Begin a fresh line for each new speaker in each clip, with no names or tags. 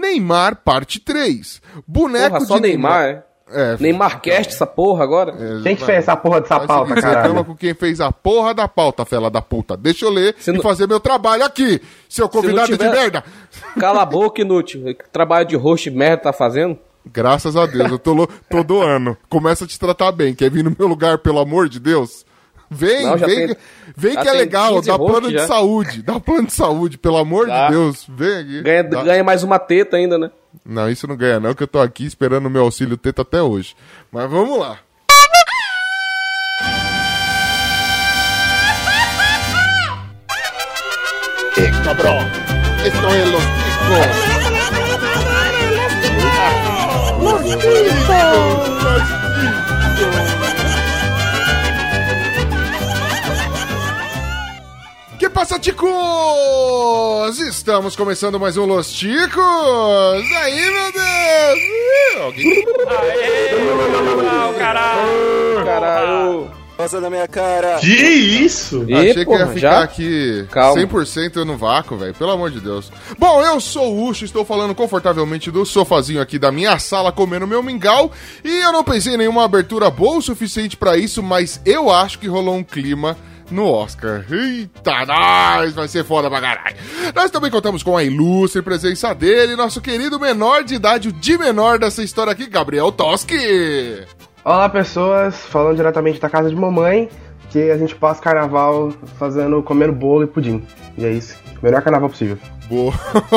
Neymar Parte 3. Boneco
Porra, só
de
Neymar, é?
É,
Neymar Cast, essa porra agora?
Quem que fez essa porra dessa pauta,
Você reclama com quem fez a porra da pauta, fela da puta. Deixa eu ler
Se
e
não-
fazer meu trabalho aqui, seu convidado
tiver-
de merda.
Cala a boca, inútil. Que Trabalho de host merda tá fazendo?
Graças a Deus, eu tô, lo- tô doando. Começa a te tratar bem. Quer vir no meu lugar, pelo amor de Deus? Vem,
Não,
vem,
tem-
vem que é legal.
15
Dá plano de
já.
saúde. Dá plano de saúde, pelo amor
Dá.
de Deus. Vem aqui.
Ganha, ganha mais uma teta ainda, né?
Não, isso não ganha não, que eu tô aqui esperando o meu auxílio teta até hoje. Mas vamos lá. Eh, cabrón. Esto es los discos. Que passa, ticos? Estamos começando mais um Los Ticos. Aí, meu Deus. Ih, Alguém...
Caralho.
Passa na minha cara.
Que isso?
E,
Achei que
porra,
ia ficar
já?
aqui
Calma.
100% no vácuo, velho. Pelo amor de Deus. Bom, eu sou o Ucho, estou falando confortavelmente do sofazinho aqui da minha sala, comendo meu mingau. E eu não pensei em nenhuma abertura boa o suficiente pra isso, mas eu acho que rolou um clima no Oscar. Eita, nós! Vai ser foda pra caralho. Nós também contamos com a ilustre presença dele, nosso querido menor de idade, o de menor dessa história aqui, Gabriel Toski.
Olá, pessoas. Falando diretamente da casa de mamãe, que a gente passa carnaval fazendo, comendo bolo e pudim. E é isso. Melhor carnaval possível.
Boa.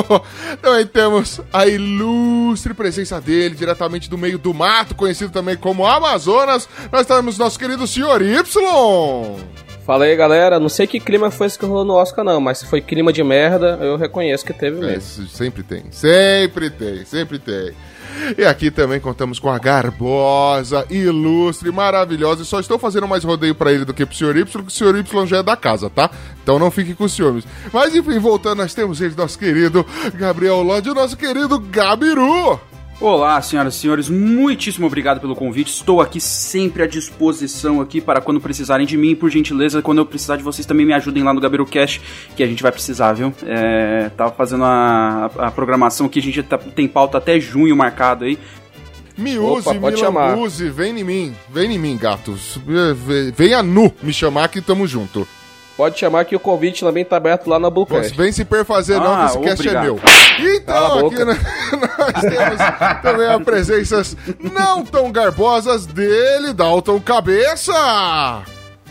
Também temos a ilustre presença dele, diretamente do meio do mato, conhecido também como Amazonas. Nós temos nosso querido senhor Y.
Fala aí, galera. Não sei que clima foi esse que rolou no Oscar, não, mas se foi clima de merda, eu reconheço que teve
É,
mesmo.
isso sempre tem, sempre tem, sempre tem. E aqui também contamos com a garbosa, ilustre, maravilhosa. E só estou fazendo mais rodeio pra ele do que pro senhor Y, porque o senhor Y já é da casa, tá? Então não fique com ciúmes. Mas enfim, voltando, nós temos ele, nosso querido Gabriel Lodge e o nosso querido Gabiru.
Olá, senhoras e senhores, muitíssimo obrigado pelo convite. Estou aqui sempre à disposição aqui para quando precisarem de mim. Por gentileza, quando eu precisar de vocês, também me ajudem lá no Gabiru Cash, que a gente vai precisar, viu? É, tava fazendo a, a programação aqui, a gente tá- tem pauta até junho marcado aí.
Me use,
Opa,
me lambuze, vem em mim, vem em mim, gatos. Ve- Venha nu me chamar que tamo junto.
Pode chamar que o convite também tá aberto lá na
Você
Bullcast.
vem se perfazer não, que
Ah,
esse cast é meu. Então, aqui nós temos também as presenças não tão garbosas dele, Dalton Cabeça.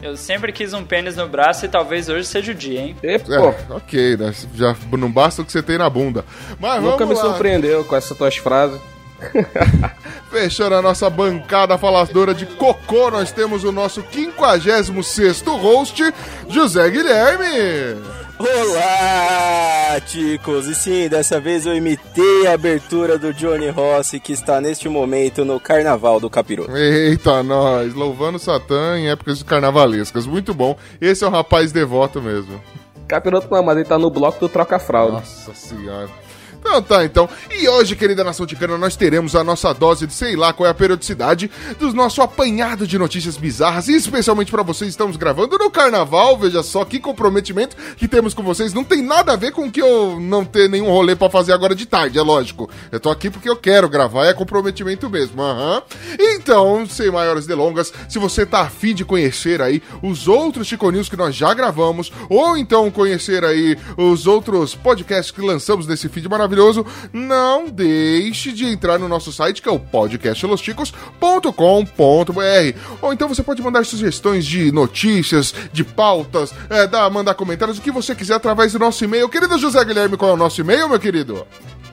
Eu sempre quis um pênis no braço e talvez hoje seja o dia, hein?
E,
É, ok, né? Já não basta o que você tem na bunda. Mas
nunca me
lá.
surpreendeu com essas tuas frases.
Fechando a nossa bancada faladora de cocô, nós temos o nosso 56º host, José Guilherme.
Olá, ticos! E sim, dessa vez eu imitei a abertura do Johnny Rossi, que está neste momento no Carnaval do Capiroto.
Eita, nós, louvando Satã em épocas carnavalescas. Muito bom. Esse é um rapaz devoto mesmo.
Capiroto não, mas ele tá no bloco do troca-fralda.
Nossa senhora. Então tá, então. E hoje, querida nação ticana, nós teremos a nossa dose de sei lá qual é a periodicidade do nosso apanhado de notícias bizarras. E especialmente pra vocês, estamos gravando no carnaval. Veja só que comprometimento que temos com vocês. Não tem nada a ver com que eu não ter nenhum rolê pra fazer agora de tarde, é lógico. Eu tô aqui porque eu quero gravar, é comprometimento mesmo. Aham. Então, sem maiores delongas, se você tá afim de conhecer aí os outros Chico News que nós já gravamos, ou então conhecer aí os outros podcasts que lançamos nesse feed maravilhoso, não deixe de entrar no nosso site que é o podcastlosticos.com.br. Ou então você pode mandar sugestões de notícias, de pautas, é, dar, mandar comentários, o que você quiser através do nosso e-mail. Querido José Guilherme, qual é o nosso e-mail, meu querido?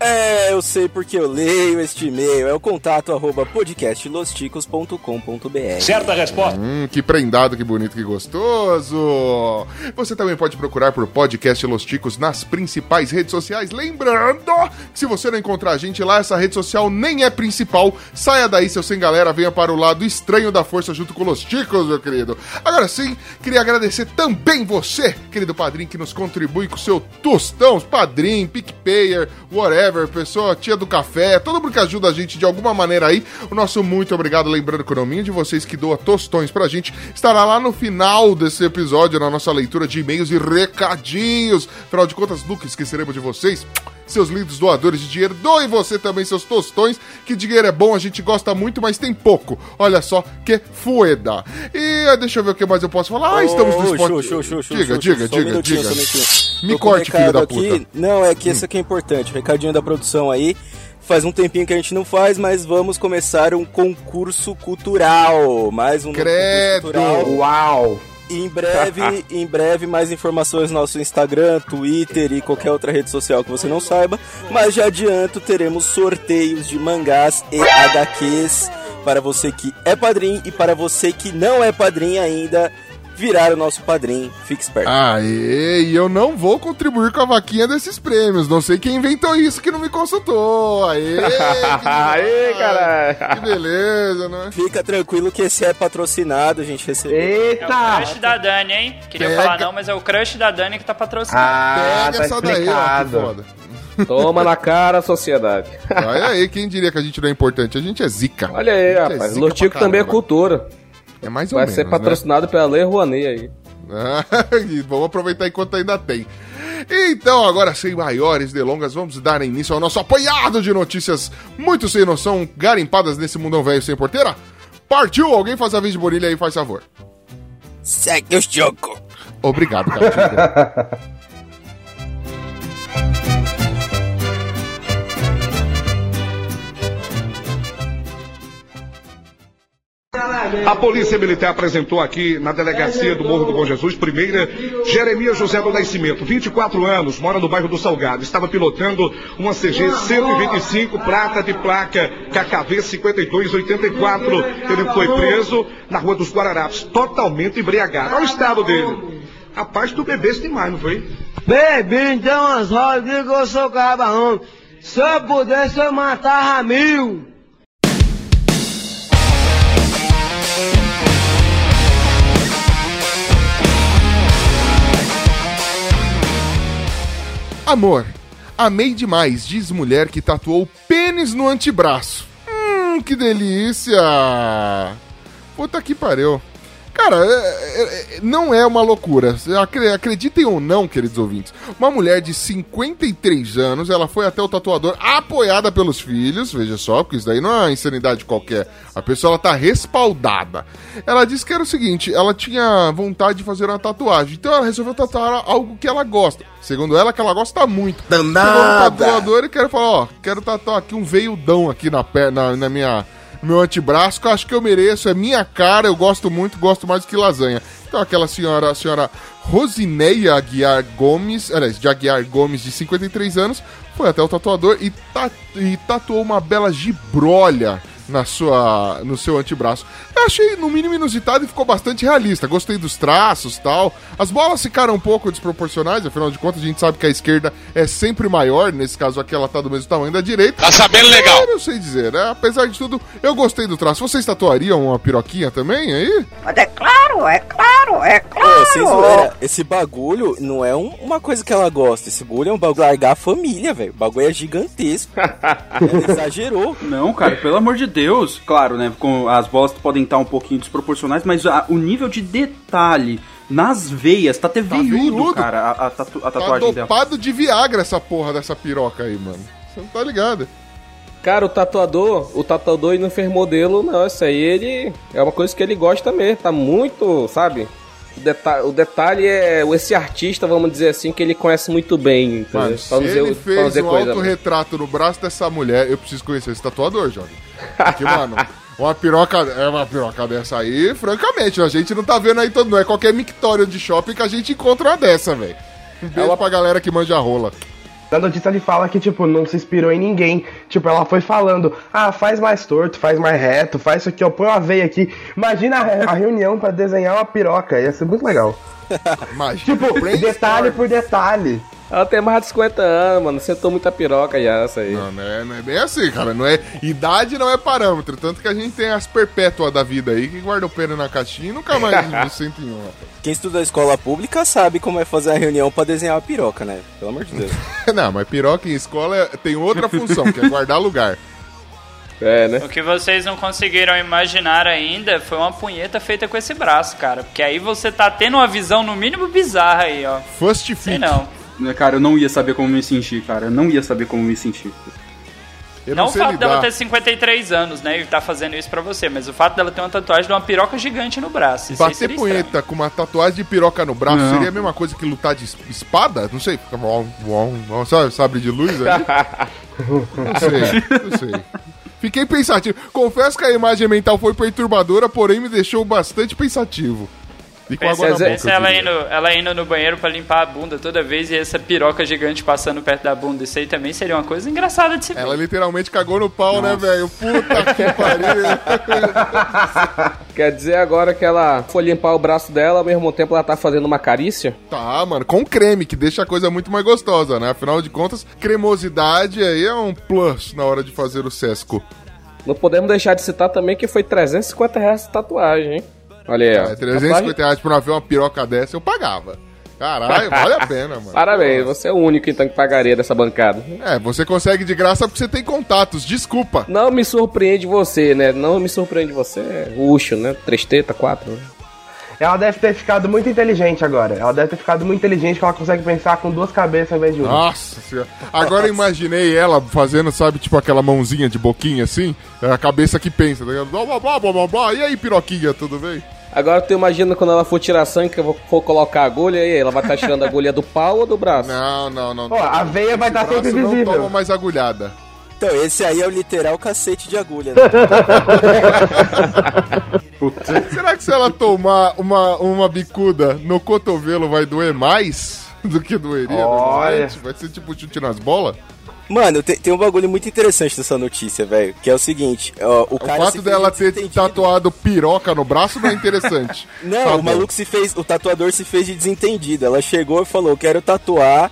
É, eu sei porque eu leio este e-mail. É o contato arroba podcastlosticos.com.br.
Hum, que prendado, que bonito, que gostoso! Você também pode procurar por Podcast Los Ticos nas principais redes sociais. Lembrando que se você não encontrar a gente lá, essa rede social nem é principal. Saia daí, seu sem galera, venha para o lado estranho da força junto com Los Ticos, meu querido. Agora sim, queria agradecer também você, querido padrinho, que nos contribui com seu tostão, padrinho, PicPayer, whatever, pessoa, tia do café, todo mundo que ajuda a gente de alguma maneira aí. O nosso muito obrigado, lembrando que o nominho de vocês que doa tostões pra gente estará lá no final desse episódio, na nossa leitura de e-mails e recadinhos. Afinal de contas, nunca esqueceremos de vocês. Seus lindos doadores de dinheiro. Doe você também seus tostões, que dinheiro é bom, a gente gosta muito, mas tem pouco. Olha só que fueda. E ah, deixa eu ver o que mais eu posso falar. Ah, estamos no Spotify.
Chu,
Diga, diga, diga, diga. Me
um
corte, filho da puta. Hum.
Não, é que esse aqui é importante. Recadinho da produção aí. Faz um tempinho que a gente não faz, mas vamos começar um concurso cultural. Mais um
Credo.
concurso cultural.
Uau!
Em breve, em breve, mais informações no nosso Instagram, Twitter e qualquer outra rede social que você não saiba. Mas já adianto, teremos sorteios de mangás e HQs para você que é padrinho e para você que não é padrinho ainda, virar o nosso padrinho. Fique esperto.
Aê, e eu não vou contribuir com a vaquinha desses prêmios. Não sei quem inventou isso que não me consultou. Aê,
Aê, caralho.
Que beleza, né?
Fica tranquilo que esse é patrocinado, a gente recebeu.
É o
Eita!
crush da Dani, hein? Queria
Pega.
falar não, mas é o crush da Dani que tá patrocinando.
Ah,
Pega
tá
essa daí, ó, que
explicado.
foda.
Toma na cara, sociedade.
Olha aí, quem diria que a gente não é importante? A gente é zica.
Olha aí,
é
rapaz. Lotico
pra
também é cultura.
É mais ou
Vai
menos,
ser patrocinado pela Lei Rouanet aí.
Né? Vamos aproveitar enquanto ainda tem. Então, agora sem maiores delongas, vamos dar início ao nosso apanhado de notícias muito sem noção, garimpadas nesse mundão velho sem porteira. Partiu! Alguém faz a vez de Bonilha aí, faz favor.
Segue o jogo.
Obrigado, Catinga.
A Polícia Militar apresentou aqui na delegacia do Morro do Bom Jesus, primeira, Jeremias José do Nascimento, 24 anos, mora no bairro do Salgado. Estava pilotando uma CG 125 prata de placa KKV 5284. Ele foi preso na Rua dos Guararapes, totalmente embriagado. Olha o estado dele. Rapaz, tu bebeste demais, não foi?
Bebi, então umas rodas, digo que eu sou cabarrão. Se eu pudesse, eu matava mil.
Amor, amei demais, diz mulher que tatuou pênis no antebraço. Hum, que delícia! Puta que pariu. Cara, é- é- é- não é uma loucura. Acre- Acreditem ou não, queridos ouvintes. Uma mulher de 53 anos, ela foi até o tatuador apoiada pelos filhos, veja só, porque isso daí não é uma insanidade qualquer. A pessoa ela tá respaldada. Ela disse que era o seguinte, ela tinha vontade de fazer uma tatuagem, então ela resolveu tatuar algo que ela gosta. Segundo ela, que ela gosta muito. Danada! Chegou no tatuador e quero falar, ó, quero tatuar aqui um veiudão aqui na perna, na minha meu antebraço, que eu acho que eu mereço, é minha cara, eu gosto muito, gosto mais do que lasanha. Então aquela senhora, a senhora Rosineia Aguiar Gomes, aliás, de Aguiar Gomes, de 53 anos, foi até o tatuador e, ta- e tatuou uma bela gibrolha na sua, no seu antebraço. Eu achei, no mínimo, inusitado e ficou bastante realista. Gostei dos traços tal. As bolas ficaram um pouco desproporcionais, afinal de contas, a gente sabe que a esquerda é sempre maior. Nesse caso aqui, ela tá do mesmo tamanho da direita. Tá sabendo legal? Eu não sei dizer, né? Apesar de tudo, eu gostei do traço. Vocês tatuariam uma piroquinha também aí?
Mas é claro, é claro, é
Pô,
claro.
sem zoeira, esse bagulho não é um- uma coisa que ela gosta. Esse bagulho é um bagulho largar a família, velho. O bagulho é gigantesco. ela exagerou.
Não, cara, pelo amor de Deus. Claro, né? Com as bolas podem estar um pouquinho desproporcionais, mas a- o nível de detalhe nas veias tá até veiudo,
veiudo.
cara, a, a tatu- a
Tá
tatuagem dela.
dopado de Viagra essa porra dessa piroca aí, mano. Você não tá ligado?
Cara, o tatuador, o tatuador ele não fez modelo, não. Isso aí ele. É uma coisa que ele gosta mesmo. Tá muito, sabe? O, deta o detalhe é esse artista, vamos dizer assim, que ele conhece muito bem. Entendeu?
Mano, se ele
pra
fez
dizer
um
coisa,
autorretrato no braço dessa mulher, eu preciso conhecer esse tatuador, jovem. Porque, mano, uma piroca, é uma piroca dessa aí, francamente, a gente não tá vendo aí todo, não é qualquer mictório de shopping que a gente encontra uma dessa, velho. Um beijo pra galera que manja rola.
Na notícia ele fala que, tipo, não se inspirou em ninguém. Tipo, ela foi falando, ah, faz mais torto, faz mais reto, faz isso aqui, ó, põe uma veia aqui. Imagina a, a reunião pra desenhar uma piroca, ia ser muito legal.
Imagina.
Tipo, detalhe por detalhe.
Ela tem mais de 50 anos, mano. Sentou muita piroca já, essa aí.
Não, não é, não é bem assim, cara. Não é, idade não é parâmetro. Tanto que a gente tem as perpétuas da vida aí que guardam o pênis na caixinha e nunca mais sentem um, rapaz.
Quem estuda a escola pública sabe como é fazer a reunião pra desenhar uma piroca, né? Pelo amor de Deus.
Não, mas piroca em escola é- tem outra função, que é guardar lugar.
É, né?
O que vocês não conseguiram imaginar ainda foi uma punheta feita com esse braço, cara. Porque aí você tá tendo uma visão no mínimo bizarra aí, ó.
First
Sei não.
Né, Cara, eu não ia saber como me sentir, cara. Eu não ia saber como me sentir.
Eu
Não, o
sei
fato dela
lidar.
ter 53 anos, né, e tá fazendo isso pra você, mas o fato dela ter uma tatuagem de uma piroca gigante no braço.
Bater
seria
punheta com uma tatuagem de piroca no braço
Não.
seria a mesma coisa que lutar de es- espada? Não sei. Sabe, sabre de luz ali? Não sei, não sei. Fiquei pensativo. Confesso que a imagem mental foi perturbadora, porém me deixou bastante pensativo. E com água na
Pensa,
boca.
ela, indo, ela indo no banheiro pra limpar a bunda toda vez e essa piroca gigante passando perto da bunda. Isso aí também seria uma coisa engraçada de se ver.
Ela literalmente cagou no pau, né, velho? Puta que pariu.
Quer dizer agora que ela foi limpar o braço dela, ao mesmo tempo ela tá fazendo uma carícia?
Tá, mano, com creme, que deixa a coisa muito mais gostosa, né? Afinal de contas, cremosidade aí é um plus na hora de fazer o sesco.
Não podemos deixar de citar também que foi 350 reais de tatuagem, hein? Olha aí, ó.
É, 350 reais pra ver uma piroca dessa, eu pagava. Caralho, vale a pena, mano.
Parabéns, você é o único então que pagaria dessa bancada.
É, você consegue de graça porque você tem contatos, desculpa.
Não me surpreende você, né? Não me surpreende você. É Ucho, né? Três teta, quatro. né?
Ela deve ter ficado muito inteligente agora. Ela deve ter ficado muito inteligente que ela consegue pensar com duas cabeças ao invés de uma.
Nossa senhora. Agora eu imaginei ela fazendo, sabe, tipo aquela mãozinha de boquinha assim, é a cabeça que pensa, tá ligado? Blá, blá, blá, blá, blá, blá. E aí, piroquinha, tudo bem?
Agora tu imagina quando ela for tirar sangue, que eu vou- for colocar a agulha, e aí ela vai estar tirando a agulha do pau ou do braço?
Não, não, não.
Pô, a veia vai estar sempre
braço não
visível.
toma mais agulhada.
Então, esse aí é o literal cacete de agulha, né?
Será que se ela tomar uma, uma bicuda no cotovelo vai doer mais do que doeria
Olha.
Vai ser tipo chute nas bolas?
Mano, tem, tem um bagulho muito interessante dessa notícia, velho. Que é o seguinte: ó, o
O fato dela ter tatuado piroca no braço não é interessante.
Não,
Tá
o maluco se fez. O tatuador se fez de desentendido. Ela chegou e falou: quero tatuar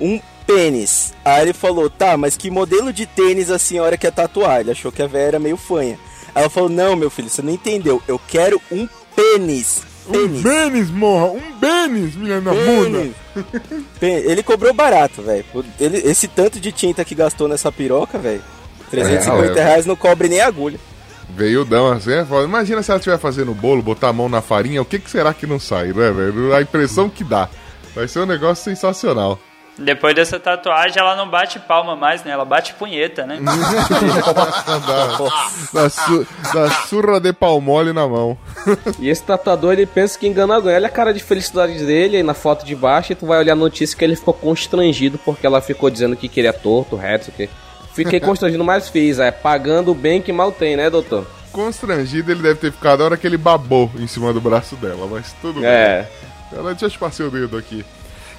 um pênis. Aí ele falou: tá, mas que modelo de tênis a senhora quer tatuar? Ele achou que a véia era meio fanha. Ela falou: não, meu filho, você não entendeu. Eu quero um pênis.
Um. Benis, morra! Um Benis, menina da bunda!
Ele cobrou barato, velho. Esse tanto de tinta que gastou nessa piroca, velho. 350
É,
reais não cobre nem agulha.
Veiudão assim, é foda. Imagina se ela estiver fazendo bolo, botar a mão na farinha, o que, que será que não sai, né, velho? A impressão que dá. Vai ser um negócio sensacional.
Depois dessa tatuagem, ela não bate palma mais, né? Ela bate punheta, né?
da, da, su- da surra de pau mole na mão.
E esse tatuador, ele pensa que engana alguém. Olha a cara de felicidade dele aí na foto de baixo e tu vai olhar a notícia que ele ficou constrangido porque ela ficou dizendo que queria torto, reto, o quê. Fiquei constrangido, mas fiz. É pagando o bem que mal tem, né, doutor?
Constrangido ele deve ter ficado a hora que ele babou em cima do braço dela, mas tudo bem.
É.
Ela, deixa eu te passar o dedo aqui.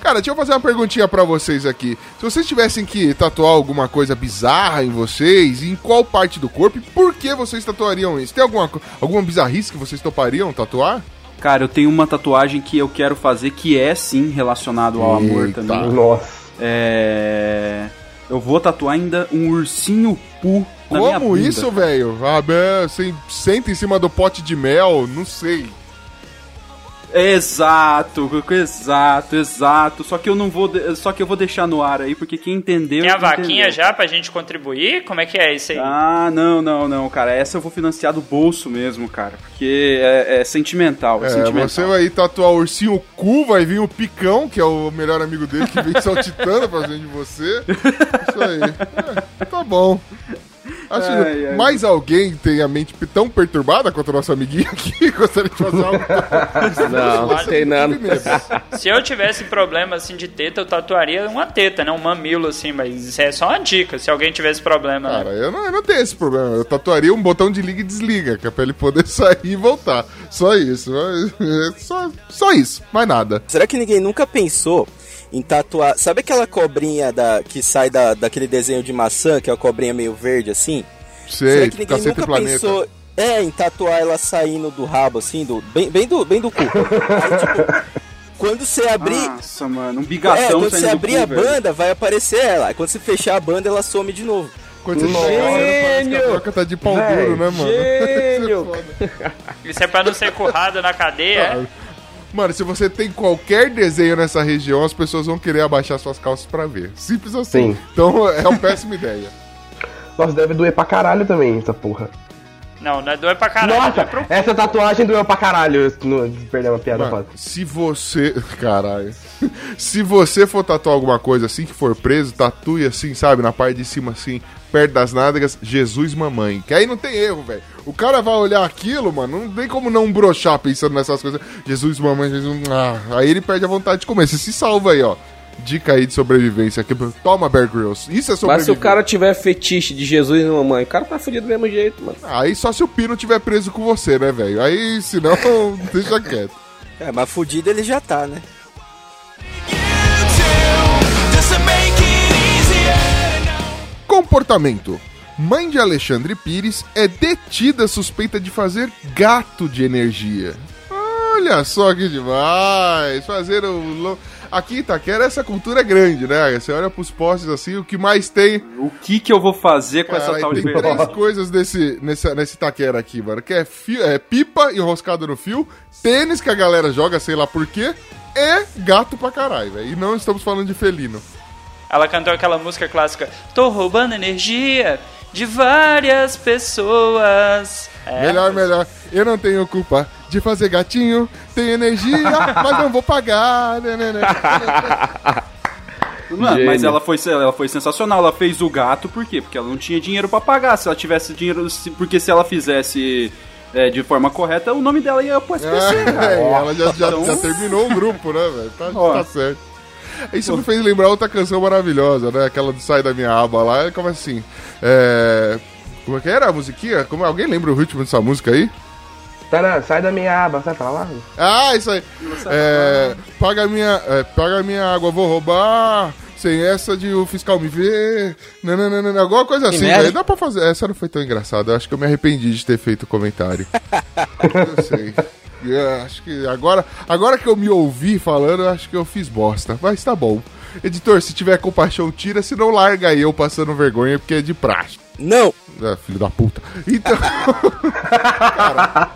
Cara, deixa eu fazer uma perguntinha pra vocês aqui. Se vocês tivessem que tatuar alguma coisa bizarra em vocês, em qual parte do corpo e por que vocês tatuariam isso? Tem alguma, alguma bizarrice que vocês topariam tatuar?
Cara, eu tenho uma tatuagem que eu quero fazer que é sim relacionado ao amor
Eita.
também.
Nossa.
É. Eu vou tatuar ainda um ursinho pu na minha
Como
bunda.
isso, velho? Ah, bem, você senta em cima do pote de mel, não sei.
Exato, exato, exato. Só que eu não vou, só que eu vou deixar no ar aí porque quem entendeu
Tem a
entendeu.
vaquinha já pra gente contribuir? Como é que é isso aí?
Ah, não, não, não, cara. Essa eu vou financiar do bolso mesmo, cara. Porque é, é sentimental, é,
É,
sentimental.
você vai tatuar o ursinho cu, vai vir o Picão, que é o melhor amigo dele, que vem saltitando pra cima de você. Isso aí. É, tá bom. Acho
Ai,
que
ai.
mais alguém tem a mente tão perturbada quanto o nosso amiguinho aqui gostaria de fazer algo.
Não, não sei não.
Se eu tivesse problema assim de teta, eu tatuaria uma teta, né? Um mamilo assim, mas isso é só uma dica. Se alguém tivesse problema, né?
Cara, eu não, eu não tenho esse problema. Eu tatuaria um botão de liga e desliga, que é pra ele poder sair e voltar. Só isso. É Só, só isso, mais nada.
Será que ninguém nunca pensou em tatuar. Sabe aquela cobrinha da, que sai da, daquele desenho de maçã, que é a cobrinha meio verde assim?
Sei,
Será que ninguém nunca
Planeta.
pensou é, em tatuar ela saindo do rabo, assim, do, bem, bem, do, bem do cu? Aí, tipo, quando você abrir.
Nossa, mano, um
é,
bigatão
quando
saindo
você
do
abrir
cu,
a
velho.
banda, vai aparecer ela. Aí quando você fechar a banda, ela some de novo.
Quando você chega parece que a troca tá de pau duro, né, mano?
Gênio!
Isso é pra não ser currado na cadeia. é?
Mano, se você tem qualquer desenho nessa região, as pessoas vão querer abaixar suas calças pra ver. Simples assim.
Sim.
Então é uma péssima ideia.
Nossa, deve doer pra caralho também essa porra.
Não, não é dói pra caralho.
Nossa,
pro-
essa tatuagem doeu pra caralho. No, perdeu uma piada,
Mano, se você. Caralho. Se você for tatuar alguma coisa assim que for preso, tatue assim, sabe? Na parte de cima, assim, perto das nádegas, Jesus Mamãe. Que aí não tem erro, velho. O cara vai olhar aquilo, mano, não tem como não brochar pensando nessas coisas. Jesus Mamãe, Jesus. Ah, aí ele perde a vontade de comer. Você se salva aí, ó. Dica aí de sobrevivência aqui. Toma, Bear Grylls. Isso é
Mas se o cara tiver fetiche de Jesus e mamãe, o cara tá fudido do mesmo jeito, mano.
Aí só se o Pino tiver preso com você, né, velho? Aí, senão, deixa quieto.
É, mas fudido ele já tá, né?
Comportamento. Mãe de Alexandre Pires é detida suspeita de fazer gato de energia. Olha só que demais! Fazer o. Aqui em Itaquera essa cultura é grande, né? Você olha pros postes assim, o que mais tem.
O que que eu vou fazer com essa
Cara,
tal de
tem
verdade?
três coisas nesse, nesse, nesse Itaquera aqui, mano. Que é, fio- é pipa enroscado no fio, tênis que a galera joga, sei lá por quê, e gato pra caralho, velho. E não estamos falando de felino.
Ela cantou aquela música clássica: Tô roubando energia de várias pessoas. É,
Melhor, melhor. Eu não tenho culpa de fazer gatinho, tenho energia, mas não vou pagar. né, né, né.
Mano,
Gênio.
mas ela foi, ela foi sensacional. Ela fez o gato, por quê? Porque ela não tinha dinheiro pra pagar. Se ela tivesse dinheiro. se- Porque se ela fizesse é, de forma correta, o nome dela ia pro SPC, cara.
É, ela já, já,
Então-
já terminou o grupo, né, velho? Tá, tá certo. Isso me fez lembrar outra canção maravilhosa, né? Aquela do Sai da Minha Aba lá, como assim? É... Como é que era a musiquinha? Como... Alguém lembra o ritmo dessa música aí?
Sai da minha aba, sai pra lá.
Ah, isso aí. É, paga minha, é, paga minha água, vou roubar. Sem essa de o fiscal me ver. Nananana, alguma coisa assim, velho. Dá pra fazer. Essa não foi tão engraçada. Eu acho que eu me arrependi de ter feito o comentário. eu sei. Eu acho que agora, agora que eu me ouvi falando, eu acho que eu fiz bosta. Mas tá bom. Editor, se tiver compaixão, tira, se não larga eu passando vergonha, porque é de praxe.
Não!
É, filho da puta. Então. Cara,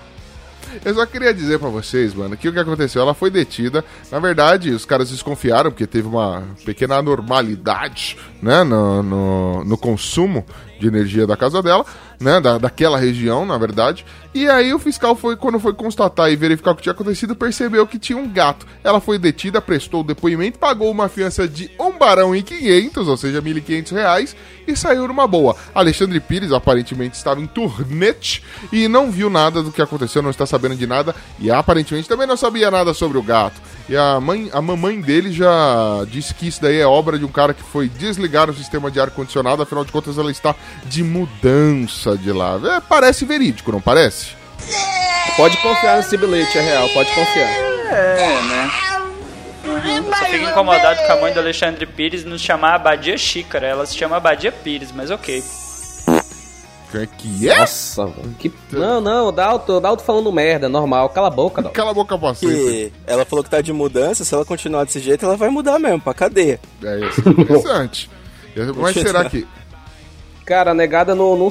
eu só queria dizer pra vocês, mano, que o que aconteceu? Ela foi detida. Na verdade, os caras desconfiaram, porque teve uma pequena anormalidade, né, no, no, no consumo de energia da casa dela, né, da, daquela região, na verdade. E aí o fiscal foi, quando foi constatar e verificar o que tinha acontecido, percebeu que tinha um gato. Ela foi detida, prestou o depoimento, pagou uma fiança de um barão e 500, ou seja, 1.500 reais, e saiu numa boa. Alexandre Pires aparentemente estava em turnete e não viu nada do que aconteceu, não está sabendo de nada, e aparentemente também não sabia nada sobre o gato. E a mãe, a mamãe dele já disse que isso daí é obra de um cara que foi desligar o sistema de ar-condicionado, afinal de contas ela está de mudança de lá. É, parece verídico, não parece?
Pode confiar nesse bilhete, é real, pode confiar.
É, né?
Só fico incomodado com a mãe do Alexandre Pires nos chamar Abadia Xícara. Ela se chama Abadia Pires, mas ok.
Que- Que é?
Nossa, mano. Que... Não, não, o Dalto, o Dalto falando merda, normal. Cala a boca, Dalto.
Cala a boca sempre.
Que ela falou que tá de mudança, se ela continuar desse jeito, ela vai mudar mesmo, pra cadeia.
É isso, interessante. Mas será que.
Cara, a negada não, não,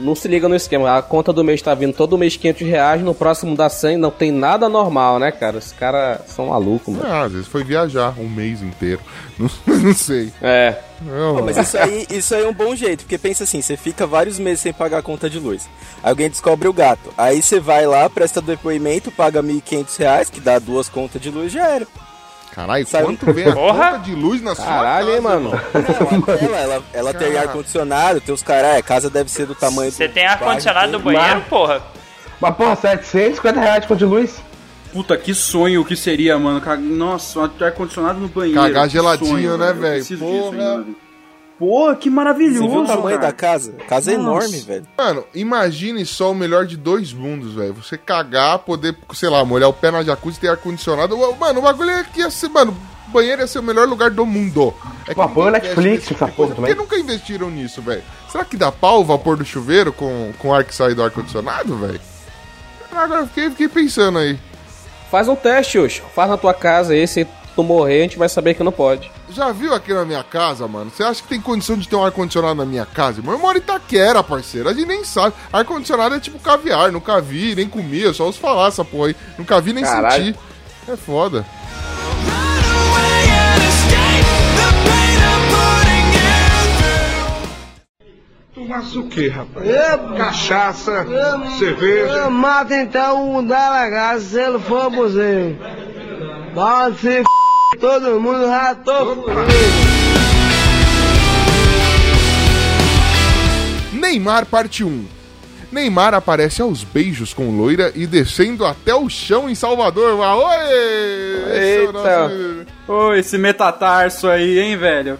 não se liga no esquema. A conta do mês tá vindo todo mês 500 reais, no próximo dá 100, não tem nada normal, né, cara? Os caras são malucos, mano.
Ah, às vezes foi viajar um mês inteiro. Não, não sei.
É.
Não,
Pô, mas isso aí, isso aí é um bom jeito, porque pensa assim, você fica vários meses sem pagar a conta de luz. Alguém descobre o gato. Aí você vai lá, presta depoimento, paga 1.500 reais, que dá duas contas de luz, já era.
Caralho,
Sabe-
quanto vem a
Porra!
conta de luz na sua
Caralho,
casa,
hein, mano.
Não, ela, ela, ela tem ar-condicionado, tem os caras, a casa deve ser do tamanho
Você
do
tem ar-condicionado no banheiro, porra?
Mas, porra, 750 reais de conta de luz?
Puta, que sonho que seria, mano. Nossa, ar-condicionado no banheiro.
Cagar geladinho,
sonho,
né, velho?
preciso disso,
Porra.
hein, mano. Porra, que maravilhoso.
Você viu o tamanho
cara.
da casa? A casa é enorme, velho.
Mano, imagine só o melhor de dois mundos, velho. Você cagar, poder, sei lá, molhar o pé na jacuzzi, ter ar-condicionado. Mano, o bagulho é que ia ser, mano, o banheiro ia ser o melhor lugar do mundo. É
Pô, põe o Netflix essa
tipo coisa.
porra
Por que
também.
nunca investiram nisso, velho? Será que dá pau o vapor do chuveiro com, com ar que sai do ar-condicionado, velho? Agora eu fiquei, fiquei pensando aí.
Faz um teste, Oxo. Faz na tua casa aí, se tu morrer, a gente vai saber que não pode.
Já viu aqui na minha casa, mano? Você acha que tem condição de ter um ar-condicionado na minha casa? irmão? Eu moro em Itaquera, parceiro. A gente nem sabe. Ar-condicionado é tipo caviar. Nunca vi, nem comi. Eu só ouço falar essa porra aí. Nunca vi, nem
Caralho.
senti. É foda.
Tomasse o quê, rapaz?
Eu,
Cachaça,
eu,
cerveja.
eu mato então o delegado se ele for abusivo. Pode se f... todo mundo fudido.
Neymar parte 1. Neymar aparece aos beijos com loira e descendo até o chão em Salvador. Ah, oi! Esse é o nosso-
Ô, esse metatarso aí, hein, velho?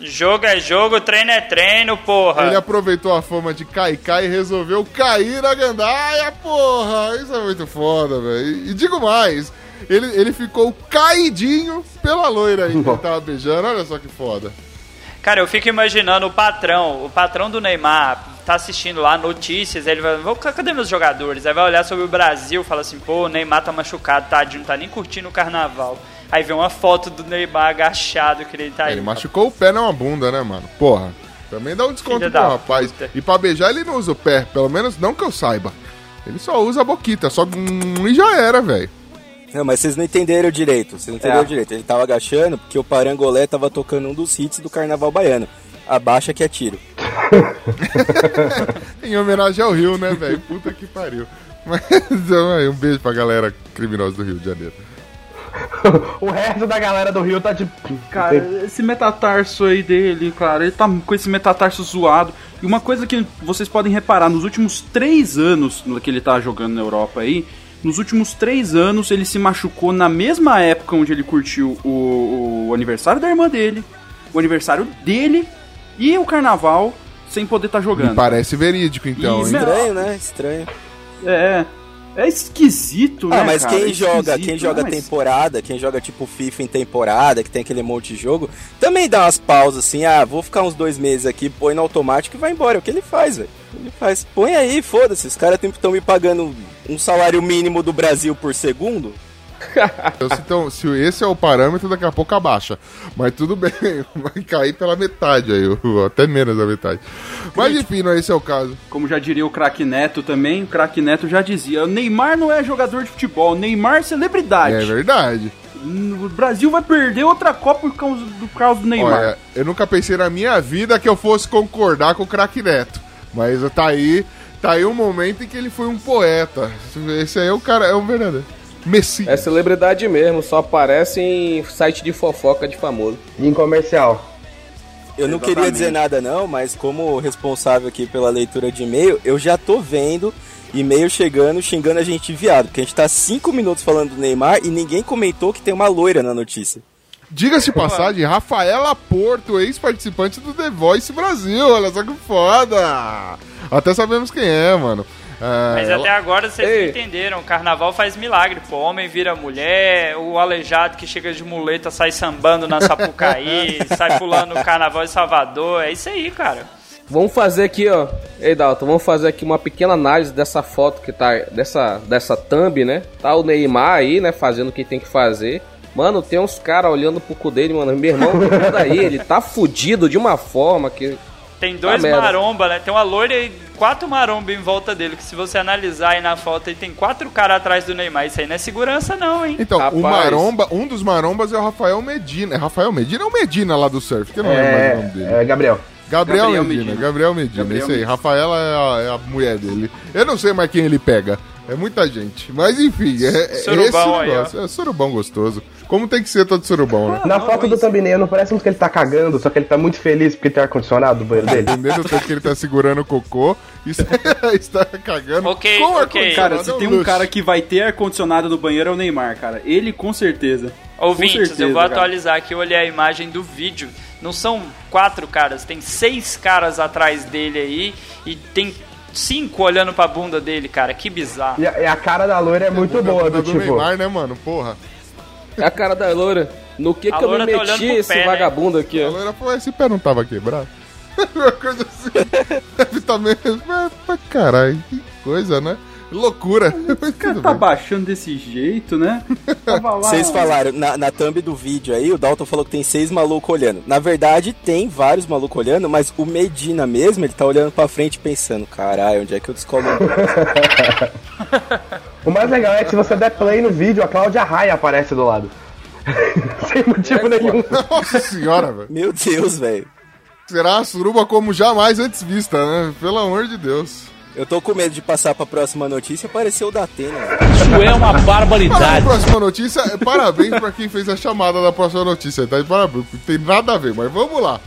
Jogo é jogo, treino é treino, porra.
Ele aproveitou a fama de Kaikai e resolveu cair na gandaia, porra! Isso é muito foda, velho. E digo mais, ele, ele ficou caidinho pela loira aí que ele tava beijando. Olha só que foda.
Cara, eu fico imaginando o patrão, o patrão do Neymar tá assistindo lá notícias, ele vai, "Vou- cadê meus jogadores? Aí vai olhar sobre o Brasil, fala assim, pô, o Neymar tá machucado, tadinho, não tá nem curtindo o carnaval. Aí vê uma foto do Neymar agachado que ele tá aí.
Ele machucou o pé na bunda, né, mano? Porra. Também dá um desconto
Filha
pro rapaz.
puta.
E pra beijar ele não usa o pé, pelo menos não que eu saiba. Ele só usa a boquita, só hum, e já era, velho.
Não, mas vocês não entenderam direito. Vocês não entenderam
É.
direito. Ele tava agachando porque o Parangolé tava tocando um dos hits do Carnaval Baiano. Abaixa que é tiro.
Em homenagem ao Rio, né, velho? Puta que pariu. Mas então, aí, um beijo pra galera criminosa do Rio de Janeiro.
O resto da galera do Rio tá tipo.
Cara, esse metatarso aí dele, cara, ele tá com esse metatarso zoado. E uma coisa que vocês podem reparar, nos últimos três anos que ele tá jogando na Europa aí, nos últimos três anos ele se machucou na mesma época onde ele curtiu o, o aniversário da irmã dele, o aniversário dele e o carnaval sem poder estar
Me
jogando.
parece verídico, então, hein?
Estranho, né? Estranho.
É. É esquisito, né?
Ah, mas
cara?
quem
É
joga, quem joga
né? Mas-
temporada, quem joga tipo FIFA em temporada, que tem aquele monte de jogo, também dá umas pausas assim, ah, vou ficar uns dois meses aqui, põe no automático e vai embora. É o que ele faz, velho. Ele faz. Põe aí, foda-se. Os caras estão me pagando um salário mínimo do Brasil por segundo.
Então, se, se esse é o parâmetro, daqui a pouco abaixa. Mas tudo bem, vai cair pela metade aí, até menos da metade. Mas enfim, não esse é o caso.
Como já diria o craque Neto também, o craque Neto já dizia: Neymar não é jogador de futebol, Neymar é celebridade.
É verdade.
O Brasil vai perder outra Copa por causa do, por causa do Neymar.
Olha, eu nunca pensei na minha vida que eu fosse concordar com o craque Neto. Mas tá aí, tá aí um momento em que ele foi um poeta. Esse aí é o cara, é um verdadeiro. Messi.
É celebridade mesmo, só aparece em site de fofoca de famoso.
Em comercial.
Eu não
Exatamente.
queria dizer nada não, mas como responsável aqui pela leitura de e-mail, eu já tô vendo e-mail chegando, xingando a gente de viado, porque a gente tá cinco minutos falando do Neymar e ninguém comentou que tem uma loira na notícia.
Diga-se de passagem, Rafaela Porto, ex-participante do The Voice Brasil. Olha só que foda. Até sabemos quem é, mano. É,
Mas
ela-
até agora vocês
Ei.
não entenderam. O carnaval faz milagre, pô. Homem vira mulher, o aleijado que chega de muleta sai sambando na Sapucaí, sai pulando no carnaval de Salvador. É isso aí, cara.
Vamos fazer aqui, ó. Ei, Dalton, vamos fazer aqui uma pequena análise dessa foto que tá. Dessa, dessa thumb, né? Tá o Neymar aí, né? Fazendo o que tem que fazer. Mano, tem uns caras olhando pro cu dele, mano. Meu irmão, daí, ele tá fudido de uma forma que.
Tem dois
Tá merda.
maromba, né? Tem uma loira e quatro maromba em volta dele. Que se você analisar aí na foto, aí tem quatro caras atrás do Neymar. Isso aí não é segurança, não, hein?
Então, o
Rapaz.
Maromba, um dos Marombas é o Rafael Medina. É Rafael Medina ou Medina lá do surf? Que eu não lembro mais o nome dele.
É, é Gabriel.
Gabriel,
Gabriel
Medina,
Medina.
Gabriel Medina,
Gabriel
isso aí.
Medina.
Rafaela é a, é a mulher dele. Eu não sei mais quem ele pega. É muita gente. Mas enfim, é, é
Surubão
esse o
aí,
negócio. é surubão gostoso. Como tem que ser todo surubão, né?
Na foto do thumbnail não parece muito que ele tá cagando, só que ele tá muito feliz porque tem ar-condicionado no banheiro dele.
Entendendo o tanto que ele tá segurando o cocô e está cagando.
Ok,
com.
Cara, se
É
tem um
luxo.
cara que vai ter ar-condicionado no banheiro é o Neymar, cara. Ele com certeza.
Ouvintes,
Com certeza,
eu vou
cara.
atualizar aqui, eu olhei a imagem do vídeo. Não são quatro caras, tem seis caras atrás dele aí e tem cinco olhando pra bunda dele, cara. Que bizarro.
E a, e a cara da loira é muito boa, do
do
tipo.
Neymar, né, mano? Porra.
É a cara da loura. No que,
A
que eu me
loura tá olhando
meti
pro
esse
pé, né?
vagabundo aqui,
A
ó?
loira falou, esse pé não tava quebrado. Uma coisa assim. Deve tá mesmo. Caralho, que coisa, né? Loucura.
O cara tá baixando desse jeito, né?
Vocês falaram, na, na thumb do vídeo aí, o Dalton falou que tem seis malucos olhando. Na verdade, tem vários malucos olhando, mas o Medina mesmo, ele tá olhando pra frente pensando, caralho, onde é que eu descolo um
O mais legal é que se você der play no vídeo, a Cláudia Raia aparece do lado. Sem motivo nenhum.
Nossa senhora, velho.
Meu Deus, velho.
será a suruba como jamais antes vista, né? Pelo amor de Deus.
Eu tô com medo de passar pra próxima notícia e aparecer o da Atena.
Isso é uma
Para
barbaridade.
próxima notícia, é, parabéns pra quem fez a chamada da próxima notícia, tá? Parabéns, não tem nada a ver, mas vamos lá.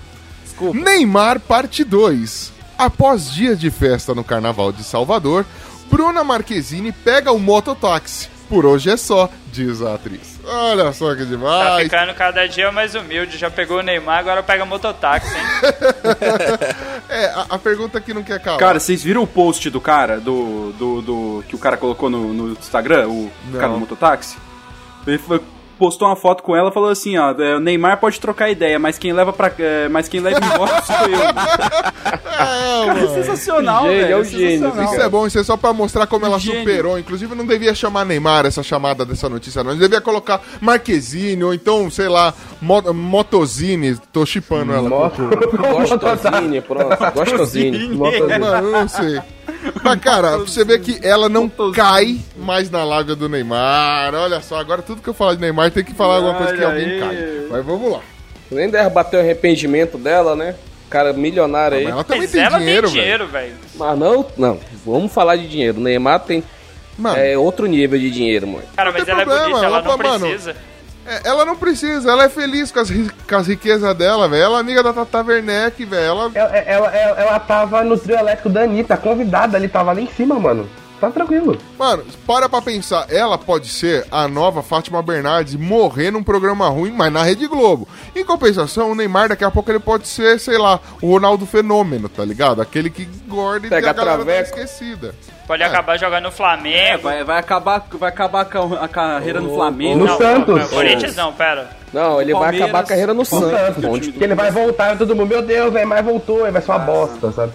Desculpa.
Neymar parte 2. Após dias de festa no Carnaval de Salvador, Bruna Marquezine pega o mototáxi. Por hoje é só, diz a atriz. Olha só que
Tá
demais.
ficando cada dia mais humilde. Já pegou o Neymar, agora pega mototáxi, hein?
É, a, a pergunta que não quer calar.
Cara, vocês viram o post do cara, do. do, do- que o cara colocou no, no Instagram, o
Não.
cara do mototáxi? Ele foi- postou uma foto com ela e falou assim, ó, é, o Neymar pode trocar ideia, mas quem leva para mas quem leva embora sou eu.
É,
Cara,
mano.
sensacional,
Gênio,
velho.
é o gênio,
sensacional.
Isso é bom, isso é só pra mostrar como ela
Gênio.
superou. Inclusive, não devia chamar Neymar essa chamada dessa notícia, não. Devia colocar Marquezine ou então, sei lá, Mo Motozine. Tô chipando ela.
Moto.
Gostosinho, pronto. Gostosinho.
Mano, eu não sei. Mas, cara, pra você ver que ela não cai mais na lábia do Neymar. Olha só, agora tudo que eu falar de Neymar tem que falar alguma coisa que alguém cai. Mas vamos lá.
Nem deve bater o arrependimento dela, né? Cara milionário aí.
Mas ela também
Mas
tem
ela
dinheiro,
tem
velho.
dinheiro, velho.
Mas não, não. Vamos falar de dinheiro. O Neymar tem
Mano,
é, outro nível de dinheiro, mano.
Cara, mas ela é
problema,
bonita, ela
ela
não
fala, mano,
precisa.
É, ela não precisa, ela é feliz com as, com as riquezas dela, velho. Ela é amiga da Tata Werneck, velho. Ela
Ela, ela, ela, ela tava no trio elétrico da Anitta, convidada ali, tava lá em cima, mano. Tá tranquilo.
Mano, para pra pensar, ela pode ser a nova Fátima Bernardes morrer num programa ruim, mas na Rede Globo. Em compensação, o Neymar daqui a pouco ele pode ser, sei lá, o Ronaldo Fenômeno, tá ligado? Aquele que gorda e a galera tá esquecida.
Pode
É.
acabar jogando no
É,
Flamengo.
vai, vai acabar, vai acabar a ca- a carreira no Flamengo.
No
não,
Santos.
não, Corinthians não, pera.
Não, ele vai
Palmeiras-
acabar a carreira no Santos.
Santos.
onde-
Que ele vai voltar e todo mundo, meu Deus, Neymar voltou, ele vai ser uma bosta, sabe?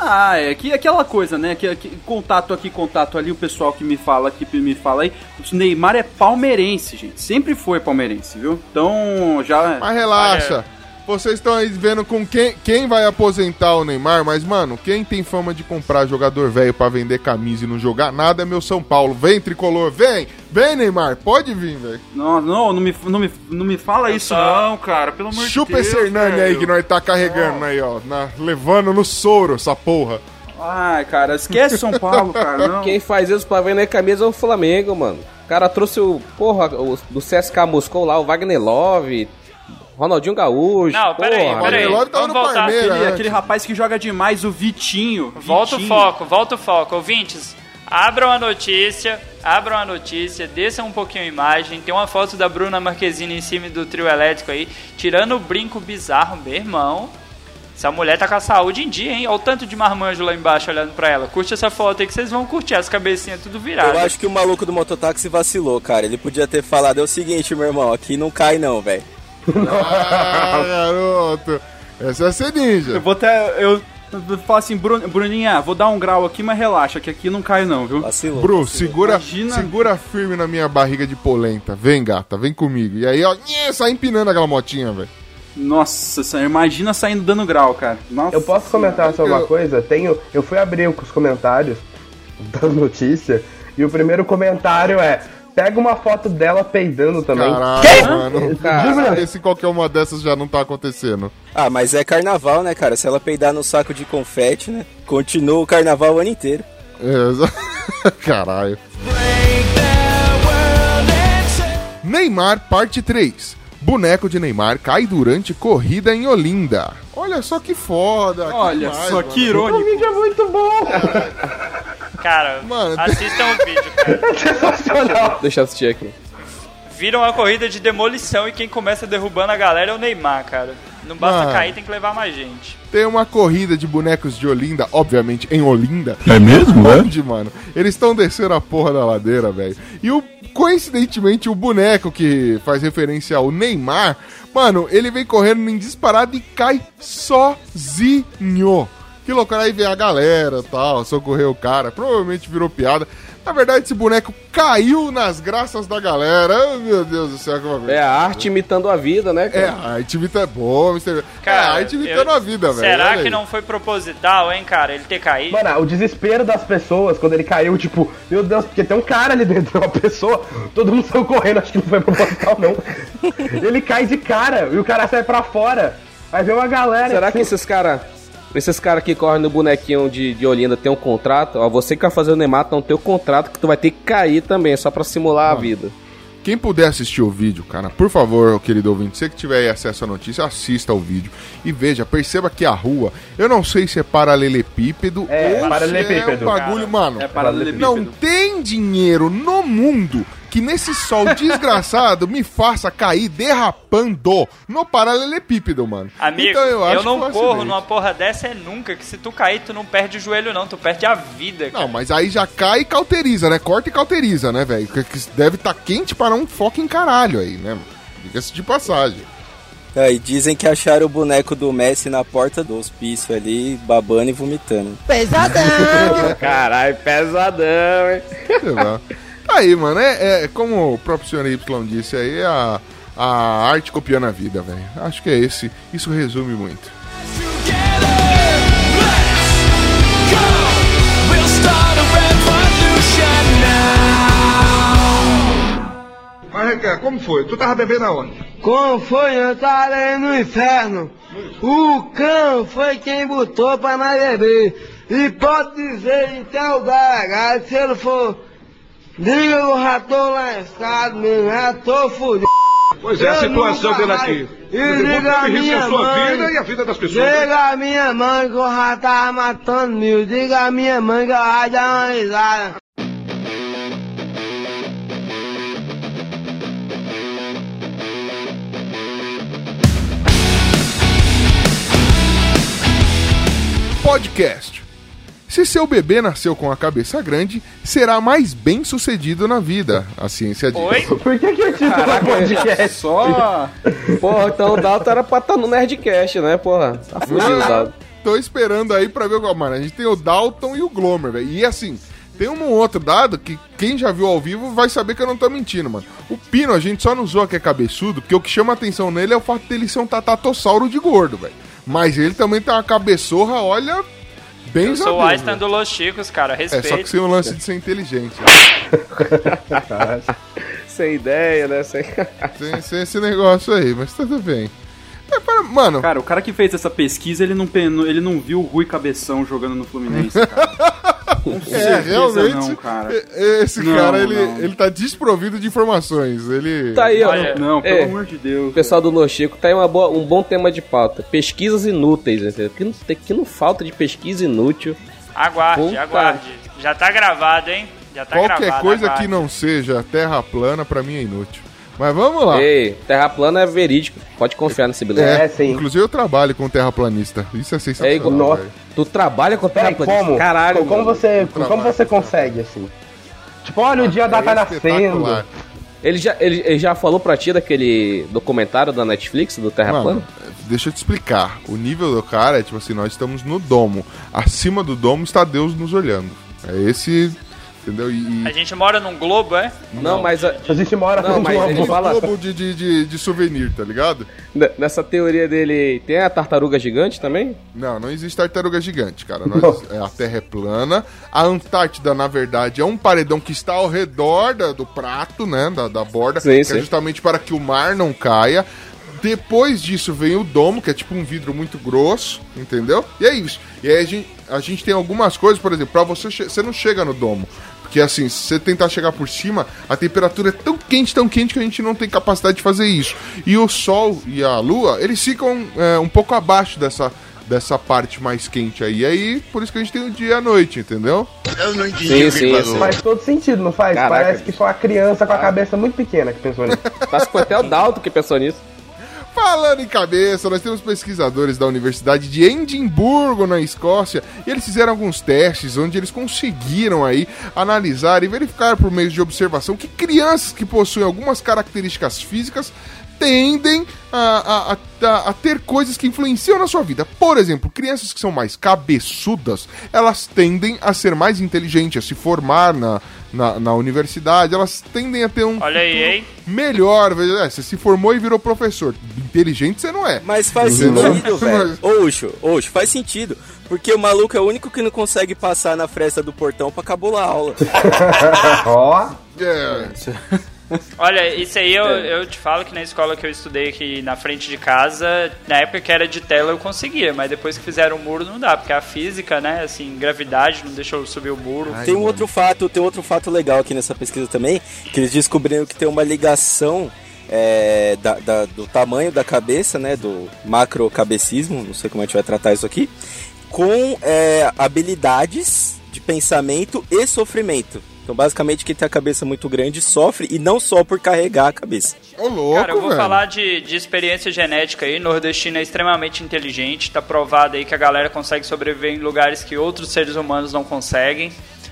Ah, é que aquela coisa, né? Que, que contato aqui, contato ali, o pessoal que me fala aqui, me fala aí. O Neymar é palmeirense, gente. Sempre foi palmeirense, viu? Então, já.
Mas relaxa. Vocês estão aí vendo com quem, quem vai aposentar o Neymar, mas, mano, quem tem fama de comprar jogador velho pra vender camisa e não jogar nada é meu São Paulo. Vem, tricolor, vem! Vem, Neymar, pode vir, velho.
Não, não, não me, não me, não me fala isso,
só-
não, cara. Pelo amor
Chupa
de Deus.
esse Hernani aí que nós tá carregando aí, ó. na- levando no soro essa porra.
Ai, cara, esquece São Paulo, cara. Não.
Quem faz isso pra vender camisa é o Flamengo, mano. O cara trouxe o, porra, o, do CSK Moscou lá, o Wagner Love, Ronaldinho Gaúcho.
Não, peraí,
porra.
peraí.
Tava
Vamos
no
voltar.
Parmeira.
Aquele, aquele rapaz que joga demais, o Vitinho.
Volta o foco, volta o foco. Ouvintes, abram a notícia, abram a notícia, desçam um pouquinho a imagem. Tem uma foto da Bruna Marquezine em cima do trio elétrico aí, tirando o brinco bizarro, meu irmão. Essa mulher tá com a saúde em dia, hein? Olha o tanto de marmanjo lá embaixo olhando pra ela. Curte essa foto aí que vocês vão curtir, as cabecinhas tudo
Eu
viradas.
acho que o maluco do mototáxi vacilou, cara. Ele podia ter falado, é o seguinte, meu irmão, aqui não cai não, velho.
Ah, garoto. Essa é ser ninja.
Eu vou até. Eu, falo assim, Bru- Bruninha, vou dar um grau aqui, mas relaxa, que aqui não cai, não, viu?
Vacilou.
Bru, segura,
Imagina-
segura firme na minha barriga de polenta. Vem, gata, vem comigo. E aí, ó, sai empinando aquela motinha, velho.
Nossa, senhora, imagina saindo dando grau, cara. Nossa
Eu posso comentar só uma coisa? Tenho, eu fui abrir os comentários das notícias e o primeiro comentário é: pega uma foto dela peidando também.
Caralho, mano.
Cara.
Esse qualquer uma dessas já não tá acontecendo.
Ah, mas é carnaval, né, cara? Se ela peidar no saco de confete, né? Continua o carnaval o ano inteiro.
É, Caralho. Neymar, parte 3. Boneco de Neymar cai durante corrida em Olinda. Olha só que foda. que
Olha
demais,
só
mano.
que
O
irônico.
vídeo é muito bom!
Cara,
Mano,
assistam o vídeo, cara.
Sensacional!
Deixa eu assistir aqui.
Viram uma corrida de demolição e quem começa derrubando a galera é o Neymar, cara. Não basta
Mano.
cair, tem que levar mais gente.
Tem uma corrida de bonecos de Olinda, obviamente em Olinda.
É mesmo, é?
Onde, mano? Eles estão descendo a porra da ladeira, velho. E o, coincidentemente, o boneco que faz referência ao Neymar, mano, ele vem correndo em disparada e cai sozinho. Que loucura, aí vem a galera tal, socorreu o cara, provavelmente virou piada. Na verdade, esse boneco caiu nas graças da galera. Oh, meu Deus do céu, que uma
É a arte imitando a vida, né,
É,
cara?
a arte imita é boa, Mr.
Cara,
é, a arte imitando
eu-
a vida, velho.
Será que
aí.
não foi proposital, hein, cara? Ele ter caído?
Mano, o desespero das pessoas quando ele caiu, tipo, meu Deus, porque tem um cara ali dentro, uma pessoa, todo mundo saiu correndo, acho que não foi proposital, não. ele cai de cara e o cara sai pra fora. Vai ver uma galera.
Será que
assim,
esses caras. Esses caras que correm no bonequinho de, de Olinda tem um contrato? Ó, você que vai fazer o Neymar não tem o contrato que tu vai ter que cair também, só pra simular a vida.
Quem puder assistir o vídeo, cara, por favor, querido ouvinte, você que tiver aí acesso à notícia, assista ao vídeo e veja, perceba que a rua, eu não sei se é paralelepípedo
É,
ou
paralelepípedo.
se é um bagulho, mano.
É paralelepípedo.
Não tem dinheiro no mundo que nesse sol desgraçado me faça cair derrapando no paralelepípedo, mano.
Amigo,
Então
eu,
acho que
não corro
acidente.
numa porra dessa é nunca, que se tu cair, tu não perde o joelho não, tu perde a vida, cara.
Não, mas aí já cai e cauteriza, né? Corta e cauteriza, né, velho? Que- que Deve estar quente para um foco em caralho aí, né? mano? Diga-se de passagem.
É, e dizem que acharam o boneco do Messi na porta do hospício ali, babando e vomitando.
Caralho, pesadão, hein?
Tá aí, mano. É, é como o próprio senhor Y disse aí, a, a arte copiando a vida, velho. Acho que é esse. Isso resume muito.
Mas, Requer, como foi? Tu tava bebendo aonde?
Como foi? Eu tava ali no inferno. O cão foi quem botou pra nós beber. E pode dizer então o garagado, se ele for. Diga o rator lascado mesmo, rator fudido.
Pois é, a situação dele aqui.
E
Você
diga a
em risco
minha
a sua
mãe.
vida e a vida das pessoas. né?
Diga a minha mãe que o rato tava matando mil. Diga a minha mãe que eu vai dar uma risada.
Podcast. Se seu bebê nasceu com a cabeça grande, será mais bem sucedido na vida. A ciência diz.
Oi?
Por que que o título é podcast?
Só.
Porra, então o Dalton era pra estar no Nerdcast, né, porra? Tá fudido, o Dalton.
Tô esperando aí pra ver o. Mano, a gente tem o Dalton e o Glomer, velho. E assim, tem um outro dado que quem já viu ao vivo vai saber que eu não tô mentindo, mano. O Pino, a gente só não zoa que é cabeçudo, porque o que chama atenção nele é o fato dele ser um tatatossauro de gordo, velho. Mas ele também tem uma cabeçorra, olha, bem
Eu sou o Einstein do Los Chicos, cara,
É,
respeito.
só que sem o lance de ser inteligente. né?
Sem ideia, né? Sem...
Tem, tem esse negócio aí, mas tudo bem. É, mano,
Cara, o cara que fez essa pesquisa, ele não, pen- ele não viu o Rui Cabeção jogando no Fluminense, cara.
É, realmente,
não, cara.
esse
Não,
cara, ele,
não.
ele tá desprovido de informações. Ele...
Tá aí, ó.
Olha,
Não, pelo
É.
amor de Deus.
O pessoal do Nochico tá aí uma boa- um bom tema de pauta. Pesquisas inúteis, entendeu? Que não, que não falta de pesquisa inútil.
Aguarde,
Puta.
aguarde. Já tá gravado, hein? Já tá
Qualquer
gravado.
coisa
aguarde.
que não seja terra plana, pra mim é inútil. Mas vamos lá.
Ei, terra plana é verídico. Pode confiar nesse bilhete.
É,
É, sim.
Inclusive eu trabalho com terraplanista. Isso é
É
sensacional.
igual.
Nossa.
Tu trabalha com terra
Peraí,
plana?
como?
Caralho,
como, como
mano.
você, como
trabalho.
você consegue, assim? Tipo, olha, o dia da
É
tá nascendo.
Ele já, ele, ele já falou pra ti daquele documentário da Netflix, do Terra
Mano,
Plana?
deixa eu te explicar. O nível do cara é tipo assim, nós estamos no domo. Acima do domo está Deus nos olhando. É esse, entendeu? E,
A gente mora num globo, é?
Não, mas a-
A gente mora
Não,
com
mas ele
um
fala-
globo de, de, de, de souvenir, tá ligado?
n- nessa teoria dele, tem a tartaruga gigante também?
Não, não existe tartaruga gigante, cara. Nós- é, a Terra é plana. A Antártida, na verdade, é um paredão que está ao redor da- do prato, né? Da, da borda.
Sim,
que
sim.
é justamente para que o mar não caia. Depois disso vem o domo, que é tipo um vidro muito grosso, entendeu? E é isso. E aí a gente, a gente tem algumas coisas, por exemplo, pra você, você não chega no domo. Porque assim, se você tentar chegar por cima, a temperatura é tão quente, tão quente que a gente não tem capacidade de fazer isso. E o Sol e a Lua, eles ficam é, um pouco abaixo dessa, dessa parte mais quente aí. E aí, por isso que a gente tem o dia e a noite, entendeu?
Sim, sim, sim.
Faz todo sentido, não faz?
Caraca.
Parece que foi uma criança com a cabeça muito pequena que pensou nisso.
Acho que foi até o Dalton que pensou nisso.
Falando em cabeça, nós temos pesquisadores da Universidade de Edimburgo, na Escócia, e eles fizeram alguns testes onde eles conseguiram aí analisar e verificar por meio de observação que crianças que possuem algumas características físicas tendem a, a- a- a ter coisas que influenciam na sua vida. Por exemplo, crianças que são mais cabeçudas, elas tendem a ser mais inteligentes, a se formar na, na, na universidade, elas tendem a ter um
Olha aí, hein?
melhor. é, você se formou e virou professor. Inteligente você não é.
Mas faz
Entendeu?
sentido, velho. Oxo, oxo, faz sentido. Porque o maluco é o único que não consegue passar na fresta do portão pra cabular a aula.
Ó,
É.
Olha, isso aí eu, eu te falo que na escola que eu estudei aqui na frente de casa, na época que era de tela eu conseguia, mas depois que fizeram o muro não dá, porque a física, né, assim, gravidade não deixou eu subir o muro.
Tem um outro fato, tem outro fato legal aqui nessa pesquisa também, que eles descobriram que tem uma ligação é, da- da- do tamanho da cabeça, né, do macrocabecismo, não sei como a gente vai tratar isso aqui, com é, habilidades de pensamento e sofrimento. Então, basicamente, quem tem a cabeça muito grande sofre e não só por carregar a cabeça.
Ô, louco,
Cara, eu vou
velho.
falar de, de experiência genética aí. Nordestino é extremamente inteligente. Tá provado aí que a galera consegue sobreviver em lugares que outros seres humanos não conseguem.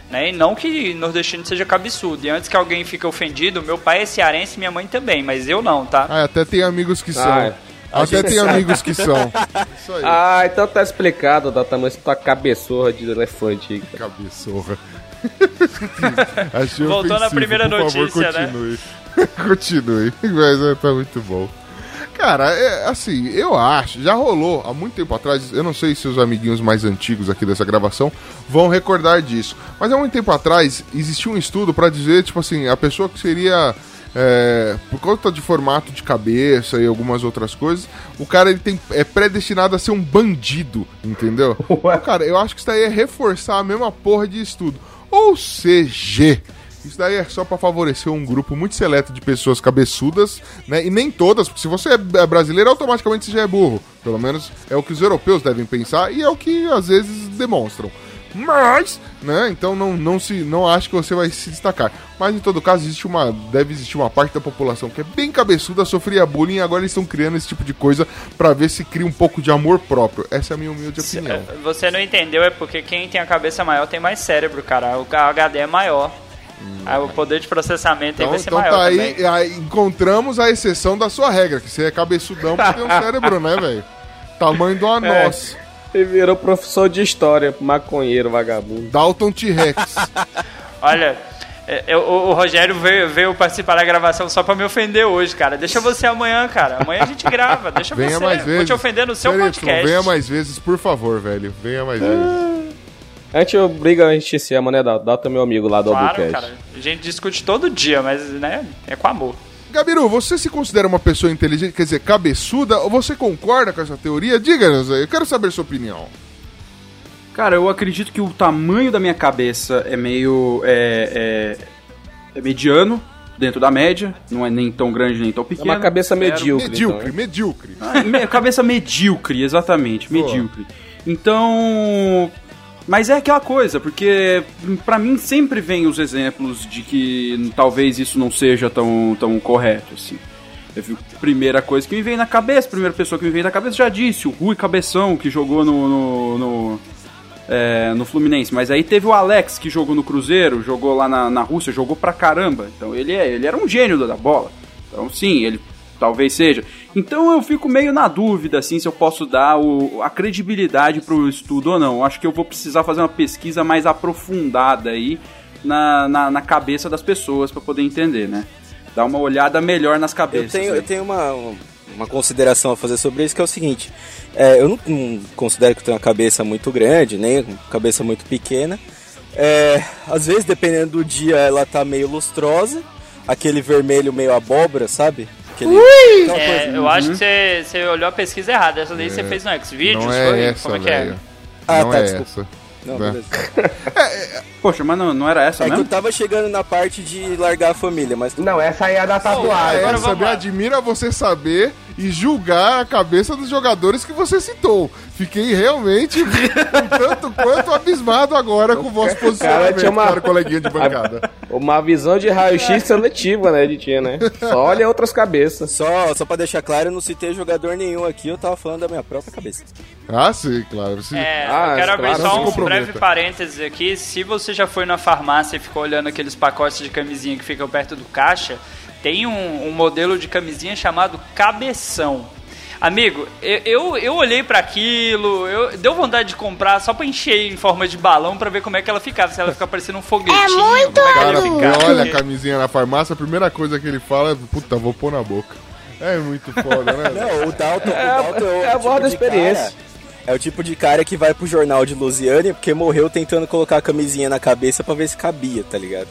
Né? E não que nordestino seja cabeçudo. E antes que alguém fique ofendido, meu pai é cearense e minha mãe também, mas eu não, tá?
Ah, até tem amigos que são.
Ah, é.
Até tem amigos que são. Isso aí.
Ah, então tá explicado da tamanho da tua cabeçorra de elefante. aí.
Cabeçorra. Achei
Voltou na primeira
por favor,
notícia, né?
continue. continue. Mas é, tá muito bom. Cara, é, assim, eu acho, já rolou há muito tempo atrás, eu não sei se os amiguinhos mais antigos aqui dessa gravação vão recordar disso, mas há muito tempo atrás existia um estudo pra dizer, tipo assim, a pessoa que seria, é, por conta de formato de cabeça e algumas outras coisas, o cara ele tem, é predestinado a ser um bandido, entendeu? Cara, eu acho que isso daí é reforçar a mesma porra de estudo. Ou seja, isso daí é só pra favorecer um grupo muito seleto de pessoas cabeçudas, né? E nem todas, porque se você é brasileiro, automaticamente você já é burro. Pelo menos é o que os europeus devem pensar e é o que às vezes demonstram. Mas, né, então não, não se não acho que você vai se destacar. Mas em todo caso, existe uma deve existir uma parte da população que é bem cabeçuda, sofria bullying e agora eles estão criando esse tipo de coisa pra ver se cria um pouco de amor próprio. Essa é a minha humilde opinião.
Você não entendeu, é porque quem tem a cabeça maior tem mais cérebro, cara. O HD é maior. Aí o poder de processamento
Então,
vai ser
então
maior
tá aí, aí encontramos a exceção da sua regra, que você é cabeçudão porque tem um cérebro, né, velho? Tamanho de uma
É. Ele virou professor de história, maconheiro, vagabundo.
Dalton T-Rex.
Olha, é, é, o, o Rogério veio, veio participar da gravação só pra me ofender hoje, cara. Deixa você amanhã, cara. Amanhã a gente grava. Deixa
Venha
você.
mais vezes.
Vou te ofender no seu podcast.
Venha mais vezes, por favor, velho. Venha mais vezes.
A gente obriga a gente se ama, né, Dalton? Dalton é meu amigo lá do
Claro,
Albuquerque.
cara. A gente discute todo dia, mas, né, é com amor.
Gabiru, você se considera uma pessoa inteligente, quer dizer, cabeçuda, ou você concorda com essa teoria? Diga-nos aí, eu quero saber sua opinião.
Cara, eu acredito que o tamanho da minha cabeça é meio. é, é, é mediano, dentro da média. Não é nem tão grande nem tão
É
pequeno.
uma cabeça medíocre.
Medíocre,
então, né?
medíocre.
Ah, me- cabeça medíocre, exatamente,
Boa.
medíocre. Então. Mas é aquela coisa, porque pra mim sempre vem os exemplos de que talvez isso não seja tão, tão correto, assim. Primeira coisa que me veio na cabeça, primeira pessoa que me veio na cabeça já disse, o Rui Cabeção, que jogou no, no, no, é, no Fluminense. Mas aí teve o Alex, que jogou no Cruzeiro, jogou lá na, na Rússia, jogou pra caramba. Então ele, é, ele era um gênio da bola. Então sim, ele talvez seja. Então eu fico meio na dúvida, assim, se eu posso dar o, a credibilidade pro estudo ou não. Eu Acho que eu vou precisar fazer uma pesquisa mais aprofundada aí na, na, na cabeça das pessoas pra poder entender, né? Dar uma olhada melhor nas
Eu
cabeças.
tenho,
aí.
eu tenho uma, uma consideração a fazer sobre isso, que é o seguinte. é, eu não, não considero que eu tenho uma cabeça muito grande, nem uma cabeça muito pequena. É, às vezes, dependendo do dia, ela tá meio lustrosa. Aquele vermelho meio abóbora, sabe? Aquele, aquela
É,
coisa.
eu acho que você, você olhou a pesquisa errada. Essa daí você fez no Xvideos,
Não
foi?
é essa,
Como é que é?
Ah,
não
tá,
é
desculpa.
essa.
Não,
né?
beleza.
Poxa, mas não, não era essa
É que eu
mesmo?
tava chegando na parte de largar a família, mas
Não, essa aí é a da tatuagem.
agora
essa
vamos
me
lá.
admira você saber e julgar a cabeça dos jogadores que você citou. Fiquei realmente um tanto quanto abismado agora com o vosso posicionamento,
tinha uma-
cara, coleguinha de bancada.
Uma visão de raio-x seletiva, né, de tinha, né? Só olha outras cabeças.
só, só pra deixar claro, eu não citei jogador nenhum aqui, eu tava falando da minha própria cabeça.
Ah, sim, claro. Sim.
É,
Ah,
eu quero abrir
claro,
só um breve parênteses aqui. Se você já foi na farmácia e ficou olhando aqueles pacotes de camisinha que ficam perto do caixa, tem um, um modelo de camisinha chamado Cabeção. Amigo, eu, eu, eu olhei pra aquilo, eu deu vontade de comprar só pra encher em forma de balão pra ver como é que ela ficava. Se ela ficar parecendo um foguetinho.
É muito
como é que ela
cara,
ficar.
olha a camisinha na farmácia, a primeira coisa que ele fala é, puta, vou pôr na boca. É muito foda, né?
Não, o Dalton,
É,
o Dalton
é
o
a voz da
de
experiência.
cara- é o tipo de cara que vai pro jornal de Lusiane porque morreu tentando colocar a camisinha na cabeça pra ver se cabia, tá ligado?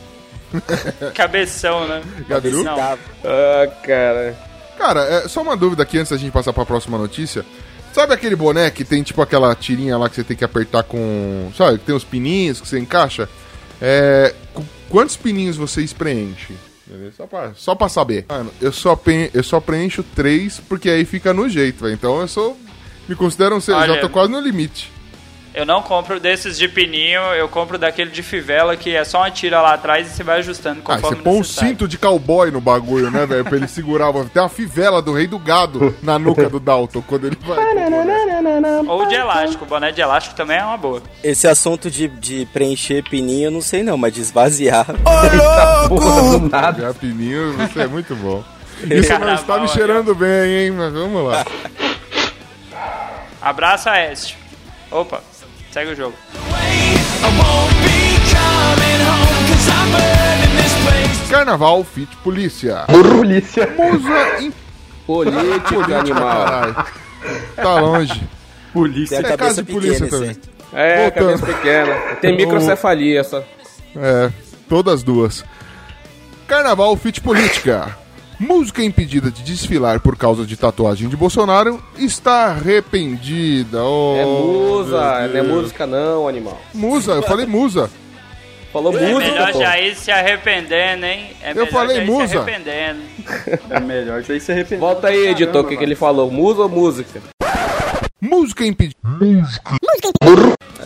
Cabeção, né?
Gabiru?
Não.
Dava.
Ah, cara.
Cara, é, só uma dúvida aqui antes da gente passar pra próxima notícia. Sabe aquele boné que tem tipo aquela tirinha lá que você tem que apertar com. Sabe, que tem os pininhos que você encaixa? É. qu- Quantos pininhos vocês preenchem? Beleza? Só pra, só pra saber. Mano, eu só, eu só preencho três porque aí fica no jeito, velho. Então eu sou. Me considero um ser. Já tô quase no limite.
Eu não compro desses de pininho, eu compro daquele de fivela que é só uma tira lá atrás e você vai ajustando
Ah,
conforme
você põe um cinto de cowboy no bagulho, né, velho? Pra ele segurar. Tem uma fivela do rei do gado na nuca do Dalton quando ele vai.
Ou de elástico, boné de elástico também é uma boa.
Esse assunto de, de preencher pininho, eu não sei não, mas de esvaziar.
Do nada.
Já pininho, você é muito bom. Isso não está me cheirando bem, hein? Mas vamos lá.
Abraço a Este. Opa, segue o jogo.
Carnaval Fit Polícia.
Polícia.
Musa em
Política animal.
caralho. Tá longe.
Polícia.
Tem
É
cabeça
caso de polícia
pequena
também.
esse.
É,
Voltando.
cabeça pequena. Tem microcefalia só.
É, todas duas. Carnaval Fit Política. Música impedida de desfilar por causa de tatuagem de Bolsonaro está arrependida. Oh,
É musa, não é música não, animal.
Musa, eu falei musa.
Falou
É
música,
melhor
pô.
já ir se arrependendo, hein? É melhor
falei musa.
se arrependendo.
É melhor já ir se arrepender.
Volta aí, editor, o que, que ele falou? Musa ou música?
Música impedida.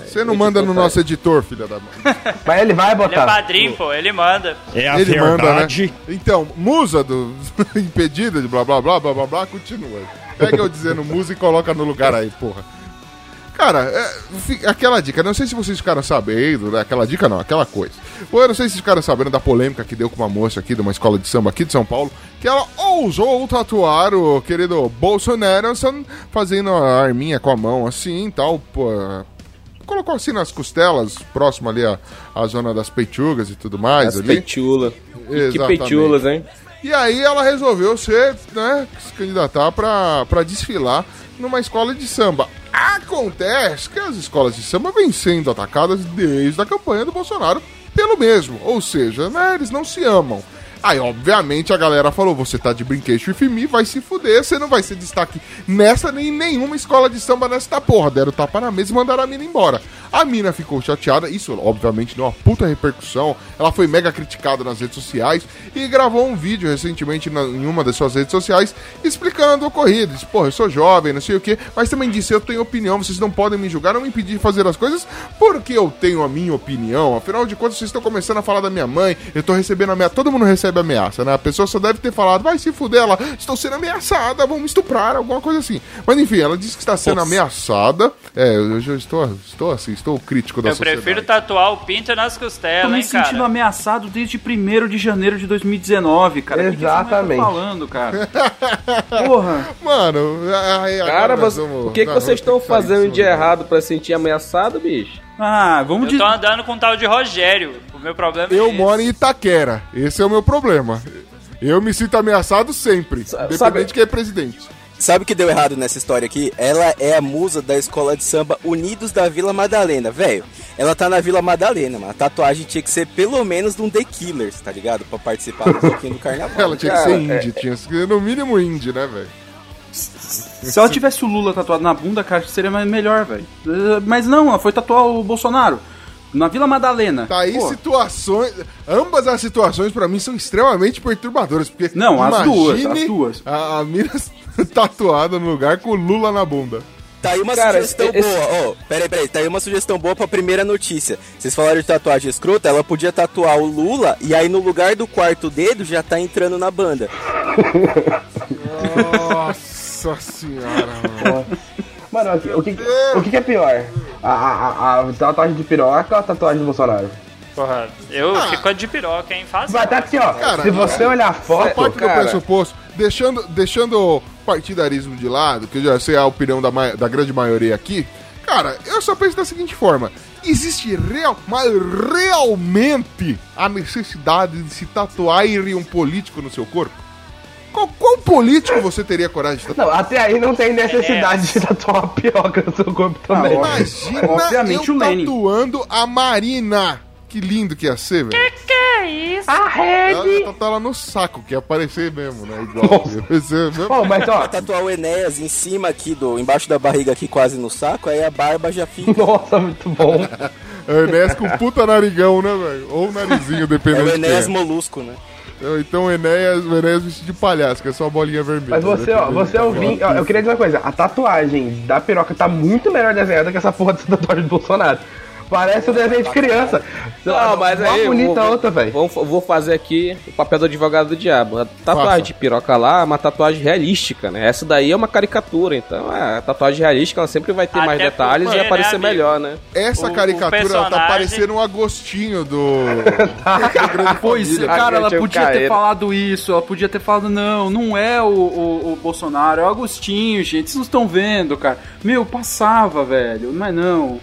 Você não manda no nosso editor, filha da mãe.
Mas ele vai
Ele é
botar.
padrinho, pô, ele manda.
É a
Ele manda,
verdade.
né? Então, musa do impedida de blá blá blá blá blá blá, continua. Pega eu dizendo musa e coloca no lugar aí, porra. Cara, é, aquela dica, não sei se vocês ficaram sabendo, né? Aquela dica não, aquela coisa. Eu não sei se vocês ficaram sabendo da polêmica que deu com uma moça aqui de uma escola de samba aqui de São Paulo, que ela ousou tatuar o querido Bolsonaro fazendo a arminha com a mão assim e tal, pô, colocou assim nas costelas, próximo ali à, à zona das peitugas e tudo mais
As
ali.
peitulas. Que peitulas, hein?
E aí ela resolveu ser, né, se candidatar pra desfilar numa escola de samba. Acontece que as escolas de samba vêm sendo atacadas desde a campanha do Bolsonaro pelo mesmo. Ou seja, né, eles não se amam. Aí, obviamente, a galera falou: você tá de brinquedo me, vai se fuder, você não vai ser destaque nessa nem em nenhuma escola de samba nessa porra. Deram tapa na mesa e mandaram a mina embora. A mina ficou chateada, isso obviamente deu uma puta repercussão. Ela foi mega criticada nas redes sociais e gravou um vídeo recentemente na- em uma das suas redes sociais explicando o ocorrido. Disse, porra, eu sou jovem, não sei o que, mas também disse, eu tenho opinião, vocês não podem me julgar, não me impedir de fazer as coisas porque eu tenho a minha opinião. Afinal de contas, vocês estão começando a falar da minha mãe, eu tô recebendo ameaça. Todo mundo recebe ameaça, né? A pessoa só deve ter falado, vai se fuder, ela, estou sendo ameaçada, vão me estuprar, alguma coisa assim. Mas enfim, ela disse que está sendo
Nossa.
ameaçada. É, eu já estou, estou assim, estou crítico da
Eu
sociedade.
prefiro tatuar o pinto nas
Tô
costelas,
me
hein,
sentindo ameaçado desde 1 de janeiro de 2019, cara. O que que
Exatamente.
tá falando, cara? Porra.
Mano, aí agora
Cara,
vamos-
o que, que vocês estão fazendo de
do-
errado pra se sentir ameaçado, bicho?
Ah, vamos
Eu
de...
tô andando com um tal de Rogério. O meu problema é
Eu
esse.
moro em Itaquera. Esse é o meu problema. Eu me sinto ameaçado sempre, independente
sabe-
de quem é presidente.
Sabe o que deu errado nessa história aqui? Ela é a musa da escola de samba Unidos da Vila Madalena, velho. Ela tá na Vila Madalena, mano. A tatuagem tinha que ser pelo menos de um The Killers, tá ligado? Pra participar do pouquinho do carnaval.
Ela tinha que ser
é-
indie, tinha que ser no mínimo indie, né, velho?
Se ela tivesse o Lula tatuado na bunda, cara, seria mais- melhor, velho. Eh, Mas não, ela foi tatuar o Bolsonaro. Na Vila Madalena.
Tá aí
Pô,
situações. Ambas as situações pra mim são extremamente perturbadoras. Porque
Não, as duas, as duas.
A, a mina tatuada no lugar com o Lula na bunda.
Tá aí uma
Cara,
sugestão
esse-
boa, ó. peraí, peraí. Tá aí uma sugestão boa pra primeira notícia. Vocês falaram de tatuagem escrota, ela podia tatuar o Lula e aí no lugar do quarto dedo já tá entrando na banda.
Nossa senhora, mano.
Mano, o que, o que, o que que é pior? A, a, a, a tatuagem de piroca ou a tatuagem do Bolsonaro?
Porra, eu fico com a de piroca, hein? Fácil.
Vai estar aqui, ó.
Cara,
se você olhar a
Só
foto,
parte do
cara.
pressuposto, deixando, deixando o partidarismo de lado, que eu já sei a opinião da, da grande maioria aqui, cara, eu só penso da seguinte forma: existe real, mas realmente a necessidade de se tatuar e um político no seu corpo? Qual, qual político você teria coragem de tatuar?
Não, até aí não tem necessidade de tatuar uma piroca no seu corpo também.
Não,
Imagina
Obviamente
eu
o Lenin.
tatuando a Marina. Que lindo que ia ser, velho.
é isso?
A
Ela
rede!
ia tatuar ela no saco, que ia aparecer mesmo, né? Igual. Ser mesmo.
Pô, mas ó,
Tatuar o Enéas em cima aqui, do, embaixo da barriga aqui, quase no saco, aí a barba já fica.
nossa, muito bom.
É o Enéas com puta narigão, né, velho? Ou o narizinho,
É
dependendo
o
de
Enéas
quem é.
molusco, né?
Ou Então o Enéas, o Enéas vestido de palhaço, que é só a bolinha vermelha.
Mas você, ó, você é ouvinte, ó, eu queria dizer uma coisa, a tatuagem da piroca tá muito melhor desenhada que essa porra dessa tatuagem do Bolsonaro. Parece um desenho de criança.
Não, mas
Mó
aí.
bonita
vou,
outra, velho.
Vou, fazer aqui o papel do advogado do diabo. A tatuagem
Faça.
de piroca lá é uma tatuagem realística, né? Essa daí é uma caricatura, então é, a tatuagem realística ela sempre vai ter
Até
mais detalhes
porque,
e vai parecer
né, amigo?
melhor, né?
Essa
O- o
caricatura ela tá
personagem-
parecendo um agostinho do.
Pois,
família.
cara, ela
o
podia ter falado isso, ela podia ter falado, não, não é o, o, o Bolsonaro, é o Agostinho, gente, vocês não estão vendo, cara. Meu, passava, velho, mas não.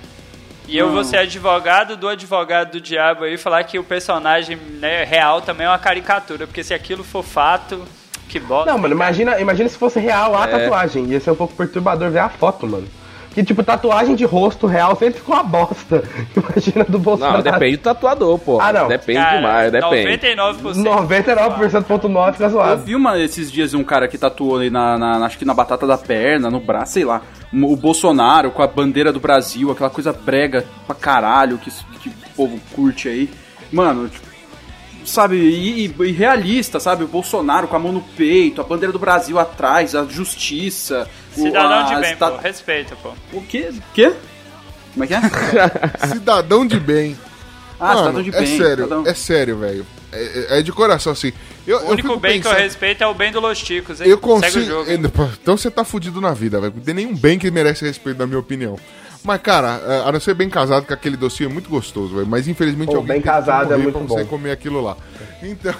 E eu vou ser advogado do advogado do diabo aí falar que o personagem né, real também é uma caricatura, porque se aquilo for fato, que bosta.
Não, mano, imagina, imagina se fosse real a tatuagem. Ia ser um pouco perturbador ver a foto, mano. Que tipo, tatuagem de rosto real sempre ficou uma bosta. Imagina do Bolsonaro.
Não, depende do tatuador, pô.
Ah, não.
Depende
Cara,
demais, depende.
99%.
99,9 fica
Eu
zoado.
vi uma, esses dias um cara que tatuou ali na, na- acho que na batata da perna, no braço, sei lá. O Bolsonaro com a bandeira do Brasil, aquela coisa brega pra caralho que, que o povo curte aí. Mano, tipo, sabe, e, e- realista, sabe? O Bolsonaro com a mão no peito, a bandeira do Brasil atrás, a justiça. o-
Cidadão de bem,
ta-
pô. Respeita, pô.
O quê? O quê? Como é que é?
Cidadão de bem.
Ah,
Mano,
cidadão de
é
bem.
sério,
cidadão-
é sério, velho. É, é de coração, assim. Eu,
O
eu
único bem que eu
pensando-
respeito é o bem do Los Ticos, hein?
Eu
Segue o
consigo.
jogo. hein?
Então você tá fudido na vida, velho. Não tem nenhum bem que merece respeito, na minha opinião. Mas, cara, é, a não ser bem casado, que aquele docinho é muito gostoso, velho. Mas infelizmente
Pô,
alguém
bem casado é muito
pra você
bom.
comer aquilo lá. Então,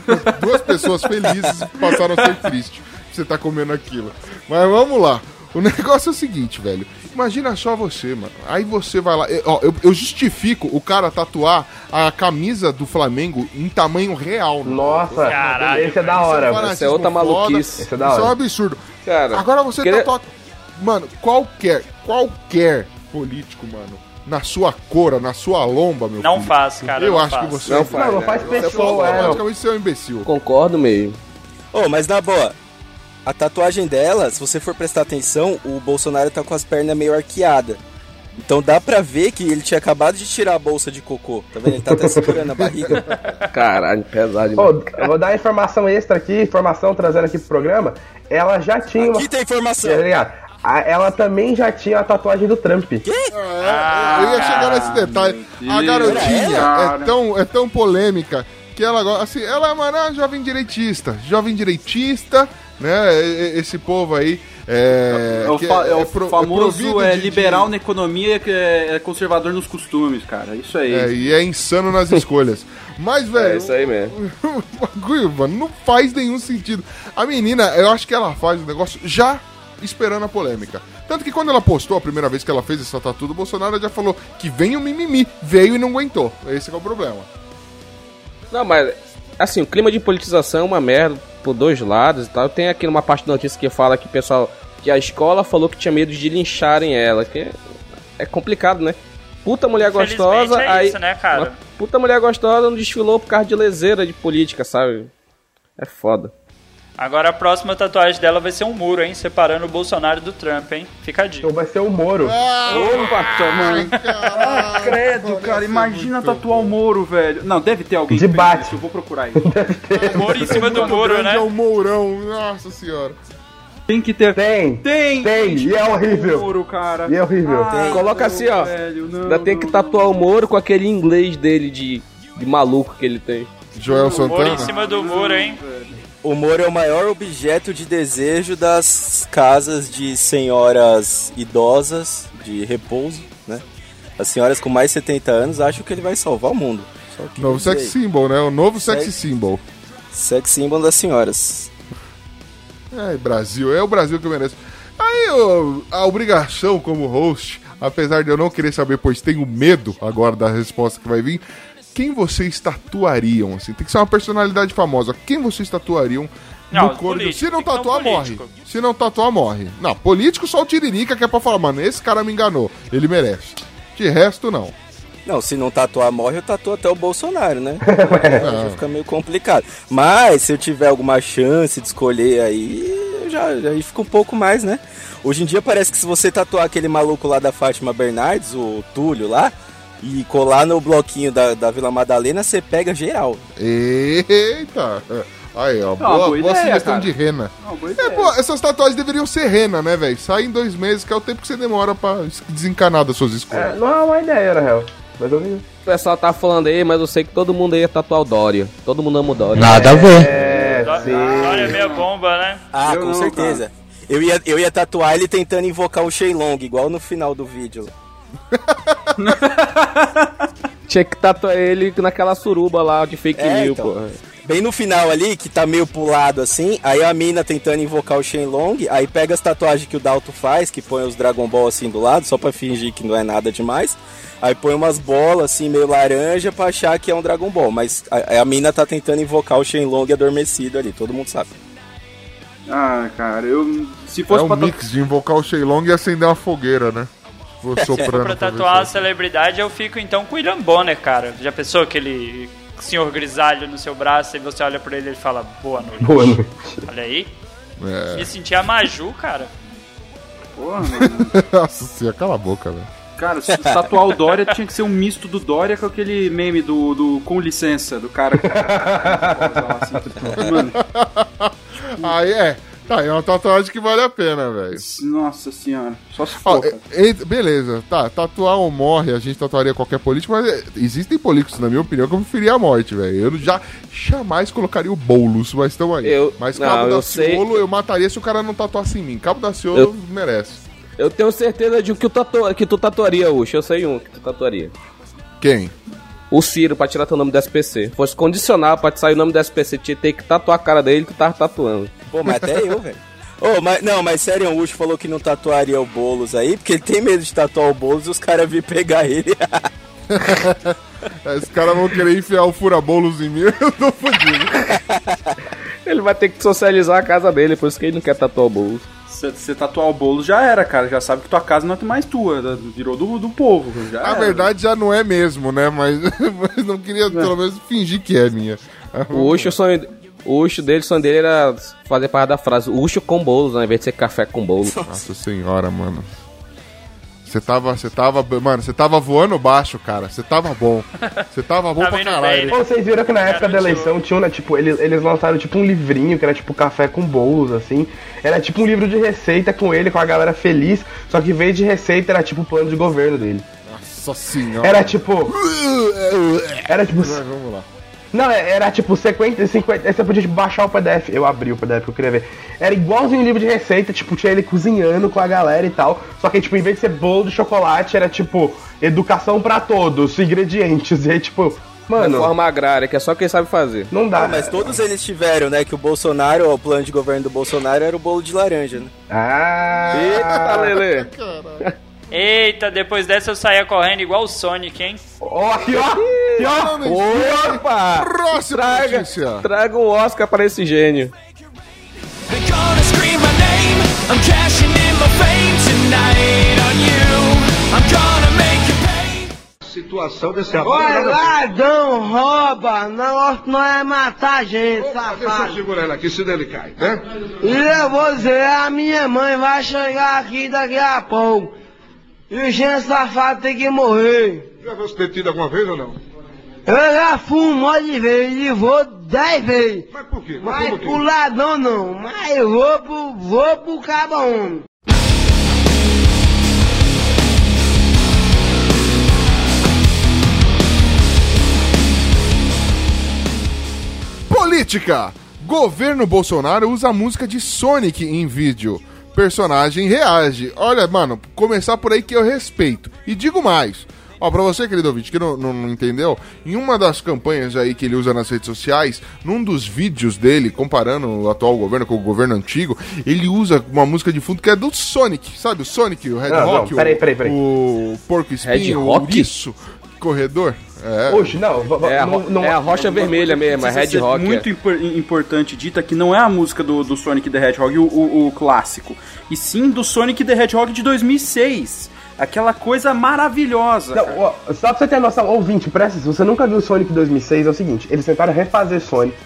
duas pessoas felizes passaram a ser tristes. que Você tá comendo aquilo. Mas vamos lá. O negócio é o seguinte, velho. Imagina só você, mano. Aí você vai lá. eu- Ó, eu, eu justifico o cara tatuar a camisa do Flamengo em tamanho real. né?
Nossa,
Caralho,
esse é da hora,
fanatismo
Essa é outra
foda,
maluquice.
Esse é da
Isso é um
hora.
absurdo.
Cara,
Agora você
queria-
tatua. Mano, qualquer, qualquer político, mano, na sua cora, na sua lomba, meu
Não
filho.
faz, cara.
Eu acho
faz.
que você
Não
é um
faz.
Não, não
né?
faz
Você é
pessoa, é. não.
Praticamente você é um imbecil.
Concordo meio.
Ô, mas na boa, a tatuagem dela, se você for prestar atenção, o Bolsonaro tá com as pernas meio arqueadas. Então dá pra ver que ele tinha acabado de tirar a bolsa de cocô. Tá vendo? Ele tá até segurando a barriga.
Caralho, pesado demais.
Ô, eu vou dar informação extra aqui, informação trazendo aqui pro programa. Ela já tinha uma.
Aqui tem informação.
A- Ela também já tinha a tatuagem do Trump.
É, eu ia chegar nesse detalhe. A
Deus,
garotinha é tão, é tão polêmica que ela gosta. Assim, ela é uma né, jovem direitista. Jovem direitista, né? Esse povo aí. É,
É o,
que
fa- é o
pro-
famoso é,
de- de-
liberal na economia que é, é conservador nos costumes, cara. Isso aí.
É, e é insano nas escolhas. Mas, velho.
É isso aí mesmo.
o bagulho, mano, não faz nenhum sentido. A menina, eu acho que ela faz o negócio já esperando a polêmica. Tanto que quando ela postou a primeira vez que ela fez essa tatu do Bolsonaro, ela já falou que vem o mimimi. Veio e não aguentou. Esse que é o problema.
Não, mas assim, o clima de politização é uma merda por dois lados e tal. Tem aqui uma parte da notícia que fala que o pessoal que a escola falou que tinha medo de lincharem ela, que é, complicado, né? Puta mulher gostosa,
é
aí
isso, né, cara?
uma puta mulher gostosa não desfilou por causa de leseira de política, sabe? É foda.
Agora a próxima tatuagem dela vai ser um muro, hein? Separando o Bolsonaro do Trump, hein? Fica a dica.
Então vai ser o Moro.
Opa, toma. Ah, credo, cara. Imagina tatuar o Moro, velho. Não, deve ter alguém
De
que fez
bate.
isso, Eu vou procurar aí.
O muro em cima do muro,
grande
né?
É o Mourão. Nossa senhora.
Tem que ter.
Tem.
Tem!
Tem, e é horrível.
Moro, cara.
E é horrível.
Ai,
Coloca
não,
assim, ó.
velho, não,
Ainda tem que
não,
tatuar o Moro com aquele inglês dele de, de maluco que ele tem.
Joel
O muro em
Santana.
cima do muro, hein?
O Moro é o maior objeto de desejo das casas de senhoras idosas de repouso, né? As senhoras com mais de 70 anos acham que ele vai salvar o mundo.
Novo sex symbol, né? O novo sex
Sex-
symbol.
Sex symbol das senhoras.
É, Brasil, é o Brasil que eu mereço. Aí eu- a obrigação como host, apesar de eu não querer saber, pois tenho medo agora da resposta que vai vir, quem vocês tatuariam? Assim? Tem que ser uma personalidade famosa. Quem vocês tatuariam
Não, político,
Se não
um
tatuar, morre. Se não tatuar, morre. Não, político só o Tiririca que é pra falar, mano, esse cara me enganou. Ele merece. De resto, não.
Não, se não tatuar morre, eu tatuo até o Bolsonaro, né? Aí já fica meio complicado. Mas se eu tiver alguma chance de escolher aí, já, aí fica um pouco mais, né? Hoje em dia parece que se você tatuar aquele maluco lá da Fátima Bernardes, o Túlio lá, e colar no bloquinho da, da Vila Madalena, você pega geral.
Eita! Aí, ó,
uma
boa,
boa
boa
ideia,
sugestão
cara.
de rena.
Não,
É,
ideia.
pô, essas tatuagens deveriam ser rena, né, velho? Sai em dois meses, que é o tempo que você demora pra es- desencanar das suas
É,
escolhas.
não é uma ideia, na real. Mas eu vi.
O pessoal tá falando aí, mas eu sei que todo mundo aí ia tatuar o Dória. Todo mundo ama o Dória.
Nada a ver.
É.
Dória é meia bomba, né?
Ah,
Eu
com
não,
certeza. Eu ia, eu ia tatuar ele tentando invocar o Shenlong, igual no final do vídeo.
Tinha que tatuar ele naquela suruba lá de fake
É,
news,
então.
pô.
Bem no final ali, que tá meio pulado assim, aí a mina tentando invocar o Shenlong, aí pega as tatuagens que o Dalto faz, que põe os Dragon Ball assim do lado, só pra fingir que não é nada demais. Aí põe umas bolas assim, meio laranja, pra achar que é um Dragon Ball. Mas a, a mina tá tentando invocar o Shenlong adormecido ali, todo mundo sabe.
Ah, cara, eu. Se
É
fosse
um
pra
mix de invocar o Shenlong e acender uma fogueira, né? Vou
Se for
soprando.
pra tatuar uma
se-
celebridade, eu fico então com o William Bonner, cara. Já pensou aquele senhor grisalho no seu braço e você olha pra ele e ele fala boa noite.
Boa noite.
Olha aí.
É.
Me senti a Maju, cara.
Porra, mano.
Nossa senhora, cala a boca, velho.
Cara, se tatuar o Dória tinha que ser um misto do Dória com aquele meme do, do com licença, do cara que. assim, Mano,
Aí é. Tá, é uma tatuagem que vale a pena, velho.
nossa senhora. Só se for.
e- beleza, tá, tatuar ou morre, a gente tatuaria qualquer político, mas é, existem políticos, na minha opinião, que eu preferia a morte, velho. Eu já jamais colocaria o Boulos, mas estão aí.
Eu-
mas
não,
Cabo
eu
da Ciolo eu mataria se o cara não tatuasse em mim. Cabo da Ciolo
Eu-
merece.
Eu tenho certeza de que, o tatu... que tu tatuaria, Ucho. Eu sei um que tu tatuaria.
Quem?
O Ciro, pra tirar teu nome do SPC. Fosse condicional pra te sair o nome do SPC, tinha que ter que tatuar a cara dele, tu tava tatuando.
Pô, mas até eu, velho. Ô, mas, não, mas sério, o Ucho falou que não tatuaria o Boulos aí, porque ele tem medo de tatuar o Boulos e os caras virem pegar ele.
Esses caras vão querer enfiar o fura-bolos em mim, eu tô fodido.
Ele vai ter que socializar a casa dele, por isso que ele não quer tatuar o bolso.
Se você tatuar o bolo já era, cara. Já sabe que tua casa não é mais tua. da- Virou do, do povo. Já
A
era.
verdade já não é mesmo, né? Mas, mas não queria pelo menos fingir que é minha.
O Ucho, o sonho, o Ucho dele, o sonho dele era fazer parte da frase Ucho com bolos, ao invés de ser café com bolo.
Nossa senhora, mano. Você tava, você tava, mano, você tava voando baixo, cara. Você tava bom. Você tava bom
Tá
pra caralho.
bem,
vocês viram que na época da eleição tinha, né, tipo, eles, eles lançaram tipo um livrinho que era tipo café com bolos, assim. Era tipo um livro de receita com ele, com a galera feliz, só que em vez de receita era tipo o plano de governo dele.
Nossa senhora.
Era tipo. Era tipo.
Mas vamos lá.
Não, é- era tipo 50, 50. Aí você podia tipo, baixar o PDF. Eu abri o PDF que eu queria ver. Era igualzinho um livro de receita, tipo, tinha ele cozinhando com a galera e tal. Só que, tipo, em vez de ser bolo de chocolate, era tipo, educação pra todos, ingredientes. E aí, tipo, mano,
Forma agrária, que é só quem sabe fazer.
não dá.
Mas todos eles tiveram, né? Que o Bolsonaro, o plano de governo do Bolsonaro era o bolo de laranja, né?
Ah!
Eita, Lele!
Eita, depois dessa eu saía correndo igual o Sonic, hein?
Ó, aqui, ó! Aqui, ó!
Opa!
Próxima
Traga,
notícia.
traga um Oscar para esse gênio.
Situação desse
Oi,
ator.
ladrão, rouba, negócio não é matar gente,
Deixa eu
safado.
segurar ele aqui, senão ele cai, né?
E eu vou dizer, a minha mãe vai chegar aqui daqui a pouco. E o gente safado tem que morrer.
Já viu se detido alguma vez ou não?
Eu já fui um monte de vezes e vou dez vezes.
Mas por quê? Mas
Mas pro ladrão não, mas eu vou pro, vou pro cabo homem.
Política. Governo Bolsonaro usa música de Sonic em vídeo. Personagem reage. Olha, mano, começar por aí que eu respeito. E digo mais. Ó, pra você, querido ouvinte, que não, não, não entendeu, em uma das campanhas aí que ele usa nas redes sociais, num dos vídeos dele, comparando o atual governo com o governo antigo, ele usa uma música de fundo que é do Sonic, sabe? O Sonic, o Red
Não, não,
Rock,
peraí,
o,
peraí, peraí.
o Porco Espinho, o
Rock?
Ouriço, corredor. É.
Oxe, não,
É a,
não,
é a rocha vermelha mesmo, é
Precisa
Red Rock.
muito
é.
impor- importante dita que não é a música do, do Sonic the Hedgehog, o, o, o clássico, e sim do Sonic the Hedgehog de 2006. Aquela coisa maravilhosa.
Não, ó, só pra você ter noção, ouvinte, presta, se você nunca viu Sonic 2006, é o seguinte, eles tentaram refazer Sonic,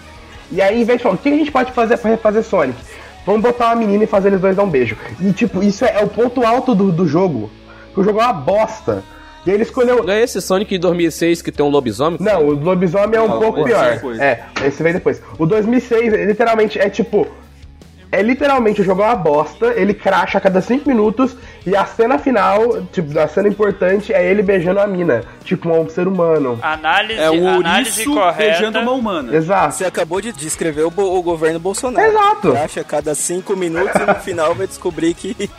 e aí em vez de falar, o que a gente pode fazer pra refazer Sonic? Vamos botar uma menina e fazer eles dois dar um beijo. E tipo, isso é, é o ponto alto do, do jogo. O jogo é uma bosta. E ele escolheu...
Não é esse Sonic de 2006 que tem um lobisomem?
Não, o lobisomem é um
Não,
pouco
esse
pior.
é.
É, esse veio depois. O 2006, é, literalmente, é tipo. É literalmente o jogo é uma bosta, ele cracha a cada 5 minutos e a cena final, tipo, a cena importante é ele beijando a mina, tipo um ser humano.
Análise,
É o
análise correta.
beijando uma humana.
Exato.
Você acabou de descrever o, o governo Bolsonaro.
Exato.
Você acha a cada cinco minutos e no final vai descobrir que.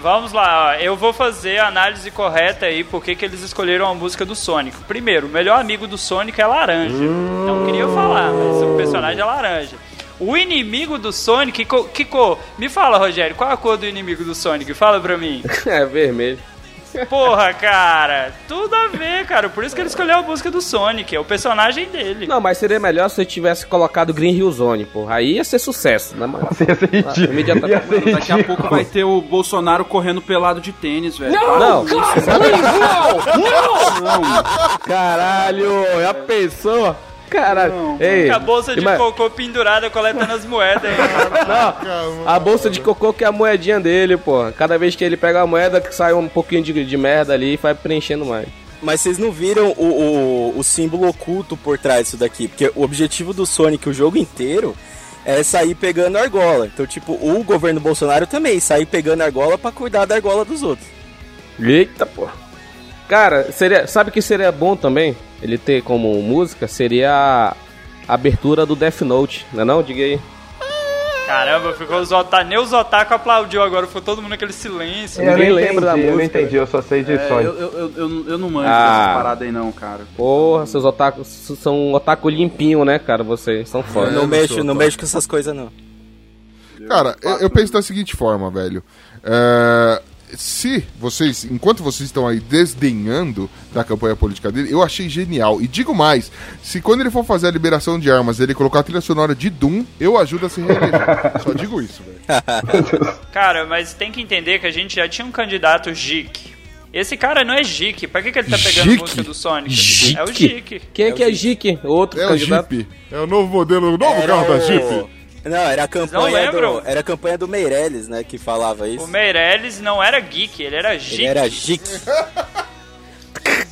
Vamos lá, eu vou fazer a análise correta aí por que eles escolheram a música do Sonic. Primeiro, o melhor amigo do Sonic é laranja. Não queria falar, mas o personagem é laranja. O inimigo do Sonic, que cor? Me fala, Rogério, qual a cor do inimigo do Sonic? Fala pra mim.
É vermelho.
Porra, cara, tudo a ver, cara. Por isso que ele escolheu a música do Sonic, é o personagem dele.
Não, mas seria melhor se eu tivesse colocado Green Hill Zone, porra. Aí ia ser sucesso, né, mano?
Ia ser ridículo.
imediatamente.
Ia ser
Mano, daqui a pouco vai ter o Bolsonaro correndo pelado de tênis, velho.
Não,
Não,
caralho, já pensou? Caralho, ei,
Com a bolsa de
ima-
cocô pendurada coletando as moedas.
Não, a bolsa de cocô que é a moedinha dele, pô. Cada vez que ele pega a moeda, que sai um pouquinho de, de merda ali e vai preenchendo mais.
Mas vocês não viram o, o, o símbolo oculto por trás disso daqui? Porque o objetivo do Sonic o jogo inteiro é sair pegando argola. Então, tipo, o governo Bolsonaro também sair pegando argola pra cuidar da argola dos outros.
Eita, pô. Cara, seria, sabe que seria bom também? Ele ter como música seria a abertura do Death Note, não é não? Diga aí.
Caramba, ficou os otaku. Nem os otaku aplaudiu agora, ficou todo mundo naquele silêncio.
Eu
Ninguém
não
lembra da
entendi, Eu não
música,
entendi, eu só sei de
É, eu, eu, eu, eu, eu não manjo
Ah.
dessa parada aí não, cara.
Porra, seus otakus são um otaku limpinho, né, cara? Vocês são foda.
não
não
mexo, não mexo com essas coisas, não.
Cara, eu, eu penso da seguinte forma, velho. É, se vocês, enquanto vocês estão aí desdenhando da campanha política dele, eu achei genial. E digo mais, se quando ele for fazer a liberação de armas, ele colocar a trilha sonora de Doom, eu ajudo a se reeleger. Só digo isso, velho.
Cara, mas tem que entender que a gente já tinha um candidato Jique. Esse cara não é Jique. Pra que, que ele tá pegando
Jique?
música do Sonic?
Jique?
É o Jique.
Quem é que é Jique? Outro
É o
candidato?
Jeep. É o novo modelo, o novo carro da Jeep.
Não, era a campanha do. Era a campanha do Meirelles, né? Que falava isso.
O Meirelles não era geek, ele era
Ele
Jique.
era Jique.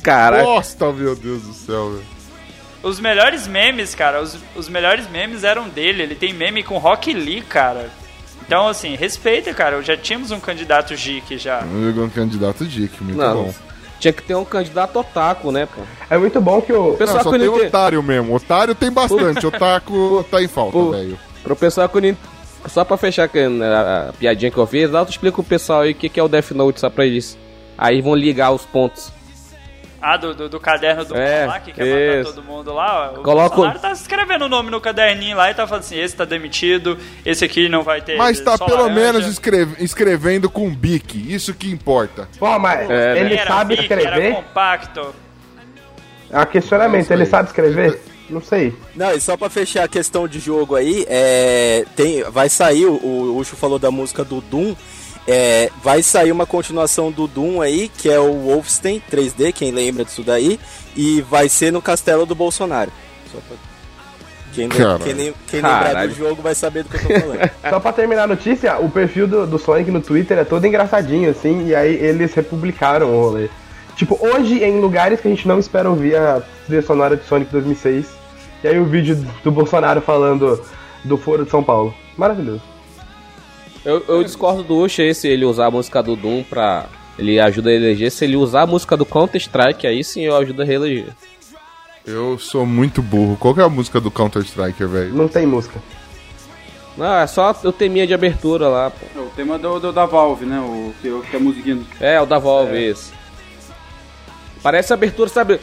Caralho.
Nossa, meu Deus do céu, velho.
Os melhores memes, cara, os, os melhores memes eram dele. Ele tem meme com Rock Lee, cara. Então, assim, respeita, cara. Já tínhamos um candidato Jique já.
Um candidato Dick, muito
Não,
bom.
tinha que ter um candidato otaku, né, pô?
É muito bom que o.
Pessoal
Não, só
que
tem otário mesmo. Otário tem bastante. Otaku tá em falta, velho.
Pro pessoal que. Só pra fechar com a, a piadinha que eu fiz, Alto explica pro pessoal aí o que, que é o Death Note, só pra eles. Aí vão ligar os pontos.
Ah, do, do, do caderno do
É,
lá, que quer matar todo mundo lá. ó. O
Coloca o-
Bolsonaro tá escrevendo o nome no caderninho lá e tá falando assim, esse tá demitido, esse aqui não vai ter
Mas tá pelo
laranja.
menos escreve- escrevendo com bique. Isso que importa.
Pô, mas
É,
ele
Era
sabe
Era
escrever?
compacto.
É um questionamento, ele sabe escrever? Não sei.
Não, e só pra fechar a questão de jogo aí, é, tem, vai sair, o, o Ucho falou da música do Doom, é, vai sair uma continuação do Doom aí, que é o Wolfenstein 3D, quem lembra disso daí, e vai ser no castelo do Bolsonaro. Só pra... Quem,
Caralho.
quem, quem lembrar do jogo vai saber do que eu tô falando.
Só pra terminar a notícia, o perfil do, do Sonic no Twitter é todo engraçadinho, assim, e aí eles republicaram o rolê. Tipo, hoje, em lugares que a gente não espera ouvir a trilha sonora de Sonic 2006, e aí o vídeo do Bolsonaro falando do Foro de São Paulo. Maravilhoso.
Eu, eu discordo do Ucha aí se ele usar a música do Doom pra. Ele ajuda a eleger. Se ele usar a música do Counter-Strike, aí sim eu ajudo a reeleger.
Eu sou muito burro. Qual que é a música do Counter-Striker, velho?
Não tem música.
Não, é só o teminha de abertura lá, pô.
É o tema do, do- da Valve, né? O que, o que é a musiquinha. do-
É, o da Valve, esse. Parece abertura, sabe?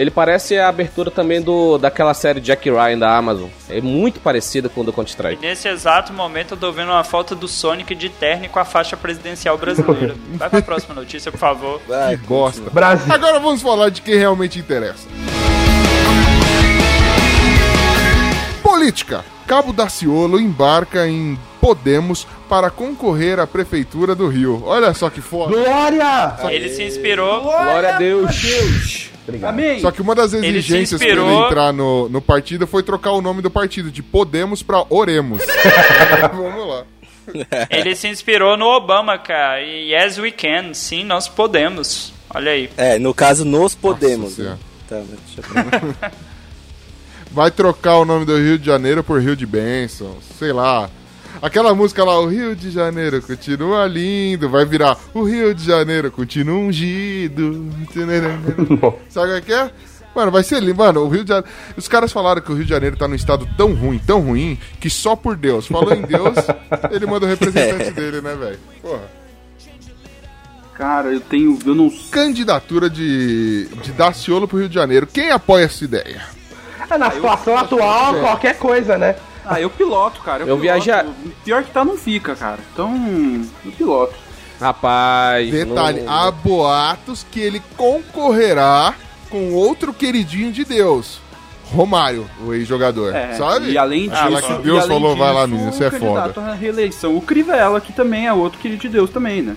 Ele parece a abertura também do daquela série Jack Ryan da Amazon. É muito parecida com o do Counter-Strike.
Nesse exato momento eu tô vendo uma foto do Sonic de terno com a faixa presidencial brasileira. Vai pra próxima notícia, por favor.
Vai,
Que bosta.
Brasil.
Agora vamos falar de quem realmente interessa. Política. Cabo Daciolo embarca em Podemos para concorrer à Prefeitura do Rio. Olha só que foda.
Glória!
Ele se inspirou.
Glória a Deus.
Amém.
Só que uma das exigências para ele entrar no, no partido foi trocar o nome do partido de Podemos para Oremos. Vamos lá.
Ele se inspirou no Obama, cara. E yes, we can. Sim, nós podemos. Olha aí.
É, no caso, nos podemos.
Senhora.
né? Tá, deixa eu...
Vai trocar o nome do Rio de Janeiro por Rio de Bênção. Sei lá. Aquela música lá, o Rio de Janeiro continua lindo. Vai virar o Rio de Janeiro continua ungido. Sabe o que é? Mano, vai ser lindo. Mano, o Rio de Janeiro. Os caras falaram que o Rio de Janeiro tá num estado tão ruim, tão ruim, que só por Deus. Falou em Deus, ele manda o representante dele, né, velho? Porra.
Cara, eu tenho. Eu não
Candidatura de, de Daciolo pro Rio de Janeiro. Quem apoia essa ideia?
É, na situação atual, qualquer coisa, né?
Ah, eu piloto, cara. Eu,
Eu
piloto.
viaja-
Pior que tá, não fica, cara. Então, eu piloto.
Rapaz.
Detalhe,
não-
há boatos que ele concorrerá com outro queridinho de Deus. Romário, o ex-jogador,
É,
sabe?
E além disso,
Ah, lá que Deus
além
falou, vai lá,
disso,
menino, você é foda.
à reeleição. O Crivella, que também é outro querido de Deus também, né?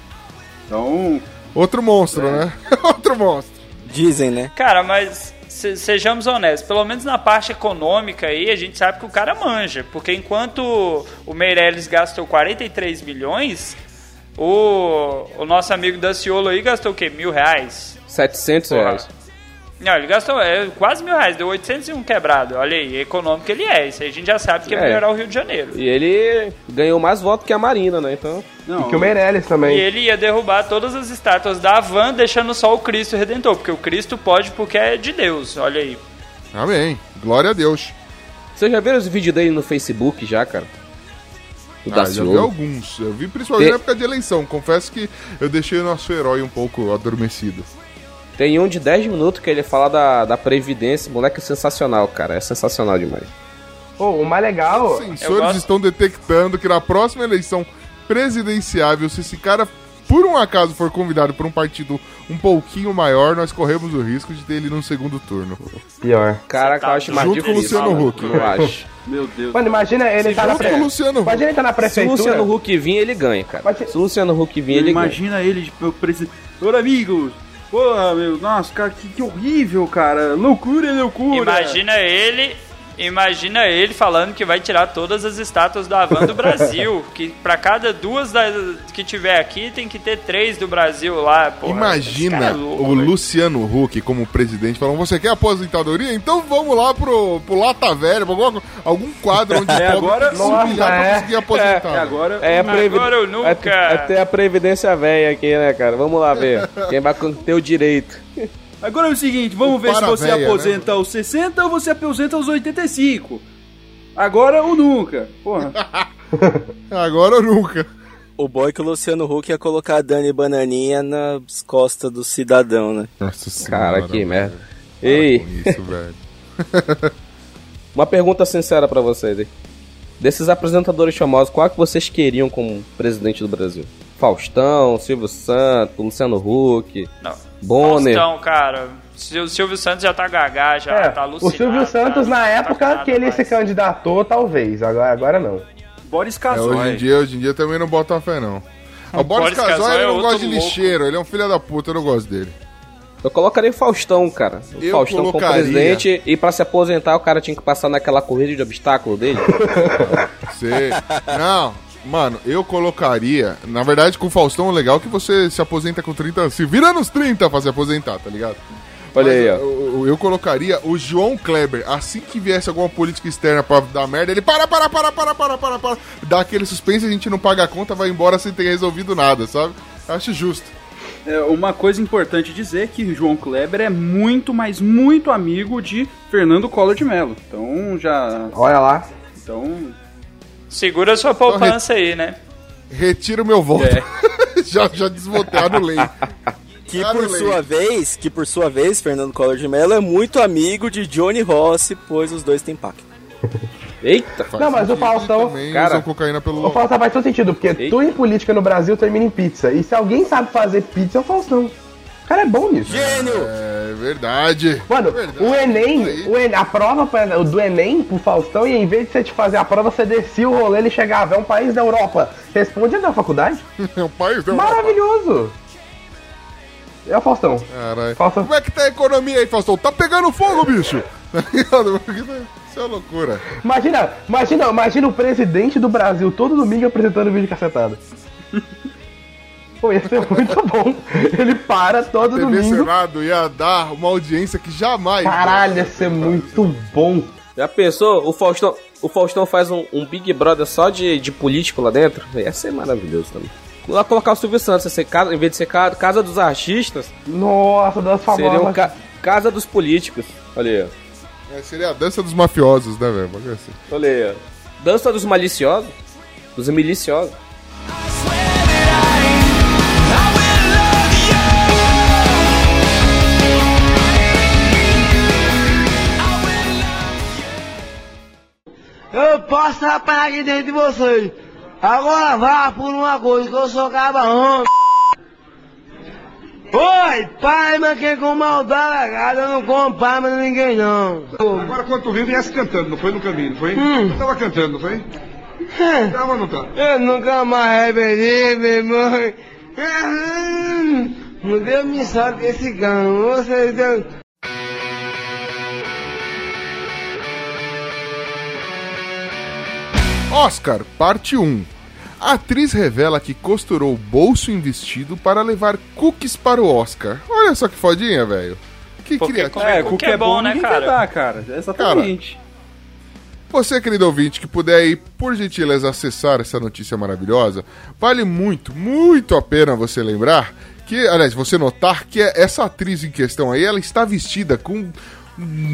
Então,
Outro monstro, né? outro monstro.
Dizem, né?
Cara, mas se- sejamos honestos, pelo menos na parte econômica aí, a gente sabe que o cara manja. Porque enquanto o Meirelles gastou 43 milhões, o, o nosso amigo Daciolo aí gastou o quê? Mil reais?
700
Porra.
reais.
Não, ele gastou é, quase mil reais, deu 801 quebrado. Olha aí, econômico ele é. Isso aí a gente já sabe que é
É.
melhorar o Rio de Janeiro.
E ele ganhou mais votos que a Marina, né? Então.
não.
E que o Meirelles
E
também.
ele ia derrubar todas as estátuas da Havan, deixando só o Cristo Redentor. Porque o Cristo pode porque é de Deus. Olha aí.
Amém. Glória a Deus.
Vocês já viram os vídeos dele no Facebook já, cara? O
Ah, já vi alguns. Eu vi principalmente
Te-
na época de eleição. Confesso que eu deixei o nosso herói um pouco adormecido.
Tem um de 10 minutos que ele fala da, da Previdência. Moleque é sensacional, cara. É sensacional demais.
Pô, o mais legal.
Os sensores
gosto-
estão detectando que na próxima eleição presidenciável, se esse cara por um acaso for convidado por um partido um pouquinho maior, nós corremos o risco de ter ele no segundo turno.
Pior.
Caraca, eu acho mais
Junto com o. Luciano Huck.
Eu acho.
Meu Deus.
Mano, imagina ele tá na
Junto com o
pre...
Luciano Huck.
Imagina ele tá na
Se o
prefeitura.
Luciano Huck vir, ele ganha, cara. Se o Luciano Huck vir, ele ganha.
Imagina ele, tipo, presidente. Ora, amigos! Porra, meu, nossa, cara, que, que horrível, cara. Loucura, loucura.
Imagina ele. Imagina ele falando que vai tirar todas as estátuas da Havan do Brasil. que pra cada duas da- que tiver aqui, tem que ter três do Brasil lá. Porra,
Imagina
é louco,
o
velho.
Luciano Huck como presidente falando: Você quer aposentadoria? Então vamos lá pro, pro Lata Velha, pra algum, algum quadro onde
É, agora-
tem se humilhar
Nossa,
pra
é.
conseguir aposentar.
É, agora.
É a previ-
Agora ou nunca.
Até, até a Previdência velha aqui, né, cara? Vamos lá ver. Quem vai ter o direito.
Agora é o seguinte, vamos
O
ver se
para
você
véia,
aposenta aos 60 ou você aposenta aos 85. Agora ou nunca. Porra.
Agora ou nunca.
O boy que o Luciano Huck ia colocar a Dani Bananinha nas costas do cidadão, né?
Nossa
Cara, que merda.
Para
Ei,
com isso, velho.
uma pergunta sincera pra vocês aí. Desses apresentadores famosos, qual é que vocês queriam como presidente do Brasil? Faustão, Silvio Santos, Luciano Huck,
Não.
Bonner.
Faustão, cara. O Silvio Santos já tá gagá, já
É,
tá
o
alucinado.
Silvio Santos,
tá-
na
tá
época
nada
que ele
mais.
se candidatou, talvez. Agora, agora não.
Boris
É,
Casoy.
hoje, em dia, hoje em dia eu também não boto uma fé, não. O Boris
Boris
Casoy,
Casoy
ele
é
não
outro
gosta de
louco.
lixeiro, ele é um filho da puta, eu não gosto dele.
Eu colocaria o Faustão, cara. O
Eu
Faustão como
colocaria.
presidente e pra se aposentar o cara tinha que passar naquela corrida de obstáculo dele.
Você... não, mano, eu colocaria... Na verdade, com o Faustão, o legal é que você se aposenta com 30 anos. Se vira nos 30 pra se aposentar, tá ligado?
Olha
Mas
aí, ó.
Eu, eu- colocaria o João Kleber. Assim que viesse alguma política externa pra dar merda, ele para, para, para, para, para, para, para. Dá aquele suspense, a gente não paga a conta, vai embora sem ter resolvido nada, sabe? Acho justo.
É, uma coisa importante dizer é que João Kleber é muito, mas muito amigo de Fernando Collor de Mello. Então já.
Olha lá.
Então.
Segura sua poupança aí, né?
Retiro meu voto. já, já desvotei, anulei.
Que
Ah,
por sua vez, que por sua vez, Fernando Collor de Mello é muito amigo de Johnny Rossi, pois os dois têm pacto.
Eita!
Faz
Não, mas o Faustão-
cara,
cocaína pelo
O. Faustão faz todo sentido, porque
Eita.
tudo em política no Brasil termina em pizza. E se alguém sabe fazer pizza, é o Faustão. O cara é bom nisso.
Gênio!
É, É verdade.
Mano,
Verdade,
o Enem, o Enem, a prova pra- o do Enem pro Faustão, e em vez de você te fazer a prova, você descia o rolê, ele chegava, é um país da Europa. Responde na faculdade?
É um país da
Maravilhoso! É o Faustão.
Caralho.
Faustão.
Como é que tá a economia aí, Faustão? Tá pegando fogo, bicho! Tá? Isso é loucura.
Imagina, imagina, imagina o presidente do Brasil todo domingo apresentando vídeo cacetado. Pô, ia ser muito bom. Ele para todo
TV
domingo.
Senado ia dar uma audiência que jamais.
Caralho, ia ser muito bom.
Já pensou? O Faustão, o Faustão faz um, um Big Brother só de, de político lá dentro? Ia ser maravilhoso também. Lá colocar o Silvio Santos, ser casa, em vez de ser casa, casa dos artistas,
Nossa, das famosas.
seria um ca- casa dos políticos. Olha aí, ó.
É, seria a dança dos mafiosos, né, velho? Assim.
Olha aí, ó. Dança dos maliciosos. Dos miliciosos.
Posso apanhar aqui dentro de vocês. Agora vá por uma coisa, que eu sou cabarrão. Oi, pai, mas quem com maldade legada, eu não como pai, mas ninguém não.
Agora quando tu viu, viesse cantando, não foi no caminho, foi?
Hum.
Tu tava cantando, não foi?
É,
Tava ou não tá?
Eu nunca mais revelei, meu irmão. Não deu me sorte esse cão. Vocês
Oscar, parte 1. A atriz revela que costurou o bolso em vestido para levar cookies para o Oscar. Olha só que fodinha, velho. Que criativo.
é,
o
que é bom, né, cara?
dar, cara. Exatamente.
Você, querido ouvinte, que puder aí, por gentileza, acessar essa notícia maravilhosa, vale muito, muito a pena você lembrar que, aliás, você notar que essa atriz em questão aí, ela está vestida com,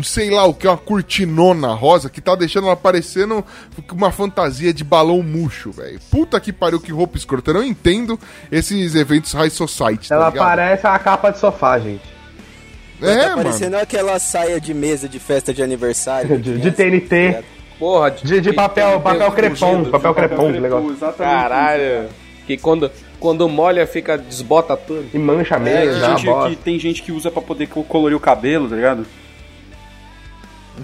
sei lá o que, uma cortinona rosa que tá deixando ela parecendo uma fantasia de balão murcho, velho. Puta que pariu, que roupa escrota. Eu não entendo esses eventos high society, tá
Ela
ligado?
parece a capa de sofá, gente.
É,
tá
mano.
parecendo aquela saia de mesa de festa de aniversário.
De, de TNT.
Porra,
De, de papel, papel crepom, papel crepom, que legal.
Caralho. Que quando, quando molha fica, desbota tudo.
E mancha
É,
já
gente
bosta.
que, tem gente que usa pra poder co- colorir o cabelo, tá ligado?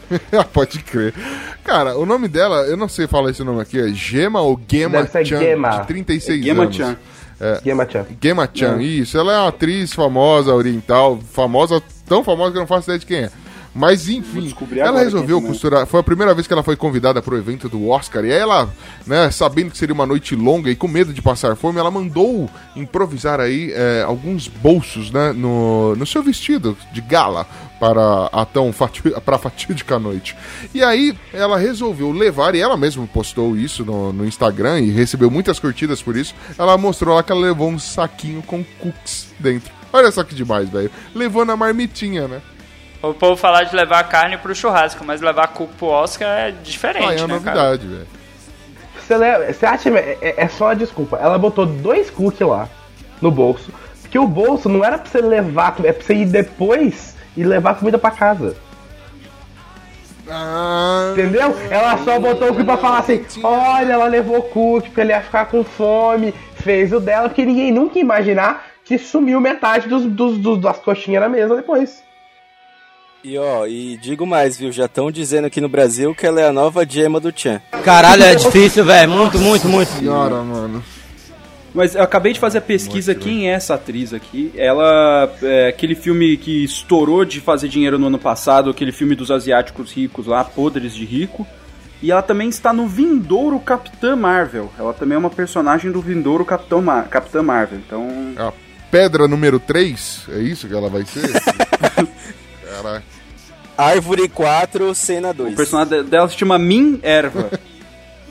Pode crer. Cara, o nome dela, eu não sei falar esse nome aqui, é Gema ou Gema
Deve
Chan,
Gema.
de 36
Gema
anos.
Chan.
Gema-chan.
Gema Chan, isso. Ela é uma atriz famosa, oriental, famosa, tão famosa que eu não faço ideia de quem é. Mas enfim, ela resolveu
é.
costurar. Foi a primeira vez que ela foi convidada pro evento do Oscar. E aí ela, né, sabendo que seria uma noite longa e com medo de passar fome, ela mandou improvisar aí é, alguns bolsos, né, no, no seu vestido de gala para a tão pra fatídica noite. E aí ela resolveu levar, e ela mesma postou isso no, no Instagram e recebeu muitas curtidas por isso. Ela mostrou lá que ela levou um saquinho com cookies dentro. Olha só que demais, velho. Levou na marmitinha, né?
O povo falar de levar carne pro churrasco, mas levar cuco pro Oscar é diferente,
Ah, é
né,
uma
cara?
novidade, velho.
Você, leva- você acha. É, é- é só uma desculpa. Ela botou dois cookies lá no bolso. Porque o bolso não era pra você levar, é pra você ir depois e levar comida pra casa.
Ah,
Entendeu? Ela só botou o cookie pra falar assim: olha, ela levou cookie porque ele ia ficar com fome, fez o dela, porque ninguém nunca ia imaginar que sumiu metade dos, dos- dos- das coxinhas na mesa depois.
E ó, e digo mais, viu? Já estão dizendo aqui no Brasil que ela é a nova Gemma do Chan.
Caralho, é difícil, velho. Muito, muito, muito.
senhora, mano.
Mas eu acabei de fazer a pesquisa quem é essa atriz aqui. Ela é aquele filme que estourou de fazer dinheiro no ano passado, aquele filme dos asiáticos ricos lá, Podres de Rico. E ela também está no Vindouro Capitã Marvel. Ela também é uma personagem do Vindouro Capitão Mar Capitã Marvel. Então,
A pedra número 3, é isso que ela vai ser? Caraca.
Árvore 4, cena
o
2.
personagem de- dela se chama Min Erva.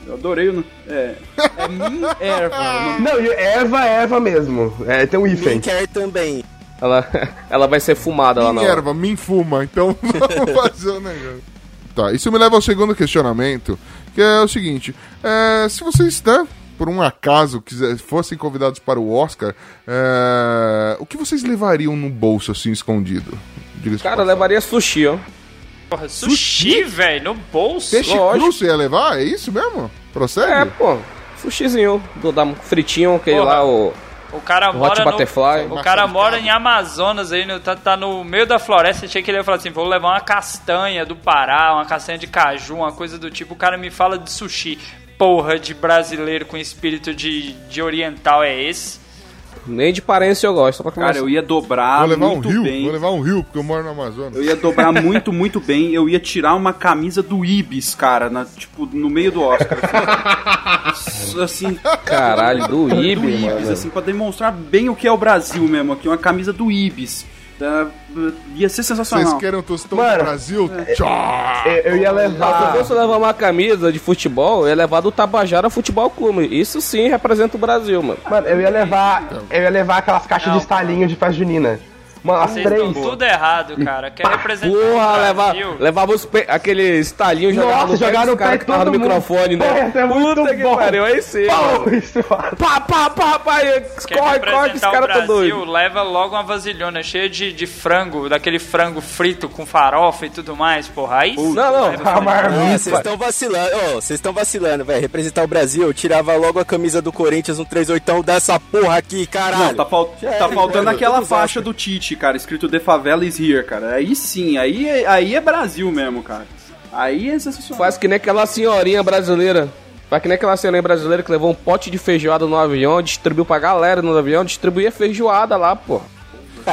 Eu adorei o nome. É, é Min Erva. nome.
Não, e Eva, Eva mesmo. É, tem um hífen.
Quem quer também.
Ela, ela vai ser fumada lá na
Minha
hora.
erva, me fuma, então vamos fazer o negócio. Tá, isso me leva ao segundo questionamento, que é o seguinte: é, se vocês, né, por um acaso, quiser, fossem convidados para o Oscar, é, o que vocês levariam no bolso assim escondido?
Cara, levaria sushi, ó.
Porra, sushi, velho, no bolso.
Peixe
lógico.
cru você ia levar? É isso mesmo? Procede?
É, pô. Sushizinho. Do, da fritinho, aquele
Porra.
lá, o.
O cara
Hot
mora no. O cara mora em Amazonas aí, no- tá, tá no meio da floresta. Achei que ele ia falar assim: vou levar uma castanha do Pará, uma castanha de caju, uma coisa do tipo. O cara me fala de sushi. Porra de brasileiro com espírito de, de oriental é esse?
Nem de parência eu gosto, só pra
Cara, eu ia dobrar
vou levar um
muito
rio,
bem.
vou levar um rio, porque eu moro no Amazonas.
Eu ia dobrar muito, muito bem. Eu ia tirar uma camisa do Ibis, cara, na- tipo, no meio do Oscar. Assim, assim
Caralho, do
do
Ibis,
Ibis,
mano.
assim, pra demonstrar bem o que é o Brasil mesmo aqui. Uma camisa do Ibis. Da- ia ser sensacional.
Vocês querem um tostão
Mano,
do Brasil? Tchau!
Eu, eu ia
Se eu
levar.
fosse levar uma camisa de futebol, eu ia levar do Tabajara Futebol Clube. Isso sim representa o Brasil, mano.
Mano, eu ia levar. Eu ia levar aquelas caixas
Não,
de estalinho de festa junina. Mano, as
Vocês estão
três.
tudo errado, cara. Quer representar
Porra,
o
leva,
Brasil?
levava os pe... aquele estalinho jogava
Nossa,
no pé
jogaram
caras
pé
tava no microfone, né?
Pô, esse é muito
Puta que
bom.
pariu, aí sim. mano. Pá, pá, pá, pá, corre, corre, que os
representar o
caras tão
Brasil,
doidos.
leva logo uma vasilhona cheia de, de frango, daquele frango frito com farofa e tudo mais, porra. Aí sim,
Não, não,
Vocês estão vacilando, vocês estão vacilando, velho. Representar o Brasil, eu tirava logo a camisa do Corinthians, um 38 dessa porra aqui, caralho.
Não, tá, tá faltando aquela faixa do Tite, cara, escrito The Favela is here, cara. Aí sim, aí é, aí é Brasil mesmo, cara. Aí é sensacional.
Faz que nem aquela senhorinha brasileira. Faz que nem aquela senhorinha brasileira que levou um pote de feijoada no avião, distribuiu pra galera no avião, distribuía feijoada lá, pô.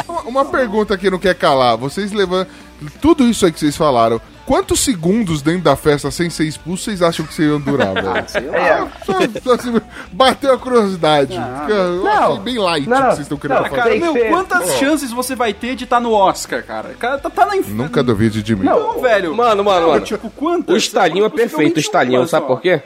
Uma, uma pergunta que não quer calar. Vocês levantam. Tudo isso aí que vocês falaram. Quantos segundos dentro da festa sem ser expulso vocês acham que vocês iam durar, velho?
É.
Só, só assim, bateu a curiosidade. Fica,
Não.
achei bem light
Não,
o
não.
que vocês estão querendo
Não,
fazer.
Cara, meu, quantas chances você vai ter de estar no Oscar, cara? Cara, tá, tá na inf...
Nunca duvide de mim.
Não, velho.
Mano, mano,
Não,
mano.
Tipo, quantas?
O estalinho é perfeito, o estalinho, sabe por quê?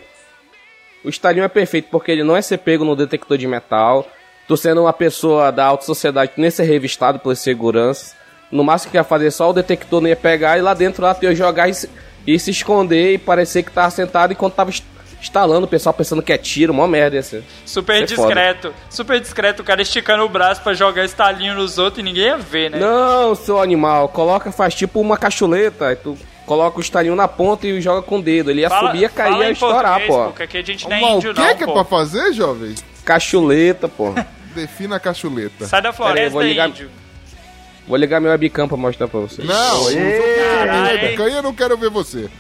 O estalinho é perfeito porque ele não é ser pego no detector de metal. Tu sendo uma pessoa da alta sociedade, tu nem ser revistado pelas seguranças. No máximo que ia fazer só o detector não ia pegar e lá dentro lá tu ia jogar e se, e se esconder e parecer que tava sentado enquanto tava est- instalando, o pessoal pensando que é tiro, mó merda ia ser.
Super
Isso é
discreto. Super discreto, o cara esticando o braço pra jogar estalinho nos outros e ninguém ia ver, né?
Não, seu animal, coloca, faz tipo uma cachuleta, aí tu coloca o estalinho na ponta e joga com o dedo. Ele ia subir, ia cair,
fala
ia estourar, pô.
Porque aqui a gente não é
Mas o
índio,
que
não,
é que é pra fazer, jovem?
Cachuleta, pô.
Defina a cachuleta.
Sai da
Pera aí,
floresta,
vou ligar-
índio.
Vou ligar meu webcam pra mostrar pra vocês.
Não,
Caralho, hein?
eu não quero ver você.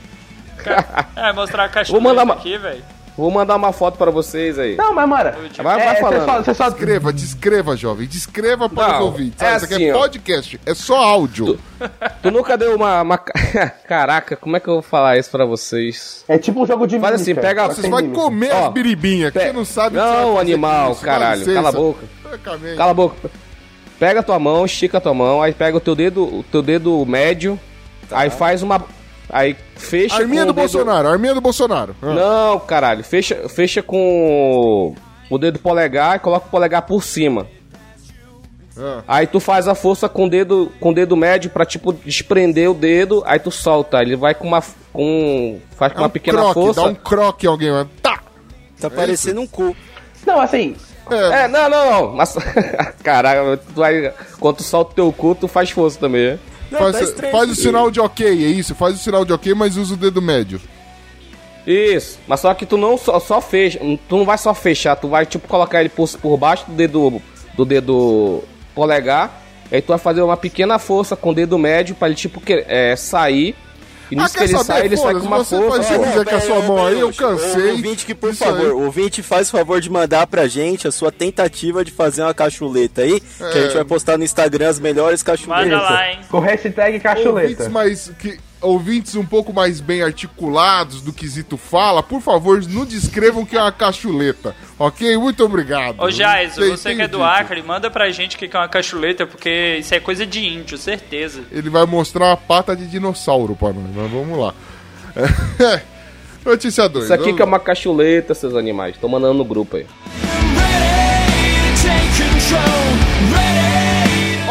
É, mostrar a caixa
Vou mandar uma-
aqui, velho.
Vou mandar uma foto pra vocês aí.
Não, mas, mano.
Vai, vai
é,
falando.
Você só, você só
Descreva, descreva, jovem. Descreva para
Não,
os ouvintes.
é
isso aqui
assim,
é
ó.
podcast, é só áudio.
Tu nunca deu uma. uma... Caraca, como é que eu vou falar isso pra vocês?
É tipo um jogo de
Faz assim, pega-
Vocês
tem
vão
mímica.
comer
Ó,
as biribinhas,
pe-
não sabe o que você vai
Não, animal,
isso.
Caralho. Cala a boca. Cala a boca. Pega a tua mão, estica a tua mão, aí pega o teu dedo, o teu dedo médio, aí faz uma. Aí fecha
Arminha
com
do
dedo-
Bolsonaro, arminha do Bolsonaro. Ah.
Não, caralho. Fecha, fecha com o dedo polegar e coloca o polegar por cima.
Ah.
Aí tu faz a força com o dedo, com o dedo médio pra tipo desprender o dedo, aí tu solta. Ele vai com uma com faz com
É
uma
um
pequena
croque,
força.
dá um croque em alguém. vai- Tá!
Tá parecendo um cu.
Não, assim.
É,
É, não, não, não. Mas caralho, tu vai quando tu solta o teu cu, tu faz força também. né?
Não,
faz, faz o sinal de ok, é isso. Faz o sinal de ok, mas usa o dedo médio.
Isso. Mas só que tu não só, só fecha, tu não vai só fechar, tu vai tipo colocar ele por, por baixo do dedo do dedo polegar. Aí tu vai fazer uma pequena força com o dedo médio pra ele tipo que, é, sair. E
Ah,
nisso que
quer
ele
saber?
sai, ele sai com uma
você
força.
que você quiser com a sua mão aí, eu cansei.
Ouvinte que, por
Isso
favor,
aí.
ouvinte faz o favor de mandar pra gente a sua tentativa de fazer uma cachuleta aí, que a gente vai postar no Instagram as melhores cachuletas.
Manda lá, hein?
Com hashtag
Ouvintes
cachuleta.
mais, que, ouvintes um pouco mais bem articulados do quesito fala, por favor, não descrevam que é uma cachuleta. Ok? Muito obrigado.
Ô, Jais, você que é do. Acre, manda pra gente o que que é uma cachuleta, porque isso é coisa de índio, certeza.
Ele vai mostrar uma pata de dinossauro pra nós, mas vamos lá. Notícia 2.
Isso aqui que é uma cachuleta, seus animais. Tô mandando no grupo aí.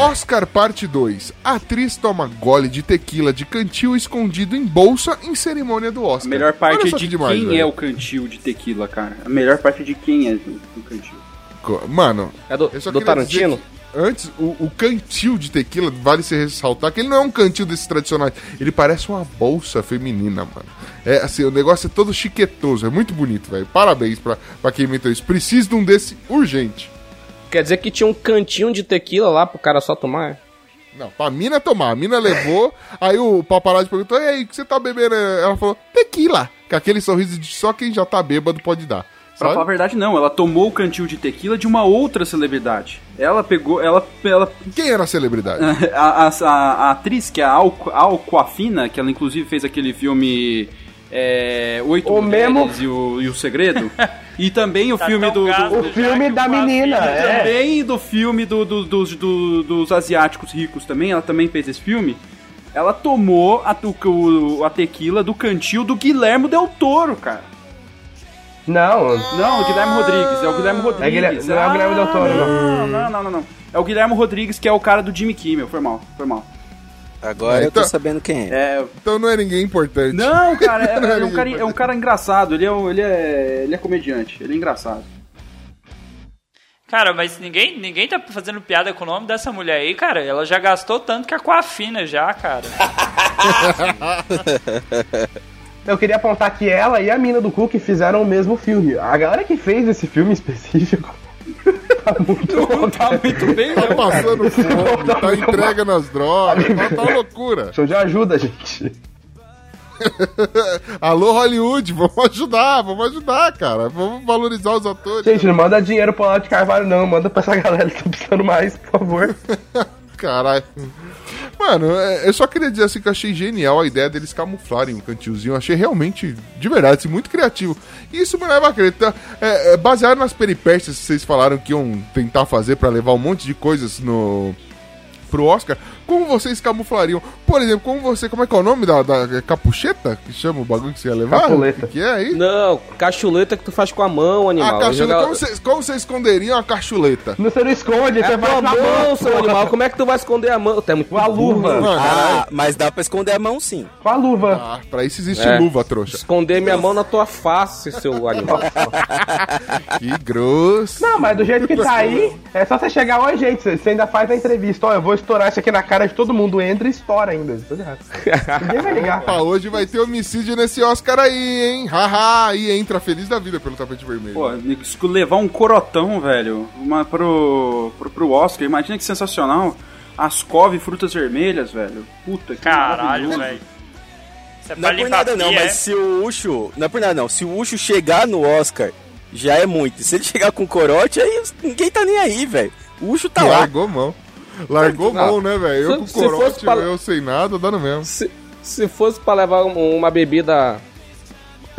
Oscar Parte 2. Atriz toma gole de tequila de cantil escondido em bolsa em cerimônia do Oscar.
A melhor parte é de
que demais,
quem
velho.
é o cantil de tequila, cara. A melhor parte é de quem é do, do cantil.
Co- Mano,
É do, do Tarantino?
Antes, o, o cantil de tequila, vale se ressaltar que ele não é um cantil desses tradicionais. Ele parece uma bolsa feminina, mano. É assim, o negócio é todo chiquetoso, é muito bonito, velho. Parabéns pra, pra quem inventou isso. Preciso de um desse urgente.
Quer dizer que tinha um cantinho de tequila lá pro cara só tomar?
Não, pra mina tomar. A mina levou, aí o paparazzi perguntou, e aí, o que você tá bebendo? Ela falou, tequila. Com aquele sorriso de só quem já tá bêbado pode dar.
Pra falar a verdade, não. Ela tomou o cantil de tequila de uma outra celebridade. Ela pegou. Ela. ela
Quem era a celebridade?
a, a- a- a atriz, que é a Al, Alcoafina, que ela inclusive fez aquele filme. É, Oito
O
Mulheres
mesmo-
e, o, e o Segredo. e também o
Tá
filme do. do
O filme da menina, é.
também do filme do, do- dos, do- dos asiáticos ricos também, ela também fez esse filme. Ela tomou a, o- a tequila do cantil do Guilherme Del Toro, cara.
Não,
Não, o Guilherme Rodrigues, é o Guilherme Rodrigues.
Guilherme- não é o Guilherme Del Toro,
não. Não, não, não, não. É o Guilherme Rodrigues, que é o cara do Jimmy Kimmel. Foi mal, foi mal.
Agora
É,
eu tô
então-
sabendo quem é.
É,
Então não é ninguém importante.
não, cara, é,
Não
é um, cara, é um cara engraçado. Ele é, um- ele, é, ele é comediante, ele é engraçado.
Cara, mas ninguém, ninguém tá fazendo piada com o nome dessa mulher aí, cara. Ela já gastou tanto que é com a fina já, cara.
eu queria apontar que ela e a mina do Cook fizeram o mesmo filme. A galera que fez esse filme específico tá muito
Tá muito bem,
Tá passando fome, tá entrega nas drogas, tá, tá loucura.
Show de ajuda, gente.
Alô, Hollywood, vamos ajudar, vamos ajudar, cara. Vamos valorizar os atores.
Gente, não manda dinheiro pro Olavo de Carvalho, não. Manda pra essa galera que tá precisando mais, por favor.
Caralho. Mano, é, eu só queria dizer assim que eu achei genial a ideia deles camuflarem o cantilzinho. Eu achei realmente, de verdade, assim, muito criativo. E isso me leva a crer. tá? É, é, baseado nas peripécias que vocês falaram que iam tentar fazer pra levar um monte de coisas no pro Oscar, como vocês camuflariam? Por exemplo, como você. Como é que é o nome da, da capucheta? Que chama o bagulho que você ia levar?
Capuleta.
O que é aí?
Não, cachuleta que tu faz com a mão, animal.
A cachuleta.
Joga-
Como você esconderiam a cachuleta?
Não, você não esconde,
É
você
a tua
faz na
mão, seu animal. Como é que tu vai esconder a mão? Tu é muito
Com a luva.
Mano,
Ah, mas dá pra esconder a mão sim.
Com a luva.
ah, pra isso existe
É.
luva, trouxa.
Esconder minha mão na tua face, seu animal.
Que grosso.
Não, mas do jeito que tá aí, é só você chegar, oi gente, você ainda faz a entrevista, ó, eu vou estourar isso aqui na cara de todo mundo, entra e estoura ainda. Tudo errado. Ninguém vai ligar.
Opa, hoje vai ter homicídio nesse Oscar aí, hein? Haha, aí entra feliz da vida pelo tapete vermelho.
Pô, levar um corotão, velho, uma, pro, pro, pro Oscar, imagina que sensacional. Ascov e frutas vermelhas, velho. Puta que
Caralho, velho. É
Não é por nada não,
pia,
mas se o Ucho. Não é por nada não. Se o Ucho chegar no Oscar, já é muito. Se ele chegar com corote, aí ninguém tá nem aí, velho. O Ucho tá lá.
Largou mão. Largou mão, né, velho? Eu com corote,
pra-
eu sem nada, dando mesmo.
Se, se fosse pra levar um- uma bebida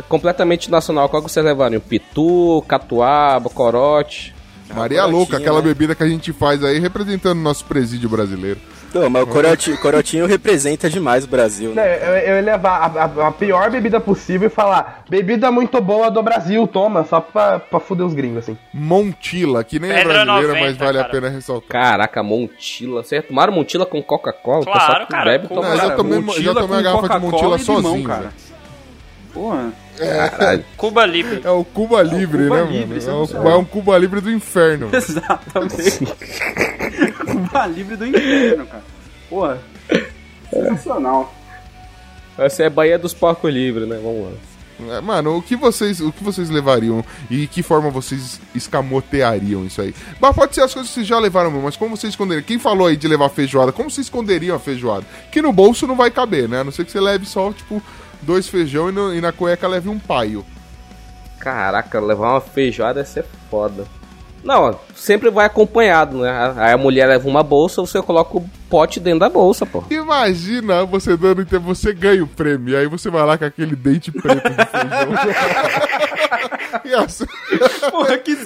completamente nacional, qual que vocês levariam? Pitu, catuaba, corote?
Maria Louca, aquela
né?
bebida que a gente faz aí, representando o nosso presídio brasileiro.
Não, mas o corote, corotinho representa demais o Brasil, né?
eu, eu ia levar a, a- a pior bebida possível e falar, bebida muito boa do Brasil, toma, só pra, pra fuder os gringos, assim.
Montila, que nem é
Pedra
brasileira,
90,
mas vale a
cara.
pena ressaltar.
Caraca, Montila. Vocês tomaram Montila com Coca-Cola? O
Claro,
pessoal que
cara,
Bebe,
com-
toma
Não, eu já tomei- já tomei a
com
garrafa de
Coca-Cola
Montila
e limão,
sozinho,
cara.
velho.
Porra.
Cuba Libre.
É o Cuba Livre,
Cuba
né,
Livre,
mano?
é
É,
um-
o, é um Cuba Livre do inferno.
Exatamente. Cuba livre do inferno, cara. Porra. Sensacional.
Essa é Bahia dos Porcos Livres, né? Vamos lá.
É, Mano, o que vocês, o que vocês levariam e que forma vocês escamoteariam isso aí? Mas pode ser as coisas que vocês já levaram mesmo, mas como vocês esconderiam? Quem falou aí de levar feijoada? Como vocês esconderiam a feijoada? Que no bolso não vai caber, né? A não ser que você leve só, tipo, dois feijão e, no- e na cueca leve um paio.
Caraca, levar uma feijoada ia ser foda. Não, sempre vai acompanhado, né? Aí a mulher leva uma bolsa, você coloca o pote dentro da bolsa, pô.
Imagina você dando, então você ganha o prêmio, e aí você vai lá com aquele dente preto de feijão. e assim,
Porra, que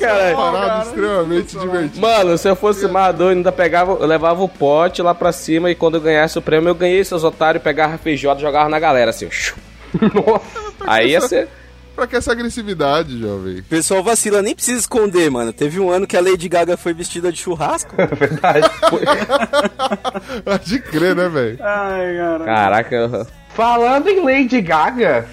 cara.
parada extremamente divertida.
Mano, se eu fosse doido, ainda pegava, eu levava o pote lá pra cima e quando eu ganhasse o prêmio, eu ganhei seus otários, pegava feijoada e jogava na galera, assim. Aí ia ser.
Pra que essa agressividade, jovem?
Pessoal vacila, nem precisa esconder, mano. Teve um ano que a Lady Gaga foi vestida de churrasco.
Pode crer, né, velho?
Ai, cara.
Caraca,
Falando em Lady Gaga,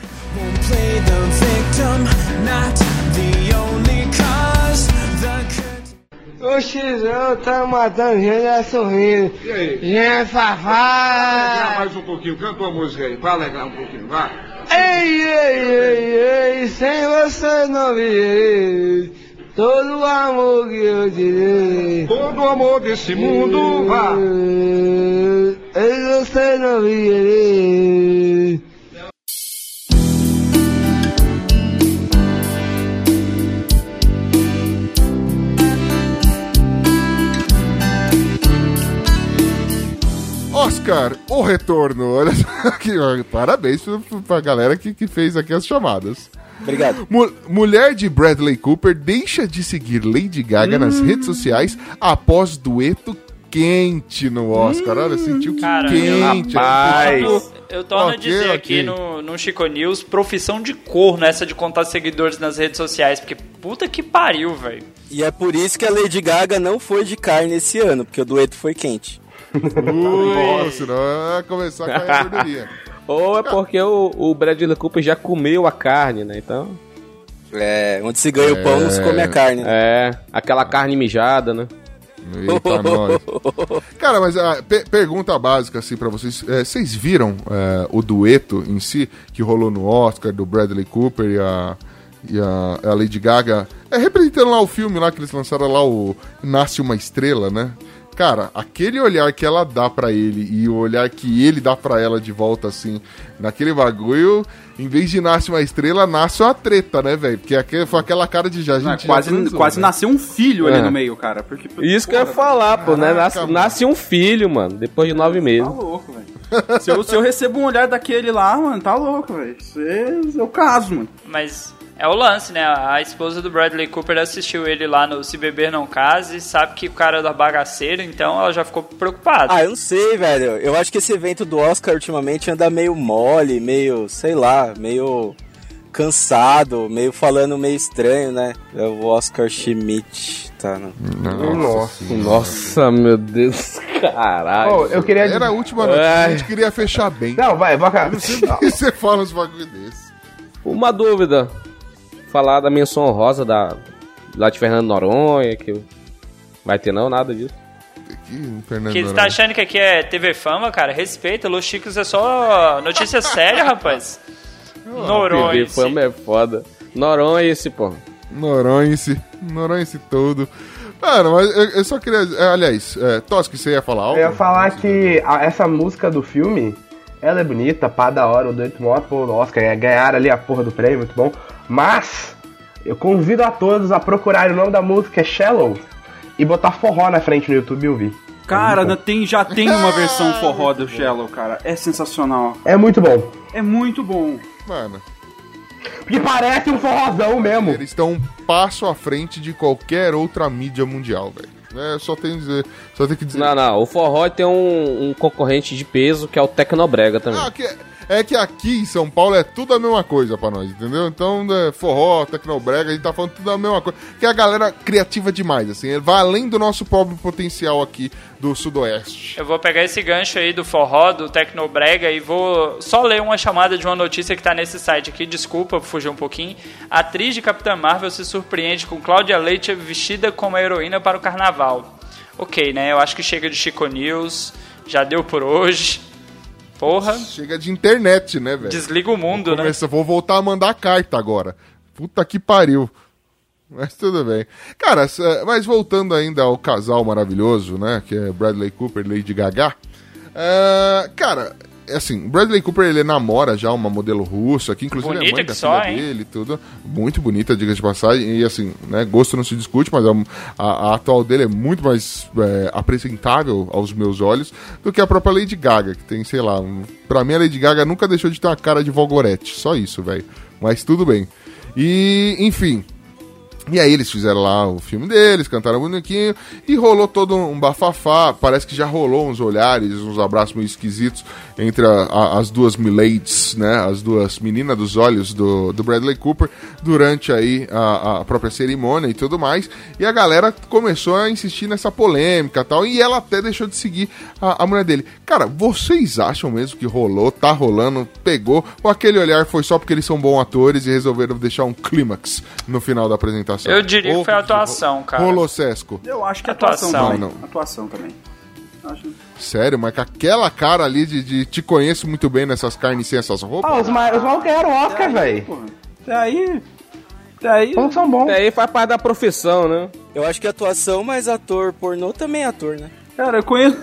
O Xizão tá matando gente é sorrindo.
E aí?
Gente safada.
mais um pouquinho, canta uma música aí, pra alegrar um pouquinho, vai.
Ei, ei, ei, ei, sem você não viver. todo o amor que eu te dei.
Todo o amor desse mundo, vá.
Eu você não viverei.
Oscar, o retorno. Olha ó, parabéns pra, galera que, que fez aqui as chamadas.
Obrigado.
Mu- mulher de Bradley Cooper deixa de seguir Lady Gaga nas redes sociais após dueto quente no Oscar. Olha, sentiu que
Cara,
quente.
rapaz.
Eu torno a
Ok,
dizer
ok.
aqui no, no Chico News, profissão de corno essa de contar seguidores nas redes sociais, porque puta que pariu, velho.
E é por isso que a Lady Gaga não foi de carne esse ano, porque o dueto foi quente.
Ui, senão vai começar a cair a gordurinha.
Ou é porque o, o Bradley Cooper já comeu a carne, né? Então.
É, onde se ganha o pão, não se come a carne. né?
É, aquela carne mijada, né?
Eita, nós. Cara, mas a pe- pergunta básica assim pra vocês. É, vocês viram é, o dueto em si que rolou no Oscar do Bradley Cooper e a, e a, a Lady Gaga? É, representando lá o filme lá que eles lançaram lá, o Nasce Uma Estrela, né? Cara, aquele olhar que ela dá pra ele e o olhar que ele dá pra ela de volta, assim, naquele bagulho, em vez de nasce uma estrela, nasce uma treta, né, velho? Porque aquele, foi aquela cara de já, a gente
quase
transou,
quase
né?
nasceu um filho ali
É.
no meio, cara. Porque,
Isso que eu ia falar, pô, né? Nasce, nasce um filho, mano, depois de nove meses.
Tá louco, velho. se, eu, se eu recebo um olhar daquele lá, mano, tá louco, velho. Isso é, é o caso, mano.
Mas é o lance, né? A esposa do Bradley Cooper assistiu ele lá no Se Beber Não Case, sabe que o cara é da bagaceira, então ela já ficou preocupada.
Ah, eu não sei, velho. Eu acho que esse evento do Oscar ultimamente anda meio mole, meio, sei lá, meio cansado, meio falando meio estranho, né? É o Oscar Schmidt, tá? Não.
Nossa.
Nossa, meu Deus, caralho.
Ô, eu queria.
Era a última noite, a
Ai.
gente queria fechar bem.
Não, vai.
Não sei por que você fala uns bagulho desse.
Uma dúvida. Falar da menção honrosa da, lá de Fernando Noronha, que vai ter não, nada disso.
Aqui, Fernando
Que você tá
Noronha.
achando que aqui é TV Fama, cara? Respeita, Los Chicos é só notícia séria, rapaz. Noronha.
TV Fama é foda. Noronha esse, pô.
Noronhense, Noronhense todo. Mano, mas eu, eu só queria. é, aliás, é, Tosque, você ia falar algo?
Eu ia falar que a- essa música do filme, ela é bonita, pá da hora, o Doito Moto, pô, Oscar, é, ganharam ali a porra do prêmio, muito bom. Mas, eu convido a todos a procurarem o nome da música, é Shallow, e botar forró na frente no YouTube e ouvir.
Cara, ainda tem, já tem uma versão forró do Shallow, cara. É sensacional.
É muito bom.
É muito bom.
Mano,
Porque parece um forrozão mesmo.
eles estão um passo à frente de qualquer outra mídia mundial, velho. É, só tem que dizer. Só tem que dizer.
Não, não, o forró tem um, um concorrente de peso que é o Tecnobrega também.
Ah, que é, é que aqui em São Paulo é tudo a mesma coisa pra nós, entendeu? Então, é, forró, tecnobrega, a gente tá falando tudo a mesma coisa. Que é a galera criativa demais, assim. Vai além do nosso próprio potencial aqui do Sudoeste.
Eu vou pegar esse gancho aí do forró, do Tecnobrega e vou só ler uma chamada de uma notícia que tá nesse site aqui. Desculpa fugir um pouquinho. A atriz de Capitã Marvel se surpreende com Cláudia Leite vestida como heroína para o carnaval. Ok, né? Eu acho que chega de Chico News. Já deu por hoje. Porra,
Chega de internet, né, velho?
desliga o mundo, né?
Começa, vou voltar a mandar carta agora. Puta que pariu. Mas tudo bem. Cara, s- mas voltando ainda ao casal maravilhoso, né? Que é Bradley Cooper e Lady Gaga. é, cara, é assim, Bradley Cooper ele namora já uma modelo russa, que inclusive é
Bonita
mãe
que
da
só,
filha
hein?
dele e tudo. Muito bonita, diga de passagem. E assim, né? Gosto não se discute, mas a, a- a atual dele é muito mais é, apresentável aos meus olhos do que a própria Lady Gaga, que tem, sei lá, um, pra mim a Lady Gaga nunca deixou de ter uma cara de Volgorete. Só isso, velho. Mas tudo bem. E, enfim. E aí eles fizeram lá o filme deles, cantaram bonitinho e rolou todo um bafafá. Parece que já rolou uns olhares, uns abraços meio esquisitos entre a- a- as duas miladies, né? As duas meninas dos olhos do, do Bradley Cooper durante aí a, a própria cerimônia e tudo mais. E a galera começou a insistir nessa polêmica tal. E ela até deixou de seguir a mulher dele. Cara, vocês acham mesmo que rolou, tá rolando, pegou? Ou aquele olhar foi só porque eles são bons atores e resolveram deixar um clímax no final da apresentação?
Eu diria que foi a atuação, cara.
Rolou Sesco.
Eu acho que é atuação,
Atuação.
também.
Não, não.
Atuação também. Acho...
Sério, mas com aquela cara ali de, de te conheço muito bem nessas carnes sem essas roupas.
Ah, os, ma os malucos ganharam Oscar, velho.
Porra. Até aí.
Daí,
Todos são bons.
daí faz parte da profissão, né?
Eu acho que atuação, mas ator pornô também é ator, né?
Cara, eu conheço,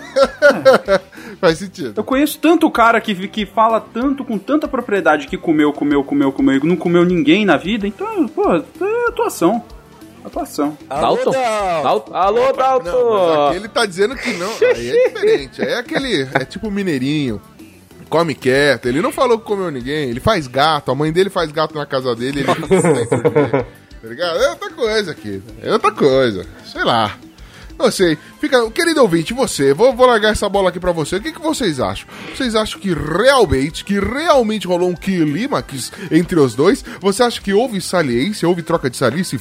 Faz sentido.
eu conheço tanto cara que, que fala tanto, com tanta propriedade que comeu, comeu, comeu, comeu e não comeu ninguém na vida. Então, pô, é atuação. Atuação.
Alô,
Dalton?
Dal.
Dalton? Alô, Dalton!
Não, ele tá dizendo que não. Aí é diferente. Aí é aquele. É tipo mineirinho. Come quieto. Ele não falou que comeu ninguém. Ele faz gato. A mãe dele faz gato na casa dele. Ele Tá ligado? É outra coisa aqui. É outra coisa. Sei lá. Não sei. Fica, querido ouvinte, você, vou, vou largar essa bola aqui pra você. O que, que vocês acham? Vocês acham que realmente, que realmente rolou um clímax entre os dois? Você acha que houve saliência, houve troca de saliva,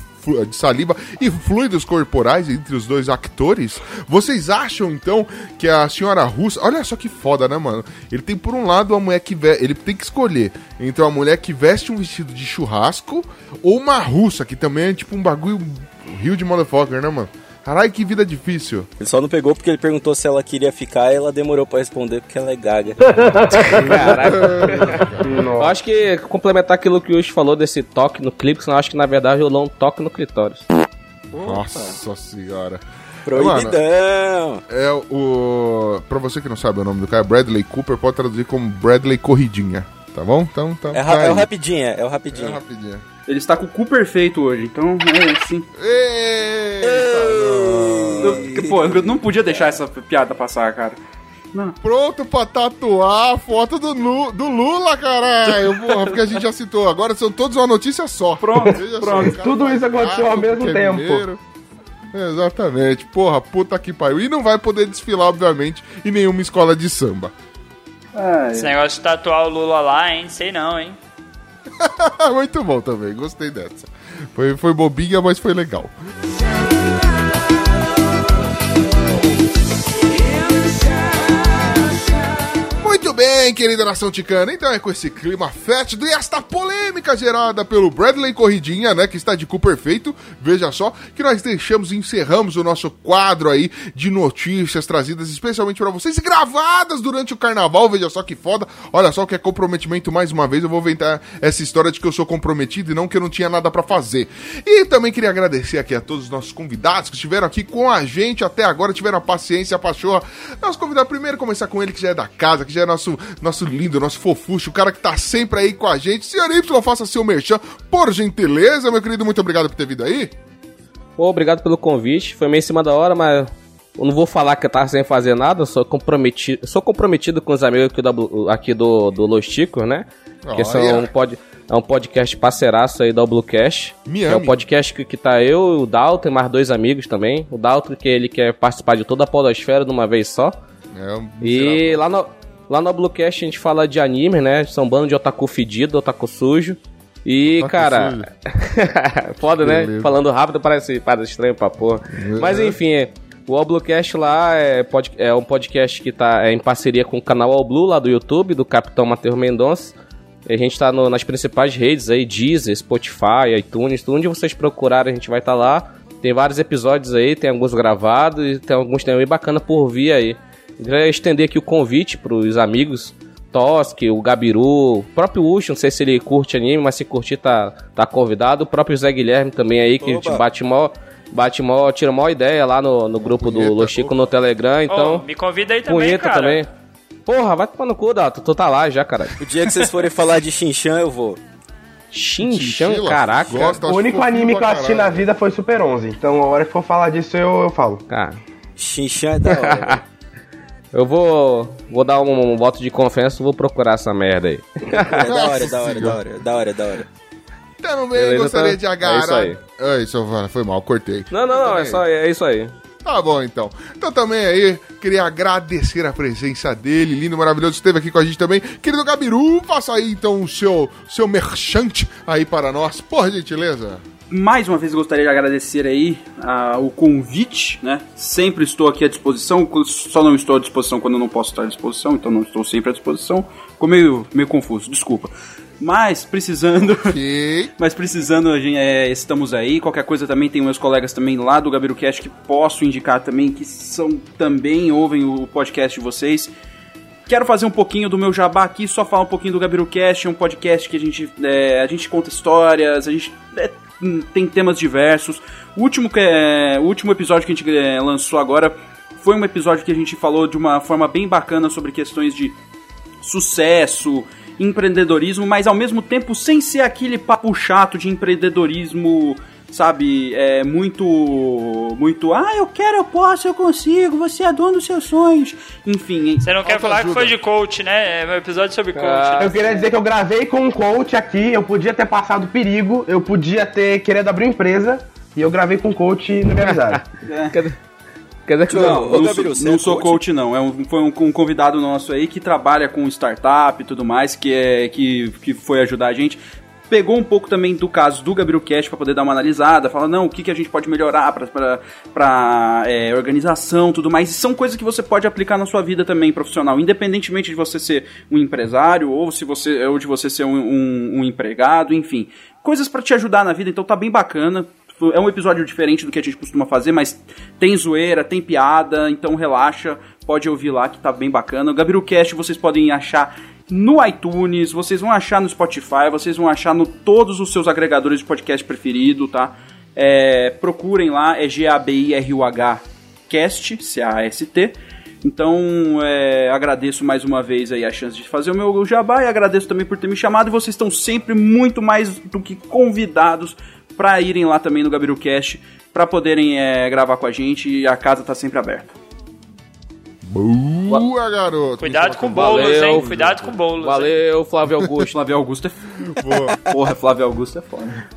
de saliva e fluidos corporais entre os dois atores? Vocês acham então que a senhora russa, olha só que foda, né, mano? Ele tem por um lado uma mulher que ve... ele tem que escolher entre uma mulher que veste um vestido de churrasco ou uma russa, que também é tipo um bagulho rio de motherfucker, né, mano? Caralho, que vida difícil.
Ele só não pegou porque ele perguntou se ela queria ficar e ela demorou pra responder porque ela é gaga.
Eu acho que complementar aquilo que o Yush falou desse toque no clipe, senão eu acho que na verdade rolou um toque no clitóris.
Nossa senhora.
Proibidão!
É o. Pra você que não sabe o nome do cara, Bradley Cooper pode traduzir como Bradley Corridinha. Tá bom? Então tá.
É,
tá
ra- é o rapidinha, é o
É
rapidinho.
rapidinho.
Ele está com o cu perfeito hoje, então é assim.
Eita,
Eu, pô, eu não podia deixar essa piada passar, cara. Não.
Pronto pra tatuar a foto do, Nu- do Lula, caralho. Porra, porque a gente já citou. Agora são todos uma notícia só.
Pronto,
Veja
pronto.
cara
Tudo isso aconteceu ao mesmo tempo.
Exatamente. Porra, puta que pariu. E não vai poder desfilar, obviamente, em nenhuma escola de samba.
Esse negócio de tatuar o Lula lá, hein? Sei não, hein?
Muito bom também, gostei dessa. Foi, foi bobinha, mas foi legal. Bem, querida nação ticana. Então é com esse clima fétido e esta polêmica gerada pelo Bradley Corridinha, né, que está de cu perfeito, veja só, que nós deixamos e encerramos o nosso quadro aí de notícias trazidas especialmente para vocês e gravadas durante o carnaval. Veja só que foda. Olha só que é comprometimento mais uma vez. Eu vou inventar essa história de que eu sou comprometido e não que eu não tinha nada para fazer. E também queria agradecer aqui a todos os nossos convidados que estiveram aqui com a gente até agora, tiveram a paciência, a pachorra. Nosso convidado primeiro começar com ele que já é da casa, que já é nosso, nosso lindo, nosso fofucho, o cara que tá sempre aí com a gente. Senhor Y, faça seu merchan, por gentileza, meu querido. Muito obrigado por ter vindo aí.
Pô, obrigado pelo convite. Foi meio em cima da hora, mas eu não vou falar que eu tava sem fazer nada. Sou comprometido, sou comprometido com os amigos aqui, da, aqui do, do Los Ticos, né? Que
Olha.
são um pod, é um podcast parceiraço aí da Bluecast.
Me
que é um podcast que, que tá eu, o Dalton e mais dois amigos também. O Dalton, que ele quer participar de toda a podosfera de uma vez só.
É um
E lá no, lá no Bluecast a gente fala de anime, né? São bando de otaku fedido, otaku sujo. E,
Otaku
cara. Foda, né?
Beleza.
Falando rápido parece, parece estranho pra porra. Mas enfim, é, o All Bluecast lá é, pod- é um podcast que tá é, em parceria com o canal All Blue lá do YouTube, do Capitão Matheus Mendonça. A gente tá no- nas principais redes aí, Deezer, Spotify, iTunes, onde vocês procurarem a gente vai estar lá. Tem vários episódios aí, tem alguns gravados e tem alguns também bacana por vir aí. Queria estender aqui o convite pros amigos Toski, o Gabiru, o próprio Ucho, não sei se ele curte anime, mas se curtir tá, tá convidado. O próprio Zé Guilherme também aí, que a gente bate mó, bate mó, tira mó ideia lá no, no grupo do
Punheta.
Los Chico no Telegram, então...
Ô, me convida aí também,
punheta
cara.
também. Porra, vai tomar no cu, Dato, tu tá lá já, caralho.
O dia que vocês forem falar de Xinxan, eu vou.
Chinchila,
caraca.
gosta,
O único anime que eu assisti na vida foi Super 11. Então, a hora que for falar disso, eu, eu falo.
Cara,
Xinxan é da hora.
eu vou, vou dar um, um voto de confiança, vou procurar essa merda aí.
É da hora, é da hora, é da hora, é da hora, da hora.
Também
Beleza,
gostaria
tá?
de agarrar.
É isso aí.
É isso, foi mal, cortei.
Não, não, não, é, só, é isso aí.
Tá bom, então. Então também aí, queria agradecer a presença dele, lindo, maravilhoso, esteve aqui com a gente também. Querido Gabiru, faça aí então o seu, seu merchante aí para nós, por gentileza.
Mais uma vez gostaria de agradecer aí ah, o convite, né? Sempre estou aqui à disposição, só não estou à disposição quando eu não posso estar à disposição, então não estou sempre à disposição. Ficou meio, meio confuso, desculpa. Mas precisando,
Ok.
mas precisando, a gente, é, estamos aí. Qualquer coisa também tem meus colegas também lá do Gabiru Cast que posso indicar também, que são também ouvem o podcast de vocês. Quero fazer um pouquinho do meu jabá aqui, só falar um pouquinho do GabiruCast, é um podcast que a gente, é, a gente conta histórias, a gente é tem temas diversos. O último, que é, o último episódio que a gente é, lançou agora foi um episódio que a gente falou de uma forma bem bacana sobre questões de sucesso, empreendedorismo, mas ao mesmo tempo sem ser aquele papo chato de empreendedorismo, sabe, é muito muito, ah, eu quero, eu posso, eu consigo, você é dono dos seus sonhos. Enfim,
Você não quer falar que foi de coach, né? É um episódio sobre coach. né?
Eu queria dizer que eu gravei com um coach aqui, eu podia ter passado perigo, eu podia ter querido abrir empresa, e eu gravei com um coach e não me avisaram.
Quer dizer que
Não, não,
Gabriel,
sou, não sou
coach?
coach, não. É um, foi um, um convidado nosso aí que trabalha com startup e tudo mais, que, é, que, que foi ajudar a gente. Pegou um pouco também do caso do Gabriel Cash para poder dar uma analisada, falar, não, o que, que a gente pode melhorar pra, é, organização tudo mais. E são coisas que você pode aplicar na sua vida também profissional, independentemente de você ser um empresário ou, se você, ou de você ser um, um- um empregado, enfim. Coisas para te ajudar na vida, então tá bem bacana. É um episódio diferente do que a gente costuma fazer, mas tem zoeira, tem piada, então relaxa, pode ouvir lá que tá bem bacana. O Gabiru Cast vocês podem achar no iTunes, vocês vão achar no Spotify, vocês vão achar no todos os seus agregadores de podcast preferido, tá? É, procurem lá, é G-A-B-I-R-U-H Cast, C-A-S-T. Então, é, agradeço mais uma vez aí a chance de fazer o meu jabá e agradeço também por ter me chamado. E vocês estão sempre muito mais do que convidados para irem lá também no Gabiru Cast para poderem é, gravar com a gente e a casa tá sempre aberta.
Boa, garoto.
Cuidado com
Valeu.
bolos, hein? Cuidado com bolos. hein?
Valeu, Flávio Augusto.
Flávio Augusto é.
Boa.
Porra, Flávio Augusto é foda.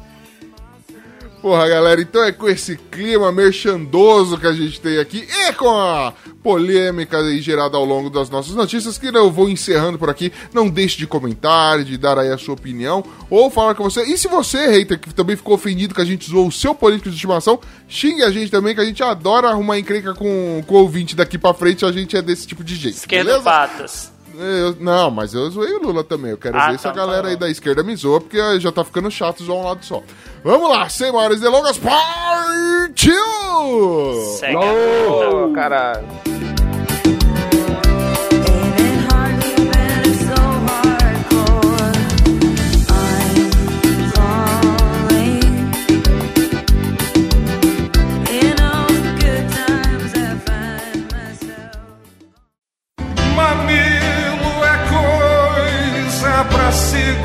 Porra, galera, então é com esse clima merchandoso que a gente tem aqui e com a polêmica aí gerada ao longo das nossas notícias que eu vou encerrando por aqui. Não deixe de comentar, de dar aí a sua opinião ou falar com você. E se você, hater, que também ficou ofendido que a gente zoou o seu político de estimação, xingue a gente também, que a gente adora arrumar encrenca com, com o ouvinte daqui pra frente. A gente é desse tipo de jeito.
Esquerda
beleza?
patas.
Eu- não, mas eu zoei o Lula também. Eu quero
Ah,
ver se a
tá
galera
bom.
aí da esquerda me zoa, porque já tá ficando chato zoar um lado só. Vamos lá, sem maiores delongas, partiu!
Segue.
Ô, caralho.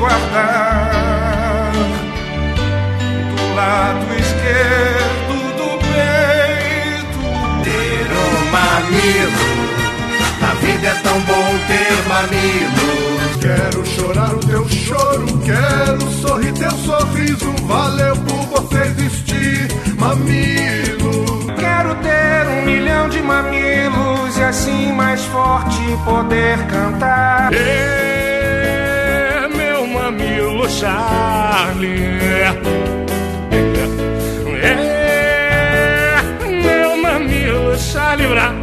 Guardar do lado esquerdo do peito. Ter um mamilo, na vida é tão bom ter mamilo. Quero chorar o teu choro, quero sorrir teu sorriso. Valeu por você existir, mamilo. Quero ter um milhão de mamilos e assim mais forte poder cantar. Mamilo Charlie. É meu mamilo Charlie Brown.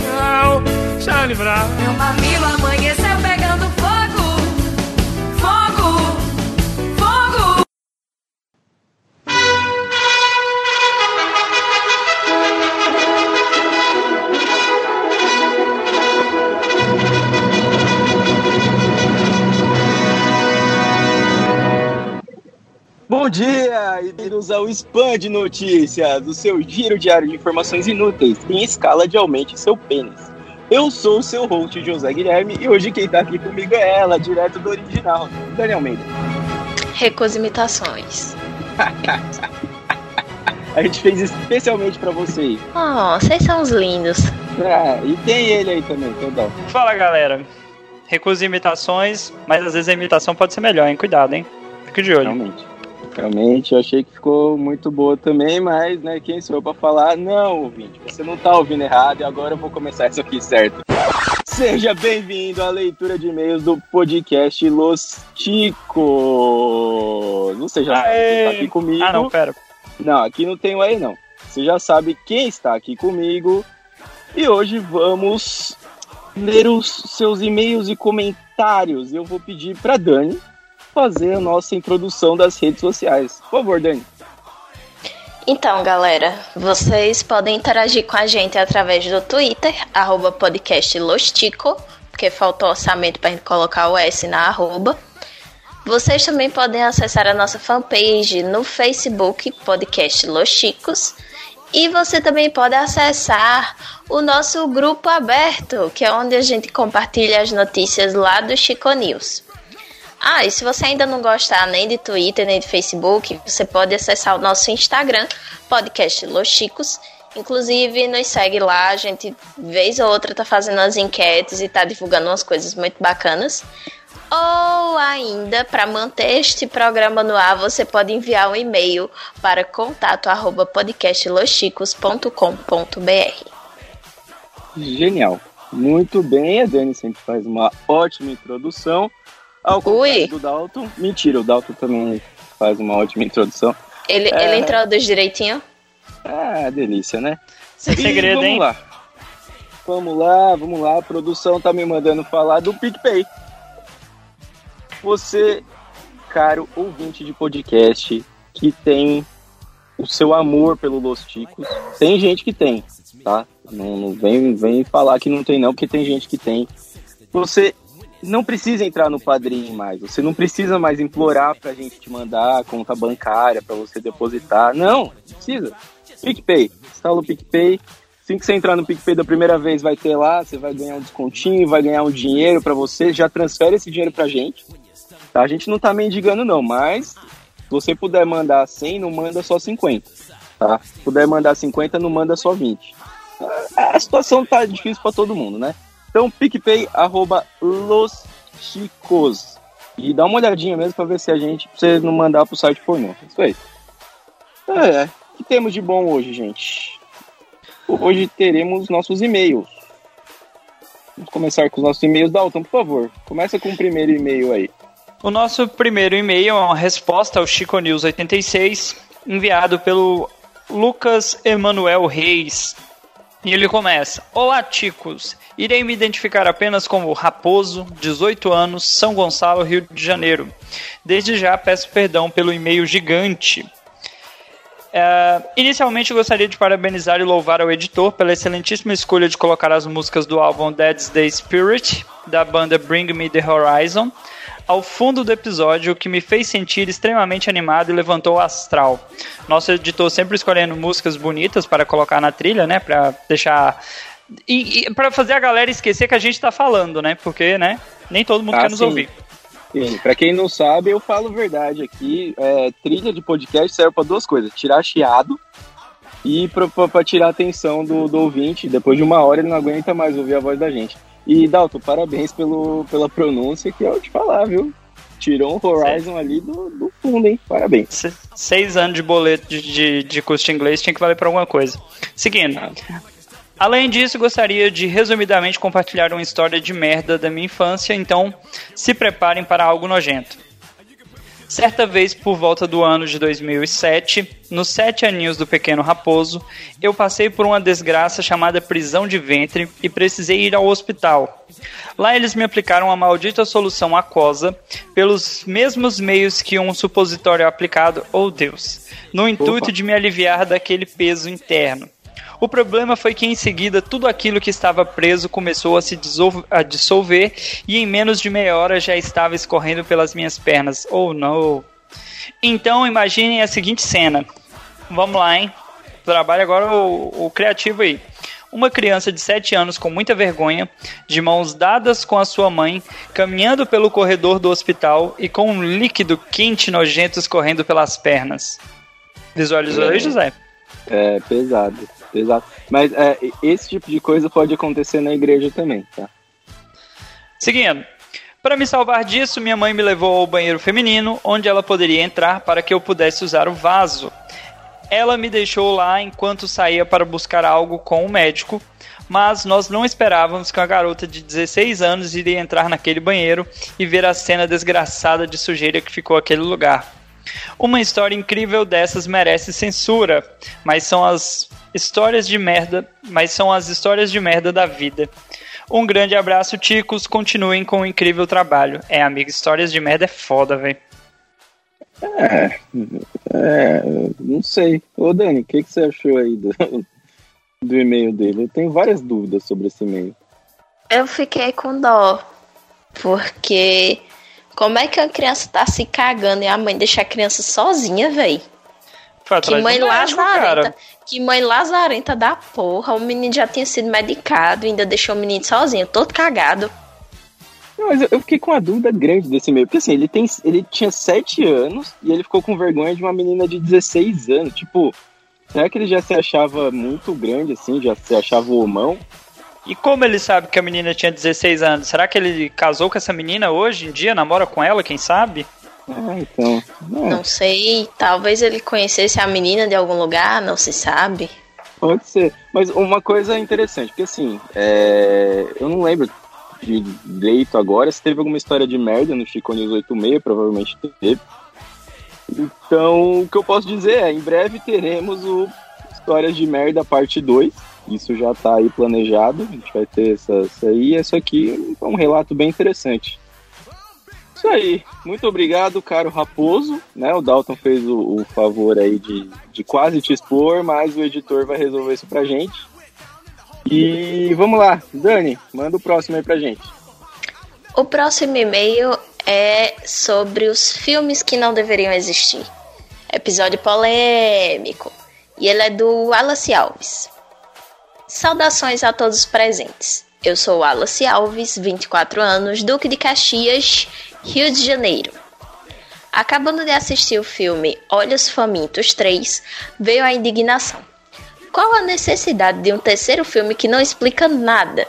Charlie Brown.
Meu mamilo amanheceu
Bom dia e bem-vindos ao Spam de Notícias, o seu giro diário de informações inúteis em escala de aumente seu pênis. Eu sou o seu host, José Guilherme, e hoje quem tá aqui comigo é ela, direto do original, Daniel Almeida.
Recusa imitações.
A gente fez especialmente pra você.
Oh, vocês são os lindos.
Ah, e tem ele aí também, Todão.
Fala, galera. Recusa imitações, mas às vezes a imitação pode ser melhor, hein? Cuidado, hein? Fique de olho.
Realmente. Realmente, eu achei que ficou muito boa também, mas, né, quem sou eu pra falar? Não, ouvinte, você não tá ouvindo errado e agora eu vou começar isso aqui certo. Seja bem-vindo à leitura de e-mails do podcast Los Ticos. Você já sabe quem tá aqui comigo.
Ah, não, pera.
Não, aqui não tem o aí não. Você já sabe quem está aqui comigo. E hoje vamos ler os seus e-mails e comentários. Eu vou pedir para Dani fazer a nossa introdução das redes sociais. Por favor, Dani.
Então, galera, vocês podem interagir com a gente através do Twitter, arroba porque faltou orçamento pra gente colocar o S na arroba. Vocês também podem acessar a nossa fanpage no Facebook, podcast Los Chicos. E você também pode acessar o nosso grupo aberto, que é onde a gente compartilha as notícias lá do Chico News. Ah, e se você ainda não gostar nem de Twitter nem de Facebook, você pode acessar o nosso Instagram, podcast Los Chicos. Inclusive, nos segue lá, a gente, vez ou outra, tá fazendo as enquetes e tá divulgando umas coisas muito bacanas. Ou ainda, para manter este programa no ar, você pode enviar um e-mail para contato arroba podcastloschicos.com.br.
Genial. Muito bem, a Dani sempre faz uma ótima introdução. Ao contrário do Dalton. Mentira, o Dalton também faz uma ótima introdução.
Ele,
É.
ele introduz direitinho?
Ah, delícia, né?
Sem
E
segredo,
vamos
hein?
lá. Vamos lá, vamos lá. A produção tá me mandando falar do PicPay. Você, caro ouvinte de podcast, que tem o seu amor pelo Los Ticos, tem gente que tem, tá? Não, não vem, vem falar que não tem não, porque tem gente que tem. Você não precisa entrar no Padrim mais, você não precisa mais implorar pra gente te mandar conta bancária pra você depositar. Não, não precisa. PicPay, instala o PicPay. Assim que você entrar no PicPay da primeira vez, vai ter lá, você vai ganhar um descontinho, vai ganhar um dinheiro pra você, já transfere esse dinheiro pra gente. Tá? A gente não tá mendigando não, mas se você puder mandar 100, não manda só 50. Tá? Se puder mandar 50, não manda só 20. A situação tá difícil pra todo mundo, né? Então, PicPay, arroba Los Chicos. E dá uma olhadinha mesmo pra ver se a gente, pra você não mandar pro site pornô. Isso aí. É, o que temos de bom hoje, gente? Hoje teremos nossos e-mails. Vamos começar com os nossos e-mails. Dalton, por favor, começa com o primeiro e-mail aí.
O nosso primeiro e-mail é uma resposta ao Chico News 86, enviado pelo Lucas Emanuel Reis. E ele começa: Olá, ticos. Irei me identificar apenas como Raposo, 18 anos, São Gonçalo, Rio de Janeiro. Desde já peço perdão pelo e-mail gigante. É, inicialmente gostaria de parabenizar e louvar ao editor pela excelentíssima escolha de colocar as músicas do álbum Dead's Day Spirit, da banda Bring Me the Horizon, ao fundo do episódio, o que me fez sentir extremamente animado e levantou o astral. Nosso editor sempre escolhendo músicas bonitas para colocar na trilha, né, para deixar e, e para fazer a galera esquecer que a gente tá falando, né? Porque, né, nem todo mundo
Ah,
quer nos
sim.
ouvir.
Sim, pra quem não sabe, eu falo verdade aqui. É, trilha de podcast serve pra duas coisas: tirar chiado e pra tirar a atenção do, do ouvinte. Depois de uma hora ele não aguenta mais ouvir a voz da gente. E Dalton, parabéns pelo, pela pronúncia que eu te falar, viu? Tirou um Horizon ali do, do fundo, hein? Parabéns.
Se- Seis anos de boleto de, de, de curso de inglês tinha que valer pra alguma coisa. Seguindo. Além disso, gostaria de resumidamente compartilhar uma história de merda da minha infância, então se preparem para algo nojento. Certa vez, por volta do ano de 2007, nos sete aninhos do pequeno raposo, eu passei por uma desgraça chamada prisão de ventre e precisei ir ao hospital. Lá eles me aplicaram a maldita solução aquosa pelos mesmos meios que um supositório aplicado, oh Deus, no intuito de me aliviar daquele peso interno. O problema foi que em seguida tudo aquilo que estava preso começou a se a dissolver e em menos de meia hora já estava escorrendo pelas minhas pernas. Oh não! Então imaginem a seguinte cena. Vamos lá, hein? Trabalha agora o, o criativo aí. Uma criança de 7 anos com muita vergonha, de mãos dadas com a sua mãe, caminhando pelo corredor do hospital e com um líquido quente nojento escorrendo pelas pernas. Visualizou aí, José?
É pesado, pesado. Mas é, esse tipo de coisa pode acontecer na igreja também, tá?
Seguindo. Para me salvar disso, minha mãe me levou ao banheiro feminino, onde ela poderia entrar para que eu pudesse usar o vaso. Ela me deixou lá enquanto saía para buscar algo com o médico, mas nós não esperávamos que uma garota de 16 anos iria entrar naquele banheiro e ver a cena desgraçada de sujeira que ficou aquele lugar. Uma história incrível dessas merece censura, mas são as histórias de merda, mas são as histórias de merda da vida. Um grande abraço, Ticos. Continuem com o incrível trabalho. É, amigo, histórias de merda é foda, velho.
É, é, não sei. Ô Dani, o que, que você achou aí do, do e-mail dele? Eu tenho várias dúvidas sobre esse e-mail.
Eu fiquei com dó, porque Como é que a criança tá se cagando e a mãe deixa a criança sozinha, véi?
Foi
Que mãe lazarenta.
cara.
Que mãe lazarenta da porra. O menino já tinha sido medicado, ainda deixou o menino sozinho, todo cagado.
Não, mas eu, eu fiquei com uma dúvida grande desse meio. Porque assim, ele, tem, ele tinha 7 anos e ele ficou com vergonha de uma menina de 16 anos. Tipo, será que ele já se achava muito grande assim? Já se achava o homão?
E como ele sabe que a menina tinha 16 anos? Será que ele casou com essa menina hoje em dia? Namora com ela, quem sabe?
Ah, então.
Não sei, talvez ele conhecesse a menina de algum lugar, não se sabe.
Pode ser. Mas uma coisa interessante, porque assim, é, eu não lembro de direito agora se teve alguma história de merda no Chico News 86, provavelmente teve. Então, o que eu posso dizer é, em breve teremos o Histórias de Merda parte 2. Isso já tá aí planejado. A gente vai ter essa, essa aí. Isso aqui é um relato bem interessante. Isso aí. Muito obrigado, caro Raposo. Né? O Dalton fez o, o favor aí de, de quase te expor, mas o editor vai resolver isso pra gente. E vamos lá, Dani, manda o próximo aí pra gente.
O próximo e-mail é sobre os filmes que não deveriam existir. Episódio polêmico. E ele é do Wallace Alves. Saudações a todos presentes. Eu sou Wallace Alves, 24 anos, Duque de Caxias, Rio de Janeiro. Acabando de assistir o filme Olhos Famintos 3, veio a indignação. Qual a necessidade de um terceiro filme que não explica nada?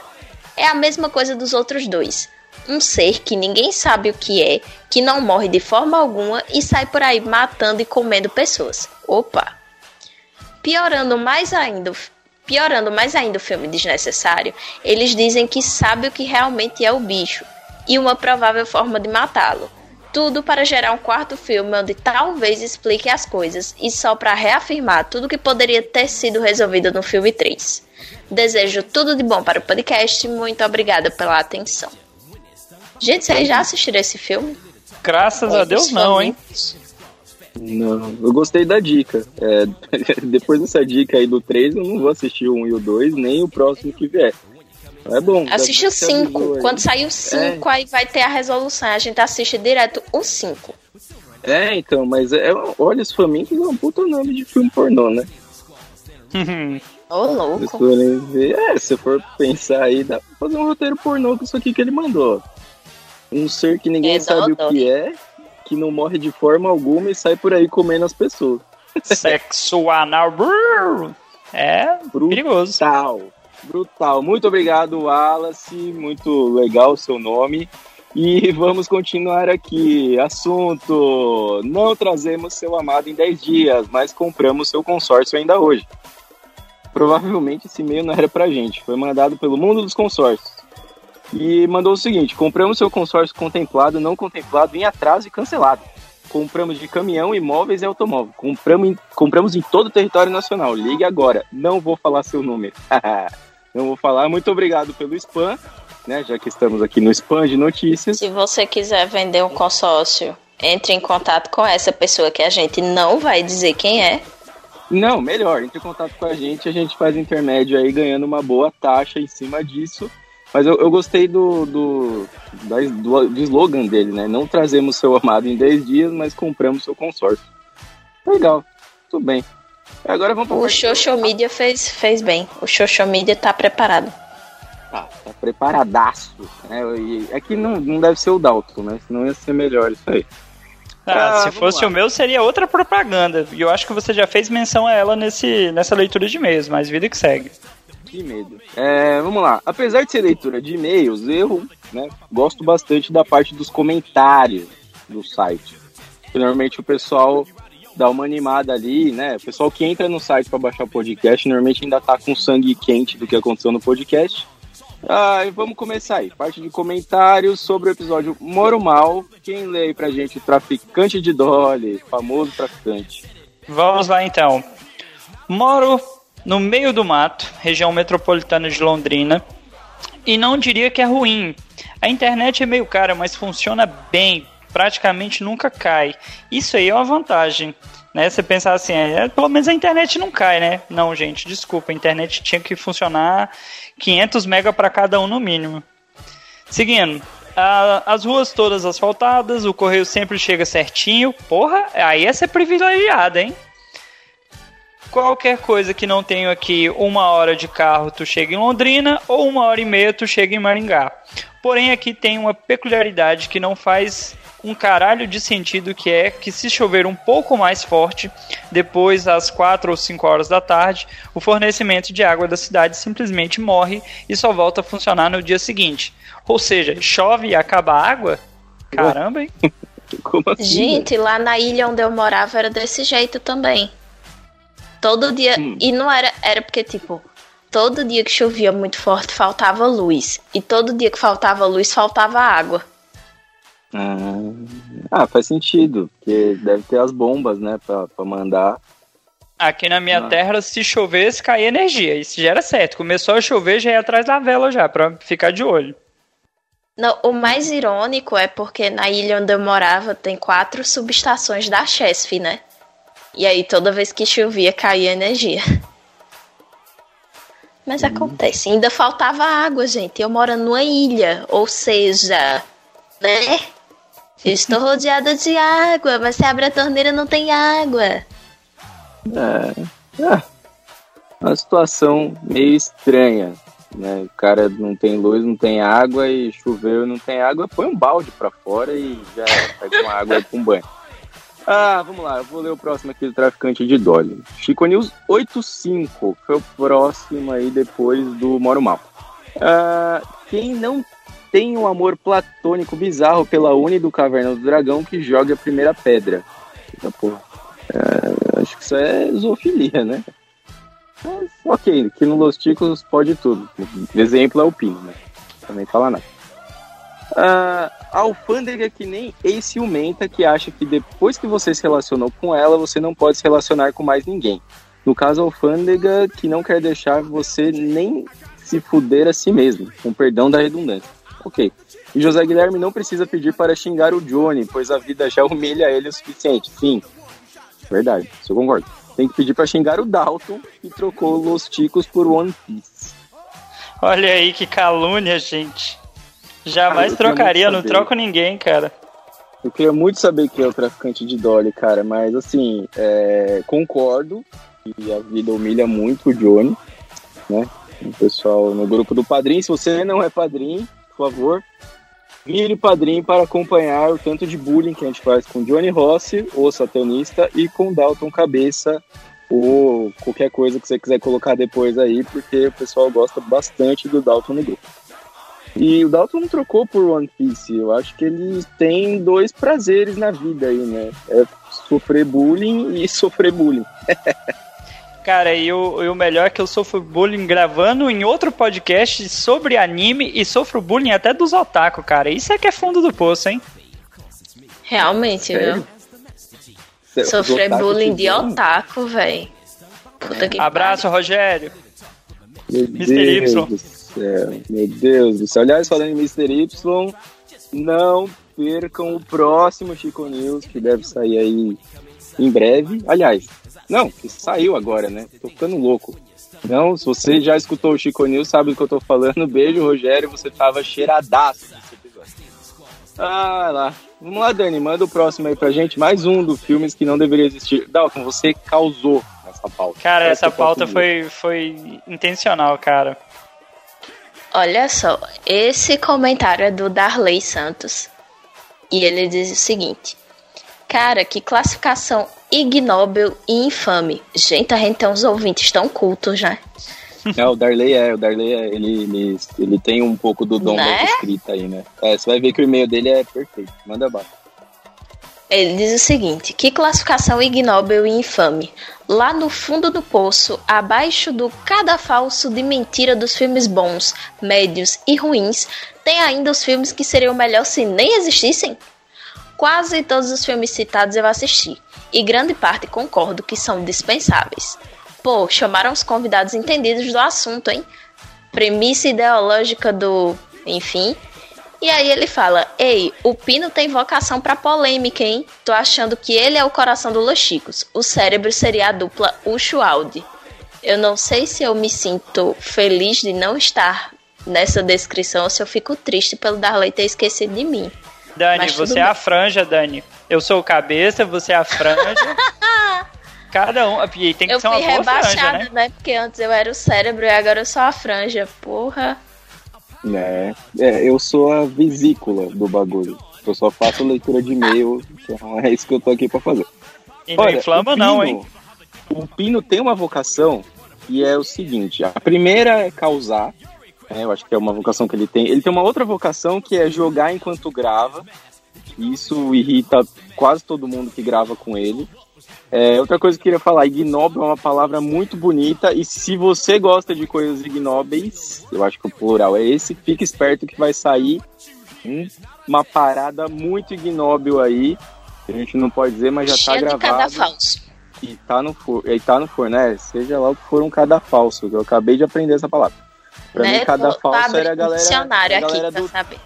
É a mesma coisa dos outros dois. Um ser que ninguém sabe o que é, que não morre de forma alguma e sai por aí matando e comendo pessoas. Opa! Piorando mais ainda, piorando mais ainda o filme desnecessário, eles dizem que sabe o que realmente é o bicho e uma provável forma de matá-lo. Tudo para gerar um quarto filme onde talvez explique as coisas e só para reafirmar tudo que poderia ter sido resolvido no filme 3. Desejo tudo de bom para o podcast. Muito obrigada pela atenção. Gente, vocês já assistiram esse filme?
Graças a Deus não, hein?
Não, eu gostei da dica. É, depois dessa dica aí do 3, eu não vou assistir o 1 e o 2, nem o próximo que vier. É bom.
Assiste o
Você avisou
5.
aí.
Quando sair o 5, aí vai ter a resolução. A gente assiste direto o 5.
É, então, mas é, olha, os famintos é um puta nome de filme pornô, né?
Ô,
Se
louco.
ver, é, se for pensar aí, dá pra fazer um roteiro pornô com isso aqui que ele mandou. Um ser que ninguém
É,
sabe
dó,
o que é, que não morre de forma alguma e sai por aí comendo as pessoas.
Sexo anal. É perigoso.
Brutal. Brutal. Muito obrigado, Wallace. Muito legal o seu nome. E vamos continuar aqui. Assunto: Não trazemos seu amado em 10 dias, mas compramos seu consórcio ainda hoje. Provavelmente esse e-mail não era pra gente. Foi mandado pelo mundo dos consórcios. E mandou o seguinte: compramos seu consórcio contemplado, não contemplado, em atraso e cancelado. Compramos de caminhão, imóveis e automóvel. Compramos em, compramos em todo o território nacional. Ligue agora. Não vou falar seu número. não vou falar. Muito obrigado pelo spam, né? Já que estamos aqui no spam de notícias.
Se você quiser vender um consórcio, entre em contato com essa pessoa que a gente não vai dizer quem é.
Não, melhor, entre em contato com a gente, a gente faz intermédio aí ganhando uma boa taxa em cima disso. Mas eu, eu gostei do, do, da- do, do slogan dele, né? Não trazemos seu amado em 10 dias, mas compramos seu consórcio. Legal, tudo bem. Agora vamos pra
O Social Media fez, fez bem. O Social Media tá preparado.
Tá, tá preparadaço. Né? E aqui não, não deve ser o Dalton, né? Senão ia ser melhor isso aí.
Ah,
Ah,
se fosse
lá.
o meu, seria outra propaganda. E eu acho que você já fez menção a ela nesse, nessa leitura de e-mails, mas vida que segue.
Que medo. É, vamos lá. Apesar de ser leitura de e-mails, eu né, gosto bastante da parte dos comentários do site. Normalmente o pessoal dá uma animada ali, né? O pessoal que entra no site para baixar o podcast normalmente ainda tá com sangue quente do que aconteceu no podcast. Ah, vamos começar aí. Parte de comentários sobre o episódio Moro Mal. Quem lê aí pra gente o traficante de Dolly, famoso traficante.
Vamos lá então. Moro no meio do mato, região metropolitana de Londrina, e não diria que é ruim. A internet é meio cara, mas funciona bem, praticamente nunca cai. Isso aí é uma vantagem. Né? Você pensar assim, é, pelo menos a internet não cai, né? Não, gente, desculpa, a internet tinha que funcionar 500 mega para cada um no mínimo. Seguindo, a- as ruas todas asfaltadas, o correio sempre chega certinho. Porra, aí é ser privilegiado, hein? Qualquer coisa que não tenha aqui uma hora de carro, tu chega em Londrina, ou uma hora e meia tu chega em Maringá. Porém, aqui tem uma peculiaridade que não faz um caralho de sentido, que é que se chover um pouco mais forte, depois às 4 ou 5 horas da tarde, o fornecimento de água da cidade simplesmente morre e só volta a funcionar no dia seguinte. Ou seja, chove e acaba a água? Caramba, hein?
Como assim?
Gente, lá na ilha onde eu morava era desse jeito também. Todo dia. E não era. Era porque, tipo, todo dia que chovia muito forte faltava luz. E todo dia que faltava luz faltava água.
Ah, ah, faz sentido, porque deve ter as bombas, né, pra, pra mandar.
Aqui na minha
Ah.
terra, se chovesse, caía energia. Isso já era certo. Começou a chover, já ia atrás da vela já, pra ficar de olho.
Não, o mais irônico é porque na ilha onde eu morava tem quatro subestações da Chesf, né? E aí toda vez que chovia caía energia. Mas acontece, ainda faltava água, gente. Eu moro numa ilha, ou seja, né? Eu estou rodeada de água, mas se abre a torneira não tem água.
É, é uma situação meio estranha, né? O cara não tem luz, não tem água e choveu e não tem água, põe um balde pra fora e já pega uma água com banho. Ah, vamos lá, eu vou ler o próximo aqui do traficante de Dolly. Chico News 85, foi o próximo aí depois do Moro Mal. Ah, quem não tem um amor platônico bizarro pela Uni do Caverna do Dragão que joga a primeira pedra? Eita porra. É, acho que isso é zoofilia, né? Mas, ok, que no Los Ticos pode tudo. Exemplo é o Pino, né? Também fala nada. Ah, a alfândega que nem ex-ciumenta que acha que depois que você se relacionou com ela, você não pode se relacionar com mais ninguém. No caso, a alfândega que não quer deixar você nem se fuder a si mesmo, com perdão da redundância. Ok. E José Guilherme não precisa pedir para xingar o Johnny, pois a vida já humilha ele o suficiente. Sim, verdade, eu concordo. Tem que pedir para xingar o Dalton, que trocou Los Ticos por One Piece.
Olha aí que calúnia, gente.
Cara,
Jamais
queria
trocaria, não troco ninguém, cara.
Eu queria muito saber quem é o traficante de Dolly, cara, mas assim, é, concordo que a vida humilha muito o Johnny, né? O pessoal no grupo do padrinho, se você não é padrinho, por favor, vire padrinho para acompanhar o tanto de bullying que a gente faz com Johnny Rossi, o satanista, e com Dalton Cabeça, ou qualquer coisa que você quiser colocar depois aí, porque o pessoal gosta bastante do Dalton no grupo. E o Dalton não trocou por One Piece. Eu acho que ele tem dois prazeres na vida aí, né? É sofrer bullying e sofrer bullying.
Cara, e o, e o melhor é que eu sofro bullying gravando em outro podcast sobre anime e sofro bullying até dos otaku, cara. Isso é que é fundo do poço, hein?
Realmente,
Sério?
viu? Sofrer bullying de
bullying?
otaku, velho. Puta que
Abraço, Rogério.
Meu
Mr.
Deus
Y.
céu. Meu Deus do céu. Aliás, falando em Mr. Y, não percam o próximo Chico News, que deve sair aí em breve. Aliás, não, que saiu agora, né? Tô ficando louco. Não, se você já escutou o Chico News, sabe do que eu tô falando. Beijo, Rogério, você tava cheiradaço nesse episódio. Ah, lá. Vamos lá, Dani, manda o próximo aí pra gente. Mais um dos filmes que não deveria existir. Dalton, você causou essa pauta.
Cara,
Parece
essa
posso
pauta foi, foi intencional, cara.
Olha só, esse comentário é do Darley Santos. E ele diz o seguinte: Cara, que classificação ignóbil e infame. Gente, a gente tem uns ouvintes tão cultos, né?
É, o Darley é, o Darley é, ele, ele, ele tem um pouco do dom
Né?
da escrita aí, né? É, você vai ver que o e-mail dele é perfeito. Manda abaixo.
Ele diz o seguinte: que classificação ignóbil e infame. Lá no fundo do poço, abaixo do cadafalso de mentira dos filmes bons, médios e ruins, tem ainda os filmes que seriam melhor se nem existissem? Quase todos os filmes citados eu assisti, e grande parte concordo que são dispensáveis. Pô, chamaram os convidados entendidos do assunto, hein? Premissa ideológica do. Enfim, e aí ele fala: Ei, o Pino tem vocação pra polêmica, hein? Tô achando que ele é o coração do Los Chicos. O cérebro seria a dupla Ucho Aldi. Eu não sei se eu me sinto feliz de não estar nessa descrição ou se eu fico triste pelo Darley ter esquecido de mim.
Dani, você é
bem.
a franja, Dani. Eu sou o cabeça, você é a franja. Cada um. E tem que
Eu
ser
fui
uma boa franja,
rebaixada,
né?
né? Porque antes eu era o cérebro e agora eu sou a franja. Porra.
É, é, eu sou a vesícula do bagulho. Eu só faço leitura de e-mail, então é isso que eu tô aqui pra fazer.
E não inflama
o
não,
Pino-
hein?
O Pino tem uma vocação e é o seguinte: a primeira é causar, né, eu acho que é uma vocação que ele tem. Ele tem uma outra vocação que é jogar enquanto grava. Isso irrita quase todo mundo que grava com ele. É, outra coisa que eu queria falar, ignóbil é uma palavra muito bonita e se você gosta de coisas ignóbeis, eu acho que o plural é esse, fique esperto que vai sair hum, uma parada muito ignóbil aí, a gente não pode dizer, mas já tá
Cheio de
gravado.
cadafalso.
E tá no forno, e tá no forno, né? Seja lá o que for um cadafalso, que eu acabei de aprender essa palavra. Pra
né?
mim, cadafalso era a galera,
dicionário
a
aqui
galera
pra
do
saber.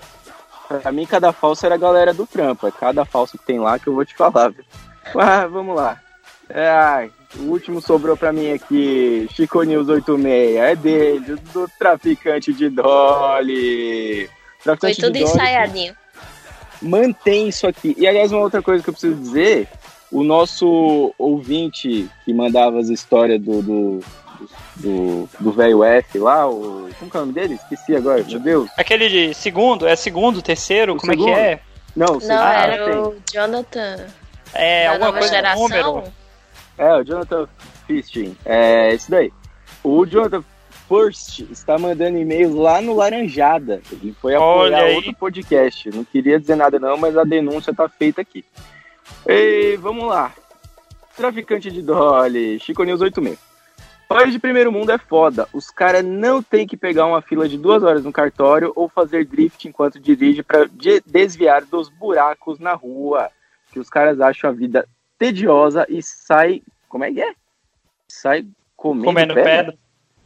Pra mim, cada falso era a galera do trampo. É cada falso que tem lá que eu vou te falar, viu? Ah, vamos lá. É, o último sobrou pra mim aqui. Chico News 86. É dele, do traficante de Dolly.
Foi
Traficante
tudo
de Dolly
ensaiadinho.
mantém isso aqui. E aliás, uma outra coisa que eu preciso dizer: o nosso ouvinte que mandava as histórias do. do do do velho F lá, o. Como que é o nome dele? Esqueci agora, meu Deus.
Aquele de segundo, é segundo, terceiro,
O
como é
segundo?
que é?
Não, o
Não,
segundo
era
tem.
o Jonathan
É,
da
alguma coisa
geração.
número.
É, o Jonathan Fisting. É isso daí. O Jonathan First está mandando e-mails lá no Laranjada. Ele foi
Olha
apoiar
aí.
outro podcast. Não queria dizer nada não, mas a denúncia tá feita aqui. E vamos lá. Traficante de Dolly, Chico News 86. País de primeiro mundo é foda. Os caras não tem que pegar uma fila de duas horas no cartório ou fazer drift enquanto dirige para desviar dos buracos na rua. Que os caras acham a vida tediosa e sai. Como é que é? Sai comendo,
Comendo pedra.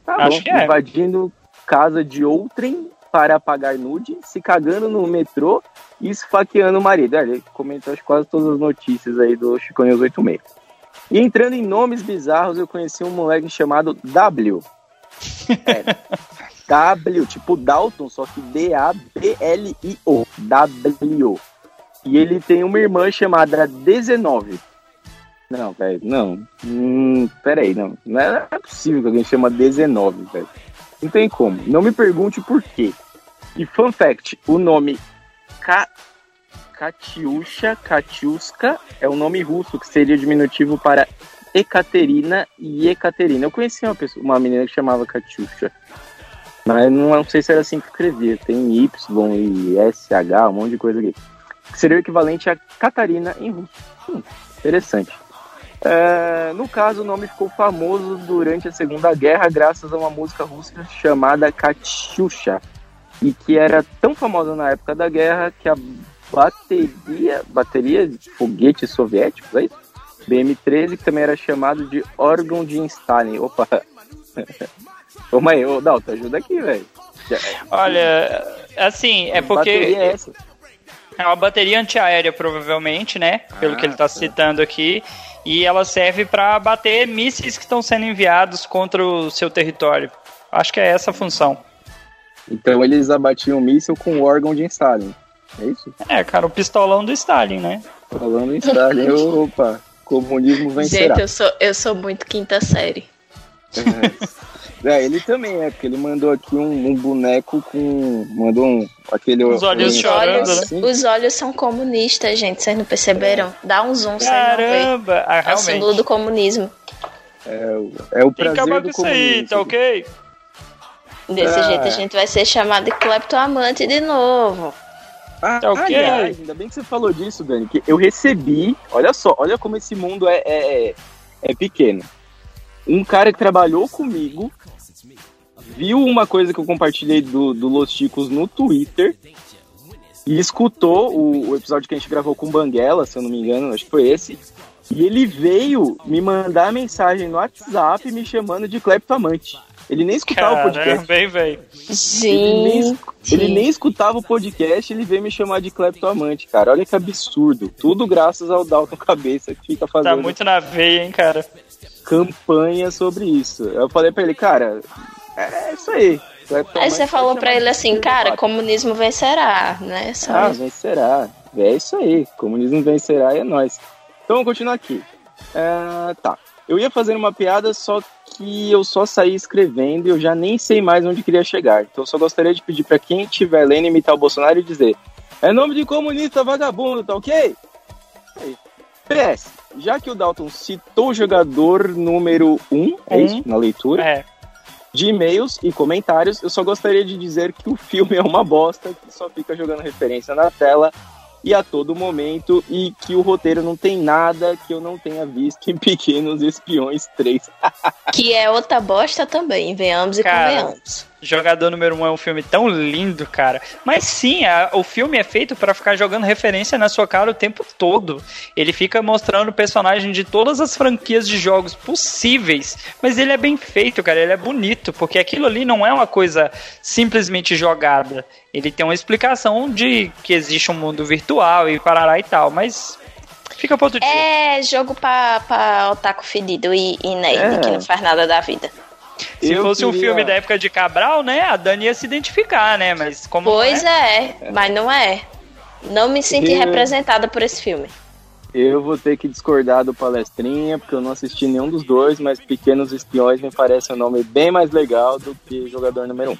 Tá
Acho
bom.
que é.
Invadindo casa de outrem para apagar nude, se cagando no metrô e esfaqueando o marido. É, ele comentou quase todas as notícias aí do Chico News 86. E entrando em nomes bizarros, eu conheci um moleque chamado W. É, W, tipo Dalton, só que D-A-B-L-I-O. W. E ele tem uma irmã chamada 19. Não, velho, não. Hum, peraí, não. Não é, possível que alguém chama 19, velho. Não tem como. Não me pergunte por quê. E fun fact, o nome Ka Katiusha, Katiuska, é um nome russo que seria diminutivo para Ekaterina e Ekaterina. Eu conheci uma, pessoa, uma menina que chamava Katiusha. Mas não, não sei se era assim que escrevia. Tem Y e SH, um monte de coisa aqui. Seria o equivalente a Catarina em russo. Hum, interessante. É, no caso, o nome ficou famoso durante a Segunda Guerra graças a uma música russa chamada Katyusha. E que era tão famosa na época da guerra que a bateria, bateria de foguetes soviéticos, é isso? BM-13, que também era chamado de órgão de Stalin. Opa! Toma aí, ô Dalton, ajuda aqui, velho.
Olha, assim, é porque.
Bateria é essa?
É uma bateria antiaérea, provavelmente, né? Pelo que ele tá citando aqui. E ela serve para bater mísseis que estão sendo enviados contra o seu território. Acho que é essa a função.
Então eles abatiam o míssil com o órgão de Stalin. É isso?
É, cara, o pistolão do Stalin, né?
Falando em Stalin, opa, comunismo vencerá.
Gente, eu sou, eu sou muito quinta série.
É, ele também é, porque ele mandou aqui um, um boneco com. Mandou um. Aquele.
Os olhos
um-
chorando,
Olhos-
assim.
Os olhos são comunistas, gente. Vocês não perceberam? Dá um zoom.
Caramba! Ah,
É o símbolo do comunismo.
É, o- é o
Tem que
prazer
acabar
do
com isso aí,
comunismo.
tá ok?
Desse
Ah.
jeito a gente vai ser chamado de cleptoamante de novo.
Ah,
Tá ok.
aliás, ainda bem que você falou disso, Dani, que eu recebi, olha só, olha como esse mundo é, é, é- é pequeno. Um cara que trabalhou comigo viu uma coisa que eu compartilhei do, do Los Chicos no Twitter e escutou o, o episódio que a gente gravou com o Banguela, se eu não me engano, acho que foi esse. E ele veio me mandar mensagem no WhatsApp me chamando de cleptomante. Ele nem escutava o podcast.
Caramba, hein, velho.
Ele nem, ele nem escutava o podcast, ele veio me chamar de cleptoamante, cara. Olha que absurdo. Tudo graças ao Dalton Cabeça que fica
Tá
fazendo
muito na veia, hein, cara.
campanha sobre isso. Eu falei pra ele, cara, é isso aí.
Aí você falou pra ele assim, cara, comunismo vencerá, né? Só
Ah,
isso.
vencerá. É isso aí. Comunismo vencerá e é nóis. Então vamos continuar aqui. É, tá. Eu ia fazer uma piada, só que eu só saí escrevendo e eu já nem sei mais onde queria chegar. Então eu só gostaria de pedir pra quem estiver lendo imitar o Bolsonaro e dizer: É nome de comunista vagabundo, tá ok? Aí. PS, já que o Dalton citou o jogador número 1, um, é isso? Na leitura?
É.
de e-mails e comentários, eu só gostaria de dizer que o filme é uma bosta, que só fica jogando referência na tela e a todo momento, e que o roteiro não tem nada que eu não tenha visto em Pequenos Espiões 3.
Que é outra bosta também, venhamos e
Cara,
convenhamos.
Jogador número 1 um é um filme tão lindo, cara. Mas sim, a- o filme é feito pra ficar jogando referência na sua cara o tempo todo. Ele fica mostrando personagem de todas as franquias de jogos possíveis. Mas ele é bem feito, cara. Ele é bonito, porque aquilo ali não é uma coisa simplesmente jogada. Ele tem uma explicação de que existe um mundo virtual e parará e tal. Mas fica pra outro dia.
É jogo pra, pra otaku fedido e, e nerd,
É.
que não faz nada da vida.
Se
Eu
fosse um
queria-
filme da época de Cabral, né? A Dani ia se identificar, né? Mas como.
Pois é, mas não é. Não me senti
Eu-
representada por esse filme.
Eu vou ter que discordar do Palestrinha, porque eu não assisti nenhum dos dois, mas Pequenos Espiões me parece um nome bem mais legal do que Jogador Número 1. Um.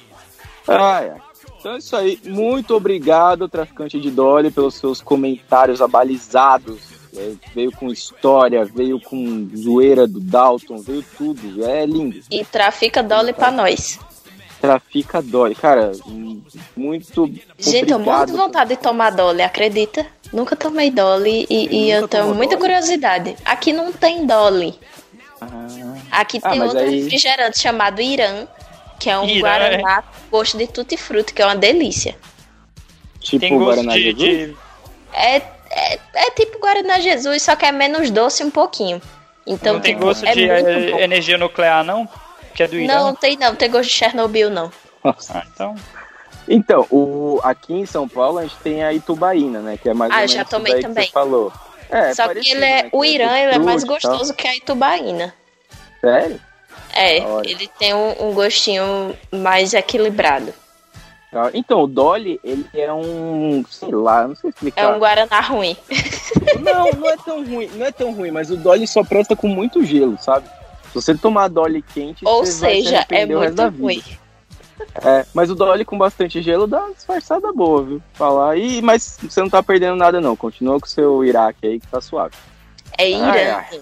Ai, ai. Então é isso aí. Muito obrigado, traficante de Dolly, pelos seus comentários abalizados. É, veio com história, veio com zoeira do Dalton, veio tudo. É lindo.
E trafica Dolly pra nós.
Trafica Dolly. Cara, muito
Gente, eu morro de vontade de tomar Dolly, acredita? Nunca tomei Dolly e, e eu tenho muita
Dolly?
curiosidade. Aqui não tem Dolly. Aqui
Ah,
tem outro
aí-
refrigerante chamado Irã, que é um
Irã,
Guaraná com gosto de tutti-frutti, que é uma delícia.
Tipo
Tem gosto
Guaraná
de, de-
É, é, é tipo Guaraná Jesus, só que é menos doce um pouquinho. Então,
não tem
tipo,
gosto
é
de
bom.
energia nuclear, não? Que é do Irã?
Não, tem não, tem gosto de Chernobyl, não.
Ah, então.
Então, o, aqui em São Paulo a gente tem a Itubaína, né? Que é mais
Ah,
ou menos
já tomei
que
também.
você falou. É,
Só que
parecido,
ele é,
né?
o
Que
Irã ele é mais gostoso que a Itubaína.
Sério?
É,
hora.
ele tem um, um gostinho mais equilibrado.
Ah, Então, o Dolly, ele é um. sei lá, não sei
É
explicar.
um Guaraná ruim.
Não, não é tão ruim, não é tão ruim, mas o Dolly só presta com muito gelo, sabe? Se você tomar Dolly quente,
Ou
vai se
seja, é muito ruim.
É, mas o Dolly com bastante gelo dá uma disfarçada boa, viu? Falar. E, mas você não tá perdendo nada, não. Continua com o seu Iraque aí que tá suave.
É Irã.
Ai, ai.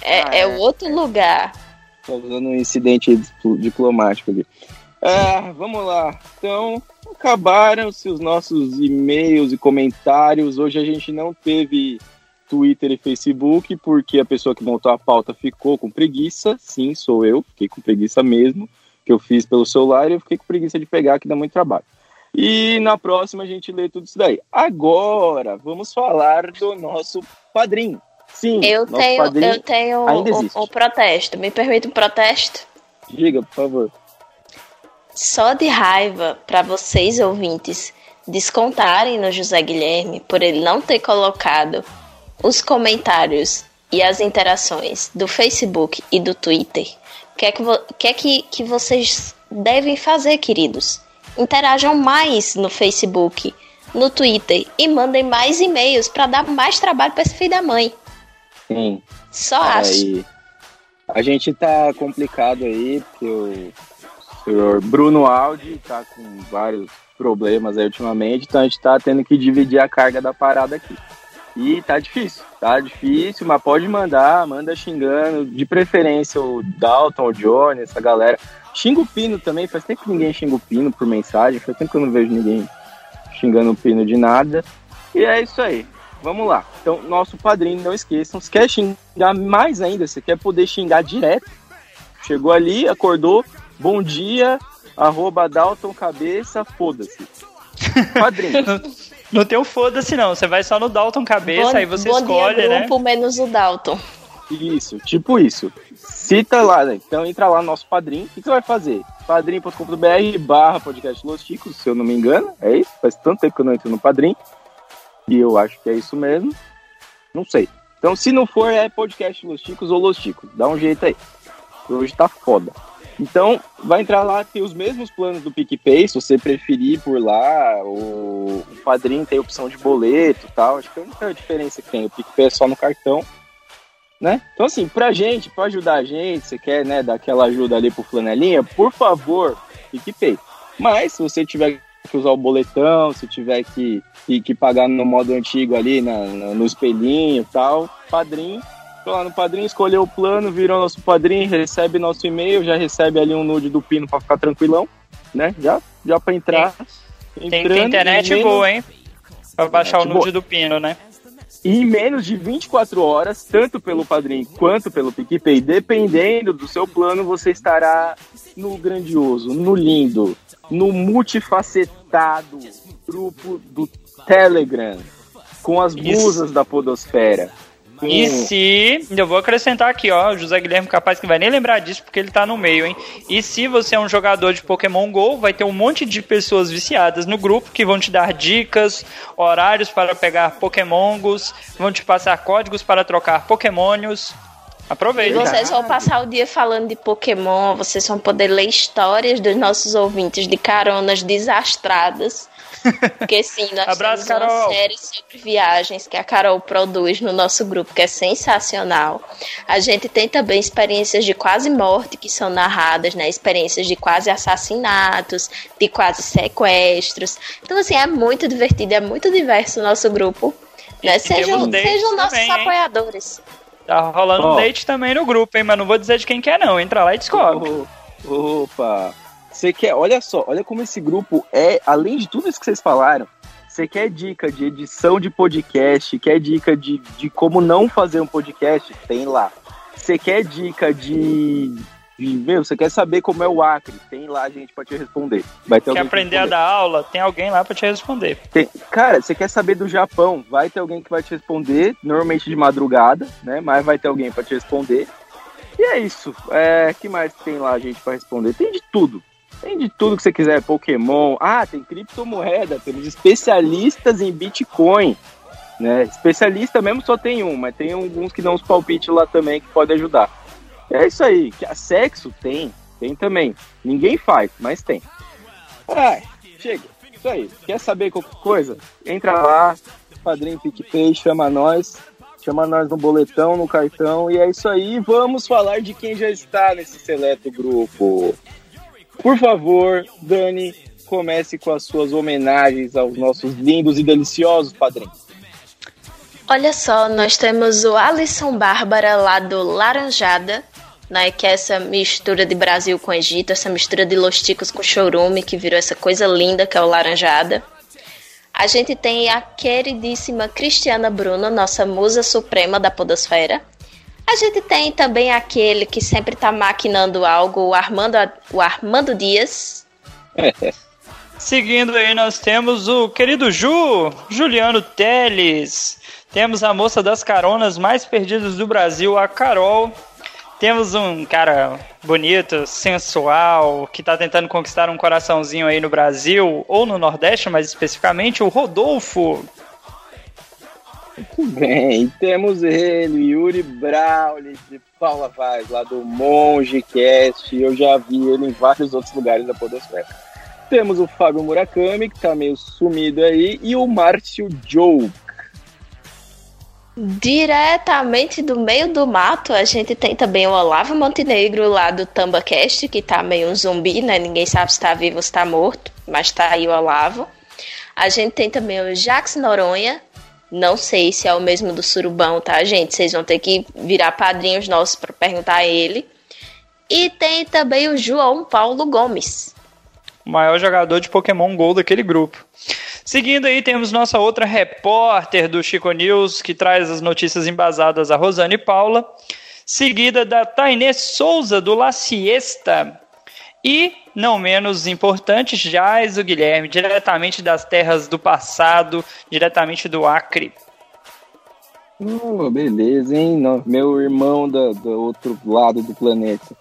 É,
Ah,
é
é.
outro lugar.
Tá usando um incidente dipl- diplomático ali. Ah, vamos lá. Então, acabaram-se os nossos e-mails e comentários. Hoje a gente não teve Twitter e Facebook, porque a pessoa que montou a pauta ficou com preguiça. Sim, sou eu, fiquei com preguiça mesmo, que eu fiz pelo celular e eu fiquei com preguiça de pegar, que dá muito trabalho. E na próxima a gente lê tudo isso daí. Agora, vamos falar do nosso padrinho. Sim,
Eu tenho, eu tenho
existe.
um protesto. Me permite um protesto?
Diga, por favor.
Só de raiva para vocês ouvintes descontarem no José Guilherme por ele não ter colocado os comentários e as interações do Facebook e do Twitter. O que é que, é que, que vocês devem fazer, queridos? Interajam mais no Facebook, no Twitter e mandem mais e-mails para dar mais trabalho para esse filho da mãe.
Sim.
Só acho.
Aí, a gente tá complicado aí, porque o Bruno Aldi tá com vários problemas aí ultimamente, então a gente tá tendo que dividir a carga da parada aqui. E tá difícil, tá difícil, mas pode mandar, manda xingando, de preferência o Dalton, o Johnny, essa galera. Xinga o Pino também, faz tempo que ninguém xinga o Pino por mensagem, faz tempo que eu não vejo ninguém xingando o Pino de nada. E é isso aí. Vamos lá. Então, nosso padrinho, não esqueçam. Se quer xingar mais ainda, se quer poder xingar direto, chegou ali, acordou, bom dia, arroba Dalton Cabeça, foda-se. Padrinho.
Não tem o foda-se, não. Você vai só no Dalton Cabeça,
Bom-
aí você
bom
escolhe,
dia,
né?
grupo, menos o Dalton.
Isso, tipo isso. Cita lá, né? Então entra lá no nosso padrinho. O que você vai fazer? padrim.com.br barra podcast Los Ticos, se eu não me engano. É isso? Faz tanto tempo que eu não entro no padrim. E eu acho que é isso mesmo. Não sei. Então, se não for, é podcast Los Ticos ou Los Ticos. Dá um jeito aí. Hoje tá foda. Então, vai entrar lá, tem os mesmos planos do PicPay, se você preferir por lá, o, o padrinho tem opção de boleto e tal, acho que é a única diferença que tem, o PicPay é só no cartão, né? Então, assim, pra gente, pra ajudar a gente, você quer, né, dar aquela ajuda ali pro Flanelinha, por favor, PicPay. Mas, se você tiver que usar o boletão, se tiver que, que, pagar no modo antigo ali, na, na- no espelhinho e tal, padrinho, Tô lá no padrinho, escolheu o plano, virou nosso padrinho, recebe nosso e-mail, já recebe ali um nude do Pino pra ficar tranquilão, né? Já, já pra entrar.
Tem, tem
Entrando
internet
menos-
boa, hein? Pra baixar o
Internet
nude
boa.
do Pino, né?
E em menos de 24 horas, tanto pelo padrinho quanto pelo PicPay, dependendo do seu plano, você estará no grandioso, no lindo, no multifacetado grupo do Telegram, com as musas da podosfera. Com...
E se. Eu vou acrescentar aqui, ó. O José Guilherme capaz que vai nem lembrar disso porque ele tá no meio, hein? E se você é um jogador de Pokémon GO, vai ter um monte de pessoas viciadas no grupo que vão te dar dicas, horários para pegar Pokémongos, vão te passar códigos para trocar Pokémonios.
E
Aproveita.
vocês vão passar o dia falando de Pokémon, vocês vão poder ler histórias dos nossos ouvintes de caronas desastradas. Porque sim, nós
Abraço,
temos uma
Carol.
série sobre viagens que a Carol produz no nosso grupo, que é sensacional. A gente tem também experiências de quase morte que são narradas, né? Experiências de quase assassinatos, de quase sequestros. Então, assim, é muito divertido, é muito diverso o nosso grupo. Né? Sejam, sejam nossos
também,
apoiadores.
Tá rolando um date também no grupo, hein? Mas não vou dizer de quem que é, não. Entra lá e descobre.
Oh, Opa! Você quer, olha só, olha como esse grupo é, além de tudo isso que vocês falaram, você quer dica de edição de podcast, quer dica de, de como não fazer um podcast? Tem lá. Você quer dica de, de. Meu, você quer saber como é o Acre? Tem lá gente pra te responder. Vai ter
Quer aprender a dar aula? Tem alguém lá pra te responder.
Tem- cara, você quer saber do Japão? Vai ter alguém que vai te responder, normalmente de madrugada, né? Mas vai ter alguém pra te responder. E é isso. É, que mais tem lá gente pra responder? Tem de tudo. Tem de tudo que você quiser. Pokémon. Ah, tem criptomoeda. Temos especialistas em Bitcoin. Né? Especialista mesmo só tem um, mas tem alguns que dão uns palpites lá também que podem ajudar. É isso aí. Que- Sexo tem, tem também. Ninguém faz, mas tem. Ai, chega. Isso aí. Quer saber qualquer coisa? Entra lá, padrinho PicPay, chama nós. Chama nós no boletão, no cartão. E é isso aí. Vamos falar de quem já está nesse seleto grupo. Por favor, Dani, comece com as suas homenagens aos nossos lindos e deliciosos padrinhos.
Olha só, nós temos o Alisson Bárbara lá do Laranjada, né, que é essa mistura de Brasil com Egito, essa mistura de Los Ticos com chorume, que virou essa coisa linda que é o Laranjada. A gente tem a queridíssima Cristiana Bruno, nossa musa suprema da podosfera. A gente tem também aquele que sempre tá maquinando algo, o Armando, o Armando Dias.
Seguindo aí, nós temos o querido Ju, Juliano Teles. Temos a moça das caronas mais perdidas do Brasil, a Carol. Temos um cara bonito, sensual, que tá tentando conquistar um coraçãozinho aí no Brasil, ou no Nordeste, mais especificamente, o Rodolfo.
Muito bem, temos ele, Yuri Brauli, de Paula Vaz, lá do Monge Cast. Eu já vi ele em vários outros lugares da Podosfera. Temos o Fábio Murakami, que tá meio sumido aí, e o Márcio Joe.
Diretamente do meio do mato, a gente tem também o Olavo Montenegro lá do TambaCast, que tá meio um zumbi, né? Ninguém sabe se tá vivo ou se tá morto, mas tá aí o Olavo. A gente tem também o Jax Noronha, não sei se é o mesmo do Surubão, tá, gente? Vocês vão ter que virar padrinhos nossos para perguntar a ele. E tem também o João Paulo Gomes.
o maior jogador de Pokémon GO daquele grupo. Seguindo aí, temos nossa outra repórter do Chico News, que traz as notícias embasadas, a Rosane Paula. Seguida da Tainê Souza, do La Siesta. E, não menos importante, Jais o Guilherme, diretamente das terras do passado, diretamente do Acre.
Oh, beleza, hein? Meu irmão da- do outro lado do planeta.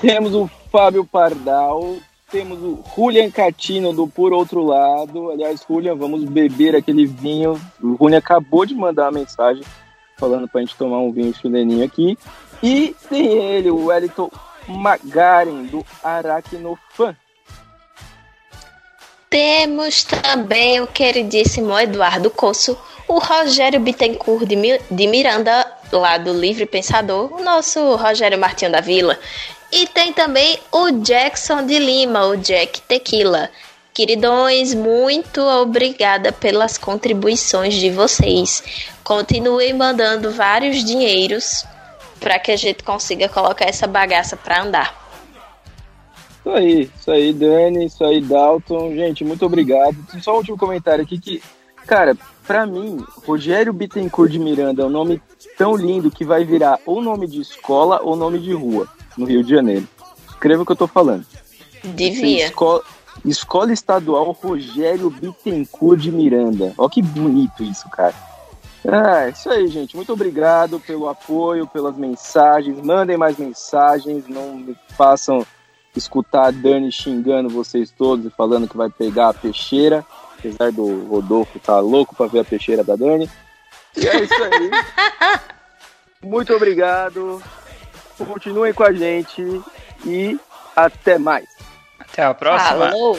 Temos o Fábio Pardal, temos o Julian Catino do Por Outro Lado. Aliás, Julian, vamos beber aquele vinho. O Julian acabou de mandar uma mensagem falando pra gente tomar um vinho chileninho aqui. E tem ele, o Wellington Magaren, do Aracnofan.
Temos também o queridíssimo Eduardo Coço, o Rogério Bittencourt de, de Miranda, lá do Livre Pensador, o nosso Rogério Martinho da Vila. E tem também o Jackson de Lima, o Jack Tequila. Queridões, muito obrigada pelas contribuições de vocês. Continuem mandando vários dinheiros para que a gente consiga colocar essa bagaça para andar.
Isso aí, isso aí, Dani, isso aí, Dalton. Gente, muito obrigado. Só um último comentário aqui que, cara, pra mim, Rogério Bittencourt de Miranda é um nome tão lindo que vai virar ou nome de escola ou nome de rua no Rio de Janeiro. Escreva o que eu tô falando.
Devia.
Escola, escola Estadual Rogério Bittencourt de Miranda. Ó que bonito isso, cara. Ah, é isso aí, gente. Muito obrigado pelo apoio, pelas mensagens. Mandem mais mensagens. Não me façam escutar a Dani xingando vocês todos e falando que vai pegar a peixeira. Apesar do Rodolfo tá louco pra ver a peixeira da Dani. E é isso aí. Muito obrigado. Continuem com a gente e até mais.
Até a próxima.
Falou!